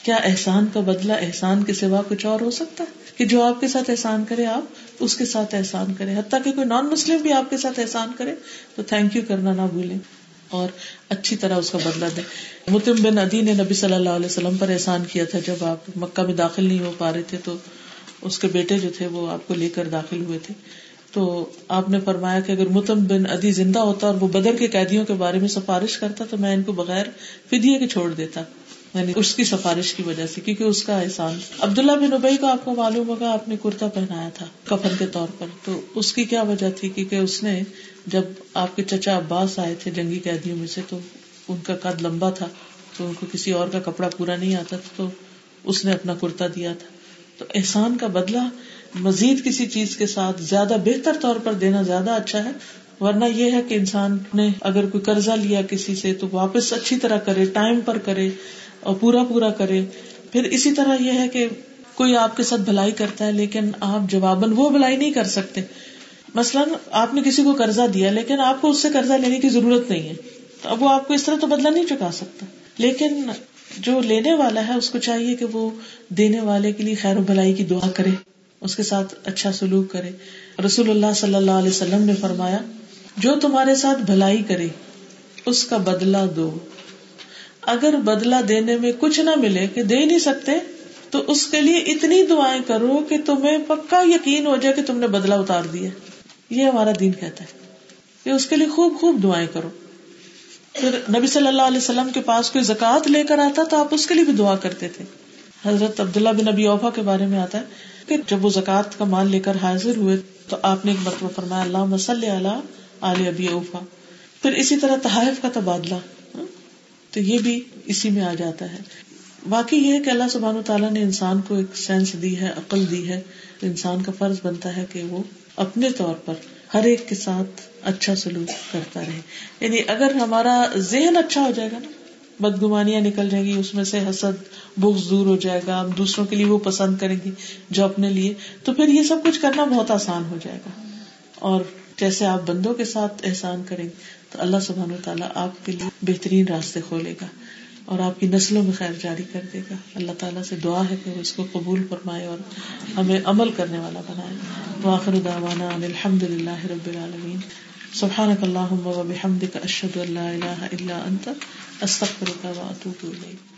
کیا احسان کا بدلہ احسان کے سوا کچھ اور ہو سکتا ہے؟ کہ جو آپ کے ساتھ احسان کرے آپ، اس کے ساتھ احسان کرے، حتیٰ کہ کوئی نان مسلم بھی آپ کے ساتھ احسان کرے، تو تھینک یو کرنا نہ بھولیں۔ اور اچھی طرح اس کا بدلا دے متم بن ادی نے نبی صلی اللہ علیہ وسلم پر احسان کیا تھا، جب آپ مکہ میں داخل نہیں ہو پا رہے تھے تو اس کے بیٹے جو تھے وہ آپ کو لے کر داخل ہوئے تھے۔ تو آپ نے فرمایا کہ اگر متم بن ادی زندہ ہوتا اور وہ بدر کے قیدیوں کے بارے میں سفارش کرتا تو میں ان کو بغیر فدیے کے چھوڑ دیتا یعنی اس کی سفارش کی وجہ سے، کیونکہ اس کا احسان۔ عبداللہ بن ابئی کو آپ کو معلوم ہوگا، آپ نے کرتا پہنایا تھا کفن کے طور پر۔ تو اس کی کیا وجہ تھی؟ کیونکہ اس نے جب آپ کے چچا عباس آئے تھے جنگی قیدیوں میں سے تو ان کا قد لمبا تھا، تو ان کو کسی اور کا کپڑا پورا نہیں آتا تھا، تو اس نے اپنا کرتا دیا تھا۔ تو احسان کا بدلہ مزید کسی چیز کے ساتھ زیادہ بہتر طور پر دینا زیادہ اچھا ہے، ورنہ یہ ہے کہ انسان نے اگر کوئی قرضہ لیا کسی سے تو واپس اچھی طرح کرے، ٹائم پر کرے اور پورا پورا کرے۔ پھر اسی طرح یہ ہے کہ کوئی آپ کے ساتھ بھلائی کرتا ہے، لیکن آپ جواباً وہ بھلائی نہیں کر سکتے۔ مثلاً آپ نے کسی کو قرضہ دیا لیکن آپ کو اس سے قرضہ لینے کی ضرورت نہیں ہے، تو اب وہ آپ کو اس طرح تو بدلا نہیں چکا سکتا۔ لیکن جو لینے والا ہے، اس کو چاہیے کہ وہ دینے والے کے لیے خیر و بھلائی کی دعا کرے، اس کے ساتھ اچھا سلوک کرے۔ رسول اللہ صلی اللہ علیہ وسلم نے فرمایا، جو تمہارے ساتھ بھلائی کرے، اس کا بدلا دو۔ اگر بدلا دینے میں کچھ نہ ملے کہ دے نہیں سکتے، تو اس کے لیے اتنی دعائیں کرو کہ تمہیں پکا یقین ہو جائے کہ تم نے بدلا اتار دیا۔ یہ ہمارا دین کہتا ہے۔ کہ اس کے لیے خوب خوب دعائیں کرو۔ پھر نبی صلی اللہ علیہ وسلم کے پاس کوئی زکات لے کر آتا تو آپ اس کے لیے بھی دعا کرتے تھے۔ حضرت عبداللہ بن نبی اوفا کے بارے میں آتا ہے کہ جب وہ زکات کا مال لے کر حاضر ہوئے تو آپ نے ایک مرتبہ فرمایا اللہ مسل علی ابی اوفا۔ پھر اسی طرح تحائف کا تبادلہ ہاں، تو یہ بھی اسی میں آ جاتا ہے۔ باقی یہ کہ اللہ سبحان تعالیٰ نے انسان کو ایک سینس دی ہے، عقل دی ہے، انسان کا فرض بنتا ہے کہ وہ اپنے طور پر ہر ایک کے ساتھ اچھا سلوک کرتا رہے۔ یعنی اگر ہمارا ذہن اچھا ہو جائے گا نا، بدگمانیاں نکل جائیں گی، اس میں سے حسد، بغض دور ہو جائے گا، ہم دوسروں کے لیے وہ پسند کریں گی جو اپنے لیے، تو پھر یہ سب کچھ کرنا بہت آسان ہو جائے گا۔ اور جیسے آپ بندوں کے ساتھ احسان کریں گے، تو اللہ سبحان و تعالیٰ آپ کے لیے بہترین راستے کھولے گا۔ اور آپ کی نسلوں میں خیر جاری کر دے گا۔ اللہ تعالیٰ سے دعا ہے کہ وہ اس کو قبول فرمائے اور ہمیں عمل کرنے والا بنائے۔ واخر دعوانا ان الحمد للہ رب العالمین۔ سبحانك اللهم وبحمدك اشهد ان لا الہ الا انت، استغفرک و واتوب اليك